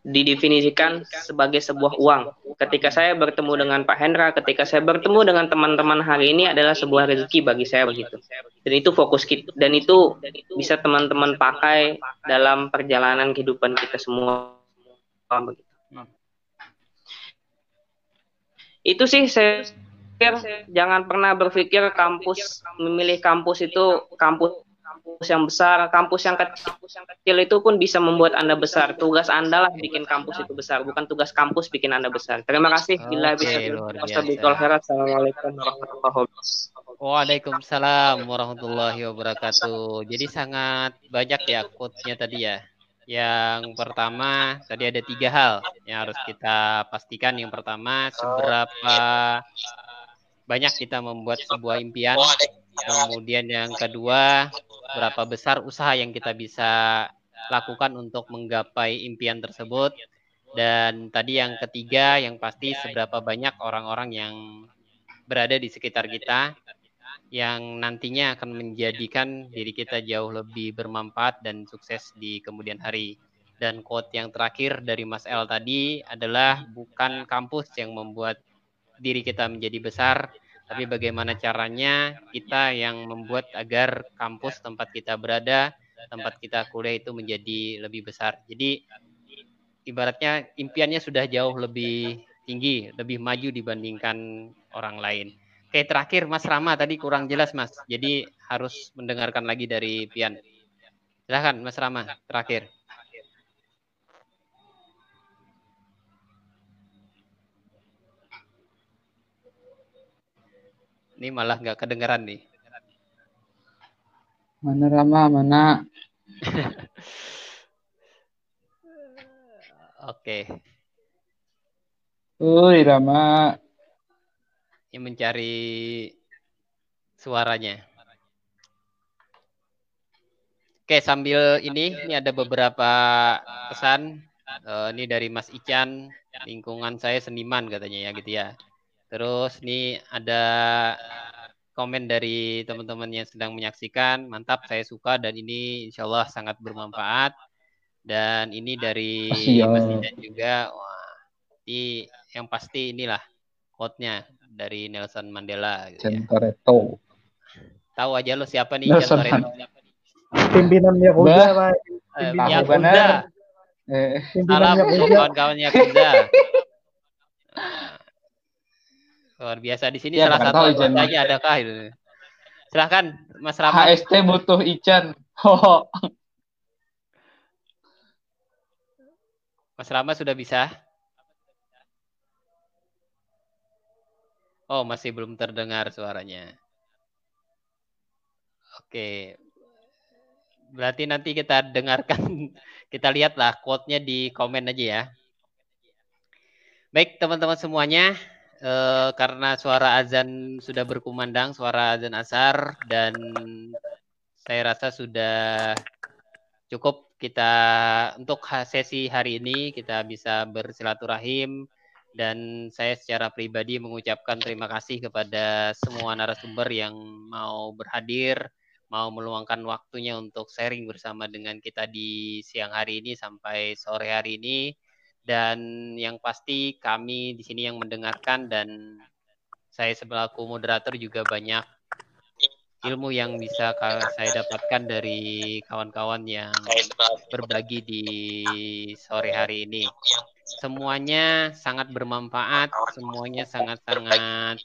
didefinisikan sebagai sebuah uang. Ketika saya bertemu dengan Pak Hendra, ketika saya bertemu dengan teman-teman hari ini adalah sebuah rezeki bagi saya begitu. Dan itu fokus kita dan itu bisa teman-teman pakai dalam perjalanan kehidupan kita semua begitu. Itu sih saya pikir jangan pernah berpikir kampus memilih kampus itu kampus kampus yang besar, kampus yang kecil, kecil itu pun bisa membuat Anda besar. Tugas Anda lah bikin kampus itu besar, bukan tugas kampus bikin Anda besar. Terima kasih. Bila bisa. Assalamualaikum warahmatullahi wabarakatuh. Waalaikumsalam warahmatullahi wabarakatuh. Jadi sangat banyak ya quote-nya tadi ya. Yang pertama, tadi ada tiga hal yang harus kita pastikan. Yang pertama, seberapa banyak kita membuat sebuah impian. Kemudian yang kedua, berapa besar usaha yang kita bisa lakukan untuk menggapai impian tersebut. Dan tadi yang ketiga, yang pasti seberapa banyak orang-orang yang berada di sekitar kita yang nantinya akan menjadikan diri kita jauh lebih bermanfaat dan sukses di kemudian hari. Dan quote yang terakhir dari Mas L tadi adalah bukan kampus yang membuat diri kita menjadi besar, tapi bagaimana caranya kita yang membuat agar kampus tempat kita berada, tempat kita kuliah itu menjadi lebih besar. Jadi ibaratnya impiannya sudah jauh lebih tinggi, lebih maju dibandingkan orang lain. Oke, terakhir Mas Rama tadi kurang jelas Mas. Jadi harus mendengarkan lagi dari Pian. Silahkan Mas Rama, terakhir. Ini malah nggak kedengeran nih. Mana Rama, mana? Oke. Uy, Rama. Yang mencari suaranya. Oke, sambil ini, ini ada beberapa pesan. Uh, ini dari Mas Ican, lingkungan saya seniman katanya ya gitu ya. Terus ini ada komen dari teman-teman yang sedang menyaksikan. Mantap, saya suka dan ini insya Allah sangat bermanfaat. Dan ini dari Mas Ican juga. Wah, ini yang pasti inilah quote-nya dari Nelson Mandela. Gitu ya. Tahu aja lo siapa nih Nelson Toretto? Pimpinan Yakuza, Pak. Pimpinan Yakuza. Eh. Salam untuk kawan-kawan Yakuza. Luar biasa di sini ya, salah satu anggotanya adakah itu? Silahkan Mas Rama. HST butuh Ican. Oh. Mas Rama sudah bisa? Oh, masih belum terdengar suaranya. Oke, Berarti nanti kita dengarkan, kita lihatlah quote-nya di komen aja ya. Baik teman-teman semuanya, eh, karena suara azan sudah berkumandang, suara azan asar, dan saya rasa sudah cukup kita untuk sesi hari ini kita bisa bersilaturahim dan saya secara pribadi mengucapkan terima kasih kepada semua narasumber yang mau berhadir mau meluangkan waktunya untuk sharing bersama dengan kita di siang hari ini sampai sore hari ini dan yang pasti kami di sini yang mendengarkan dan saya sebagai moderator juga banyak ilmu yang bisa saya dapatkan dari kawan-kawan yang berbagi di sore hari ini. Semuanya sangat bermanfaat, semuanya sangat-sangat.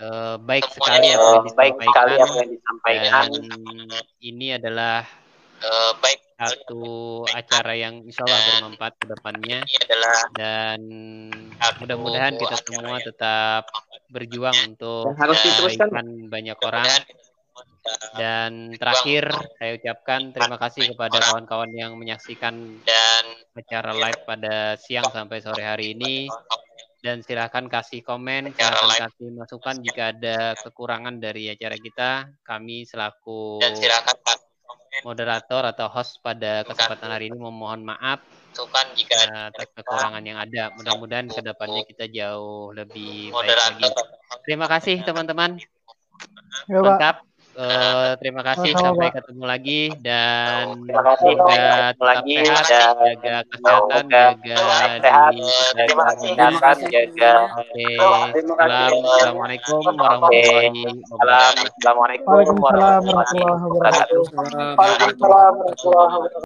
Uh, baik sekali apa yang baik sekali apa yang disampaikan. Dan ini adalah uh, baik satu acara yang insya Allah bermanfaat ke depannya. Dan mudah-mudahan kita semua tetap berjuang untuk kebaikan banyak orang. Dan terakhir saya ucapkan terima kasih kepada kawan-kawan yang menyaksikan acara live pada siang sampai sore hari ini dan silahkan kasih komen, silahkan kasih masukan jika ada kekurangan dari acara kita. Kami selaku moderator atau host pada kesempatan hari ini memohon maaf jika atas kekurangan yang ada. Mudah-mudahan ke depannya kita jauh lebih baik lagi. Terima kasih teman-teman. Ya, Lengkap. Uh, terima kasih Sama, sampai ketemu lagi dan semoga tetap lagi sehat, dan jaga kesehatan, jaga sehat. Terima kasih, jaga. Oke, salam, assalamualaikum warahmatullahi wabarakatuh. Assalamualaikum warahmatullahi wabarakatuh.